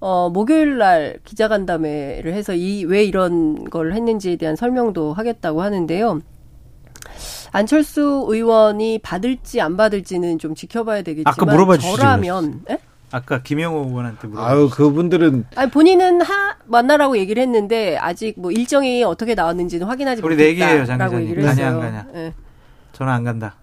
어 목요일 날 기자간담회를 해서 이 왜 이런 걸 했는지에 대한 설명도 하겠다고 하는데요. 안철수 의원이 받을지 안 받을지는 좀 지켜봐야 되겠지만 아까 물어봐 저라면 에? 아까 김영호 의원한테 물어. 아유 그분들은 아니 본인은 하 만나라고 얘기를 했는데 아직 뭐 일정이 어떻게 나왔는지는 확인하지 우리 못했다라고 얘기를 했어요. 가냐 안 가냐. 네. 저는 안 간다.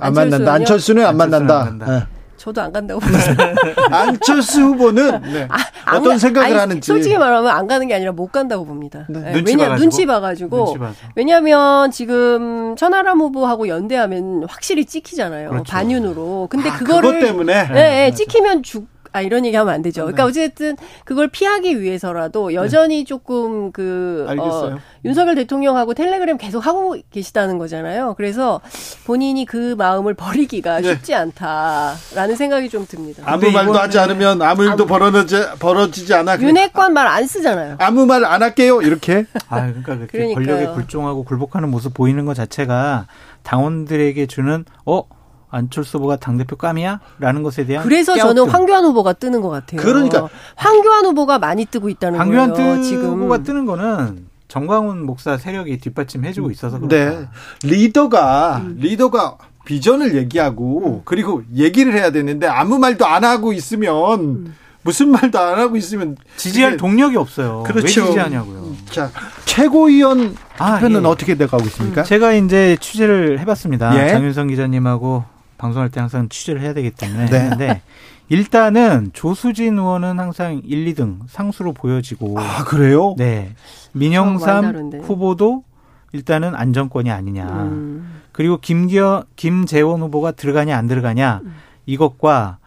안 만난다. 안철수는 안 만난다. 안. 네. 저도 안 간다고 보세요. 안철수 후보는 네. 아, 어떤 생각을 아니, 하는지 솔직히 말하면 안 가는 게 아니라 못 간다고 봅니다. 네. 네. 눈치 왜냐 봐가지고? 눈치 봐가지고 눈치 왜냐하면 지금 천하람 후보하고 연대하면 확실히 찍히잖아요 그렇죠. 반윤으로. 근데 아, 그거를 때문에 네, 네, 찍히면 죽 아, 이런 얘기 하면 안 되죠. 그러니까 네. 어쨌든 그걸 피하기 위해서라도 여전히 네. 조금 그, 어, 윤석열 대통령하고 텔레그램 계속 하고 계시다는 거잖아요. 그래서 본인이 그 마음을 버리기가 네. 쉽지 않다라는 생각이 좀 듭니다. 아무 말도 하지 않으면 아무 일도 벌어지, 벌어지지 않아. 윤핵관 말 안 쓰잖아요. 아무 말 안 할게요. 이렇게. 아, 그러니까 그렇게 그러니까요. 권력에 굴종하고 굴복하는 모습 보이는 것 자체가 당원들에게 주는, 어, 안철수 후보가 당대표 깜이야? 라는 것에 대한 그래서 깨우뜸. 저는 황교안 후보가 뜨는 것 같아요. 그러니까 황교안 후보가 많이 뜨고 있다는 황교안 거예요. 황교안 지금 후보가 뜨는 거는 정광훈 목사 세력이 뒷받침해주고 있어서 그렇다. 네, 리더가 음. 리더가 비전을 얘기하고 음. 그리고 얘기를 해야 되는데 아무 말도 안 하고 있으면 음. 무슨 말도 안 하고 있으면 지지할 동력이 없어요. 그렇죠. 왜 지지하냐고요. 자 최고위원 투표는 아, 예. 어떻게 돼가고 있습니까? 제가 이제 취재를 해봤습니다. 예. 장윤성 기자님하고 방송할 때 항상 취재를 해야 되기 때문에 네. 했는데 일단은 조수진 의원은 항상 1, 2등 상수로 보여지고 아 그래요? 네 민영삼 후보도 일단은 안정권이 아니냐 음. 그리고 김기어 김재원 후보가 들어가냐 안 들어가냐 음. 이것과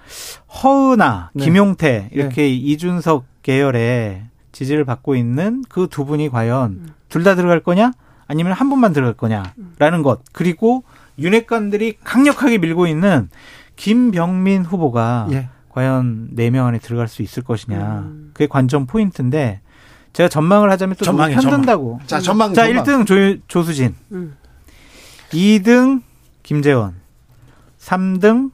허은아, 네. 김용태 이렇게 네. 이준석 계열의 지지를 받고 있는 그 두 분이 과연 음. 둘다 들어갈 거냐 아니면 한 분만 들어갈 거냐라는 것 그리고 윤핵관들이 강력하게 밀고 있는 김병민 후보가 예. 과연 네 명 안에 들어갈 수 있을 것이냐 음. 그게 관전 포인트인데 제가 전망을 하자면 또 전망이 편든다고. 자 전망. 자 전망. 1등 조, 조수진, 음. 2등 김재원, 3등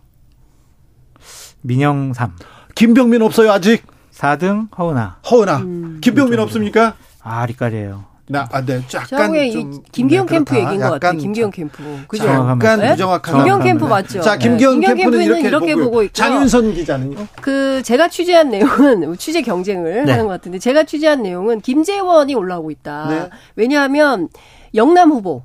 민영삼. 김병민 없어요, 아직? 4등 허은아. 허은아. 음. 김병민 없습니까? 아, 리까지예요. 나, 아, 네, 약간 좀 김기현 캠프 얘기인 것 같아요. 김기현 캠프. 그죠? 약간 네? 부정확한. 김기현 캠프 맞죠? 자, 김기현, 네. 캠프는, 캠프는 이렇게, 이렇게 보고 있고. 장윤선 기자는요? 그 제가 취재한 내용은 취재 경쟁을 네. 하는 것 같은데 제가 취재한 내용은 김재원이 올라오고 있다. 네. 왜냐하면 영남 후보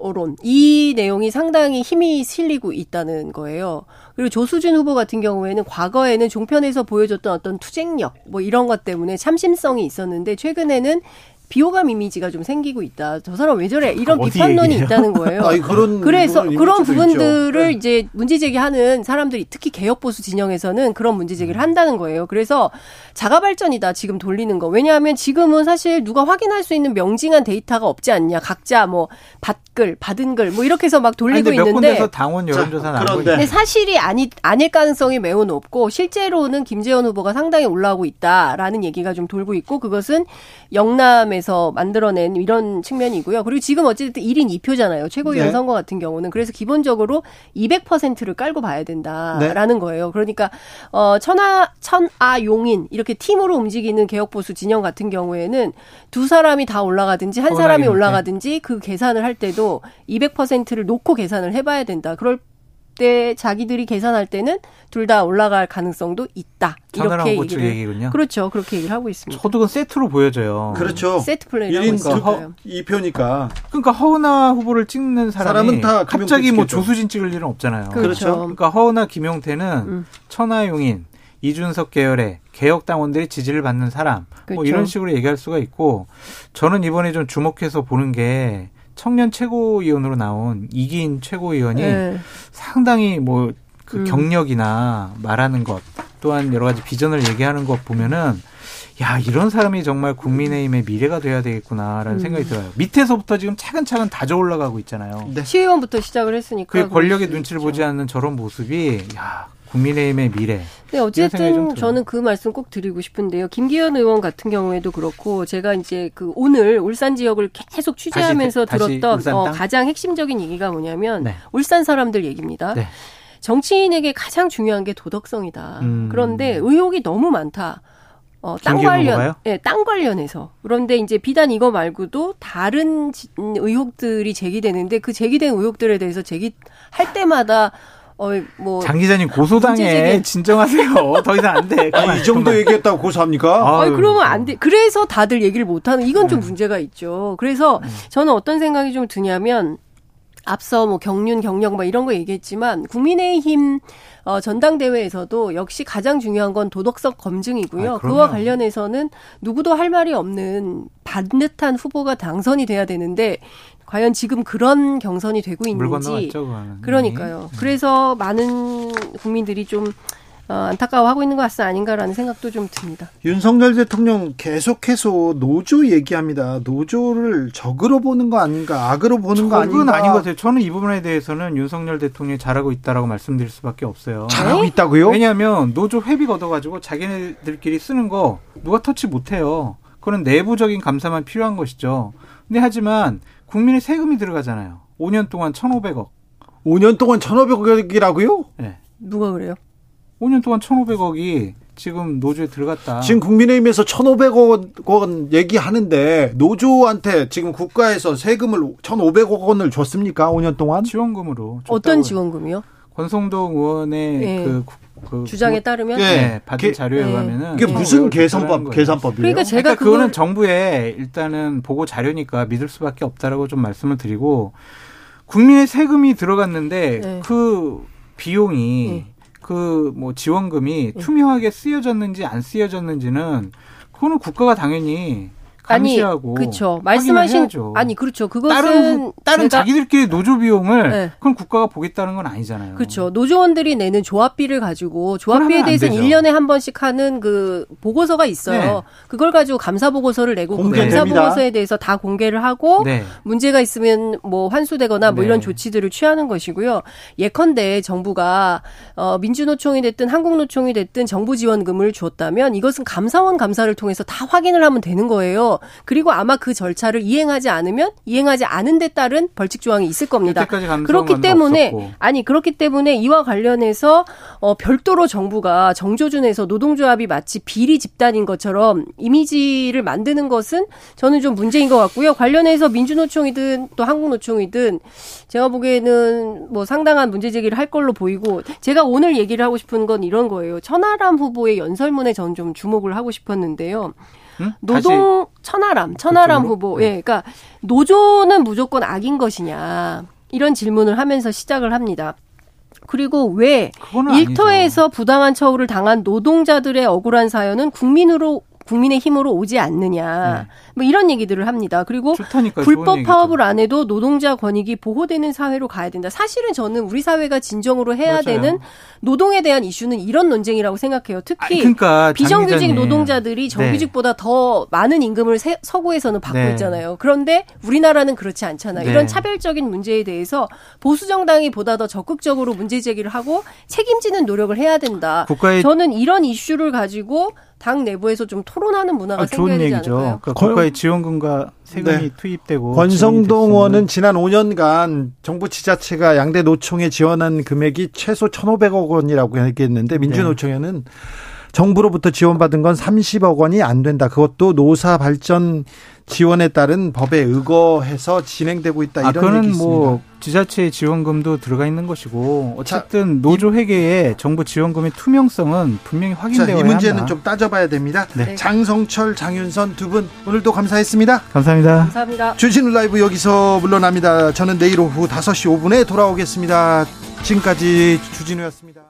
언론 이 내용이 상당히 힘이 실리고 있다는 거예요. 그리고 조수진 후보 같은 경우에는 과거에는 종편에서 보여줬던 어떤 투쟁력 뭐 이런 것 때문에 참심성이 있었는데 최근에는 비호감 이미지가 좀 생기고 있다. 저 사람 왜 저래? 이런 비판론이? 있다는 거예요. 아니, 그런 그래서 그런 부분들을 네. 이제 문제 제기하는 사람들이 특히 개혁 보수 진영에서는 그런 문제 제기를 한다는 거예요. 그래서 자가 발전이다 지금 돌리는 거. 왜냐하면 지금은 사실 누가 확인할 수 있는 명징한 데이터가 없지 않냐. 각자 뭐 받글, 받은 글 뭐 이렇게 해서 막 돌리고 아니, 있는데 몇 당원 여론조사 나오고 근데 사실이 아니 아닐 가능성이 매우 높고 실제로는 김재원 후보가 상당히 올라오고 있다라는 얘기가 좀 돌고 있고 그것은 영남에 국민의힘에서 만들어낸 이런 측면이고요. 그리고 지금 어쨌든 1인 2표잖아요. 최고위원 네. 선거 같은 경우는. 그래서 기본적으로 200%를 깔고 봐야 된다라는 네. 거예요. 그러니까 어 천하 천아 용인 이렇게 팀으로 움직이는 개혁 보수 진영 같은 경우에는 두 사람이 다 올라가든지 한 사람이 올라가든지 그 계산을 할 때도 200%를 놓고 계산을 해 봐야 된다. 그럴 때 자기들이 계산할 때는 둘 다 올라갈 가능성도 있다. 이렇게 얘기를 얘기군요. 그렇죠. 그렇게 얘기를 하고 있습니다. 저도 그 세트로 보여져요. 그렇죠. 세트 플레이를 하고 있어요. 2표니까. 그러니까 허은하 후보를 찍는 사람이 다 갑자기 뭐 조수진 찍을 일은 없잖아요. 그렇죠. 그렇죠. 그러니까 허은하 김용태는 음. 천하용인 이준석 계열의 개혁 당원들이 지지를 받는 사람 뭐 그렇죠. 뭐 이런 식으로 얘기할 수가 있고 저는 이번에 좀 주목해서 보는 게 청년 최고위원으로 나온 이기인 최고위원이 네. 상당히 뭐 그 경력이나 말하는 것 또한 여러 가지 비전을 얘기하는 것 보면은 야 이런 사람이 정말 국민의힘의 미래가 돼야 되겠구나라는 음. 생각이 들어요. 밑에서부터 지금 차근차근 다져 올라가고 있잖아요. 네. 시의원부터 시작을 했으니까. 그 권력의 눈치를 보지 않는 저런 모습이 야 국민의힘의 미래. 네, 어쨌든 저는 그 말씀 꼭 드리고 싶은데요. 김기현 의원 같은 경우에도 그렇고 제가 이제 그 오늘 울산 지역을 계속 취재하면서 다시, 들었던 어, 가장 핵심적인 얘기가 뭐냐면 네. 울산 사람들 얘기입니다. 네. 정치인에게 가장 중요한 게 도덕성이다. 음. 그런데 의혹이 너무 많다. 어, 땅 관련, 예, 네, 땅 관련해서. 그런데 이제 비단 이거 말고도 다른 의혹들이 제기되는데 그 제기된 의혹들에 대해서 제기할 때마다 어이 뭐장 기자님 고소당해 진정하세요. 더 이상 안 돼. 아, 이 정도 얘기했다고 고소합니까? 아, 그러면 안 돼. 그래서 다들 얘기를 못 하는 이건 좀 네. 문제가 있죠. 그래서 네. 저는 어떤 생각이 좀 드냐면 앞서 뭐 경륜 경력 뭐 이런 거 얘기했지만 국민의힘 어, 전당대회에서도 역시 가장 중요한 건 도덕성 검증이고요. 아, 그와 관련해서는 누구도 할 말이 없는 반듯한 후보가 당선이 돼야 되는데 과연 지금 그런 경선이 되고 있는지 그러니까요. 네. 그래서 많은 국민들이 좀 어, 안타까워하고 있는 것은 아닌가라는 생각도 좀 듭니다. 윤석열 대통령 계속해서 노조 얘기합니다. 노조를 적으로 보는 거 아닌가, 악으로 보는 거 아닌가? 아닌 것 같아요. 저는 이 부분에 대해서는 윤석열 대통령이 잘하고 있다라고 말씀드릴 수밖에 없어요. 잘하고 있다고요? 왜냐하면 노조 회비 걷어가지고 자기네들끼리 쓰는 거 누가 터치 못해요. 그건 내부적인 감사만 필요한 것이죠. 근데 하지만 국민의 세금이 들어가잖아요. 5년 동안 1,500억. 5년 동안 1,500억이라고요? 네. 누가 그래요? 5년 동안 1,500억이 지금 노조에 들어갔다. 지금 국민의힘에서 1,500억 원 얘기하는데 노조한테 지금 국가에서 세금을 1,500억 원을 줬습니까? 5년 동안? 지원금으로. 어떤 지원금이요? 권성동 의원의 네. 그, 그, 주장에 따르면 네, 네 받은 자료에 네. 의하면은 이게 무슨 계산법 계산법이에요? 그러니까 제가 그러니까 그거는 정부의 일단은 보고 자료니까 믿을 수밖에 없다라고 좀 말씀을 드리고 국민의 세금이 들어갔는데 네. 그 비용이 네. 그뭐 지원금이 네. 투명하게 쓰여졌는지 안 쓰여졌는지는 그거는 국가가 당연히 감시하고 아니, 그렇죠. 말씀하신 해야죠. 아니 그렇죠. 그것은 다른 다른 자기들끼리 노조 비용을 네. 그럼 국가가 보겠다는 건 아니잖아요. 그렇죠. 노조원들이 내는 조합비를 가지고 조합비에 대해서는 1년에 한 번씩 하는 그 보고서가 있어요. 네. 그걸 가지고 감사 보고서를 내고 그 감사 보고서에 대해서 다 공개를 하고 네. 문제가 있으면 뭐 환수되거나 뭐 이런 네. 조치들을 취하는 것이고요. 예컨대 정부가 어 민주노총이 됐든 한국노총이 됐든 정부 지원금을 줬다면 이것은 감사원 감사를 통해서 다 확인을 하면 되는 거예요. 그리고 아마 그 절차를 이행하지 않으면 이행하지 않은 데 따른 벌칙 조항이 있을 겁니다. 그렇기 때문에 없었고. 아니 그렇기 때문에 이와 관련해서 어 별도로 정부가 정조준에서 노동조합이 마치 비리 집단인 것처럼 이미지를 만드는 것은 저는 좀 문제인 것 같고요. 관련해서 민주노총이든 또 한국노총이든 제가 보기에는 뭐 상당한 문제 제기를 할 걸로 보이고 제가 오늘 얘기를 하고 싶은 건 이런 거예요. 천하람 후보의 연설문에 저는 좀 주목을 하고 싶었는데요. 응? 노동 천하람, 천하람 그쪽으로? 후보. 네. 예, 그러니까 노조는 무조건 악인 것이냐 이런 질문을 하면서 시작을 합니다. 그리고 왜 일터에서 아니죠. 부당한 처우를 당한 노동자들의 억울한 사연은 국민으로 국민의 힘으로 오지 않느냐. 네. 뭐 이런 얘기들을 합니다. 그리고 좋다니까요. 불법 파업을 안 해도 노동자 권익이 보호되는 사회로 가야 된다. 사실은 저는 우리 사회가 진정으로 해야 맞아요. 되는 노동에 대한 이슈는 이런 논쟁이라고 생각해요. 특히 아니, 그러니까 비정규직 노동자들이 네. 정규직보다 네. 더 많은 임금을 세, 서구에서는 받고 네. 있잖아요. 그런데 우리나라는 그렇지 않잖아요. 네. 이런 차별적인 문제에 대해서 보수 정당이 보다 더 적극적으로 문제 제기를 하고 책임지는 노력을 해야 된다. 저는 이런 이슈를 가지고 당 내부에서 좀 토론하는 문화가 아, 생겨야 되지 얘기죠. 않을까요? 그러니까 정부의 지원금과 세금이 네. 투입되고 권성동 의원은 지난 5년간 정부 지자체가 양대 노총에 지원한 금액이 최소 1,500억 원이라고 얘기했는데 민주노총에는 네. 정부로부터 지원받은 건 30억 원이 안 된다. 그것도 노사 발전 지원에 따른 법에 의거해서 진행되고 있다 아, 이런 얘기 있습니다. 뭐 지자체 지원금도 들어가 있는 것이고 어쨌든 노조 회계에 정부 지원금의 투명성은 분명히 확인되어야 자, 이 문제는 좀 따져봐야 됩니다. 네. 장성철, 장윤선 두 분 오늘도 감사했습니다. 감사합니다. 감사합니다. 주진우 라이브 여기서 물러납니다. 저는 내일 오후 5시 5분에 돌아오겠습니다. 지금까지 주진우였습니다.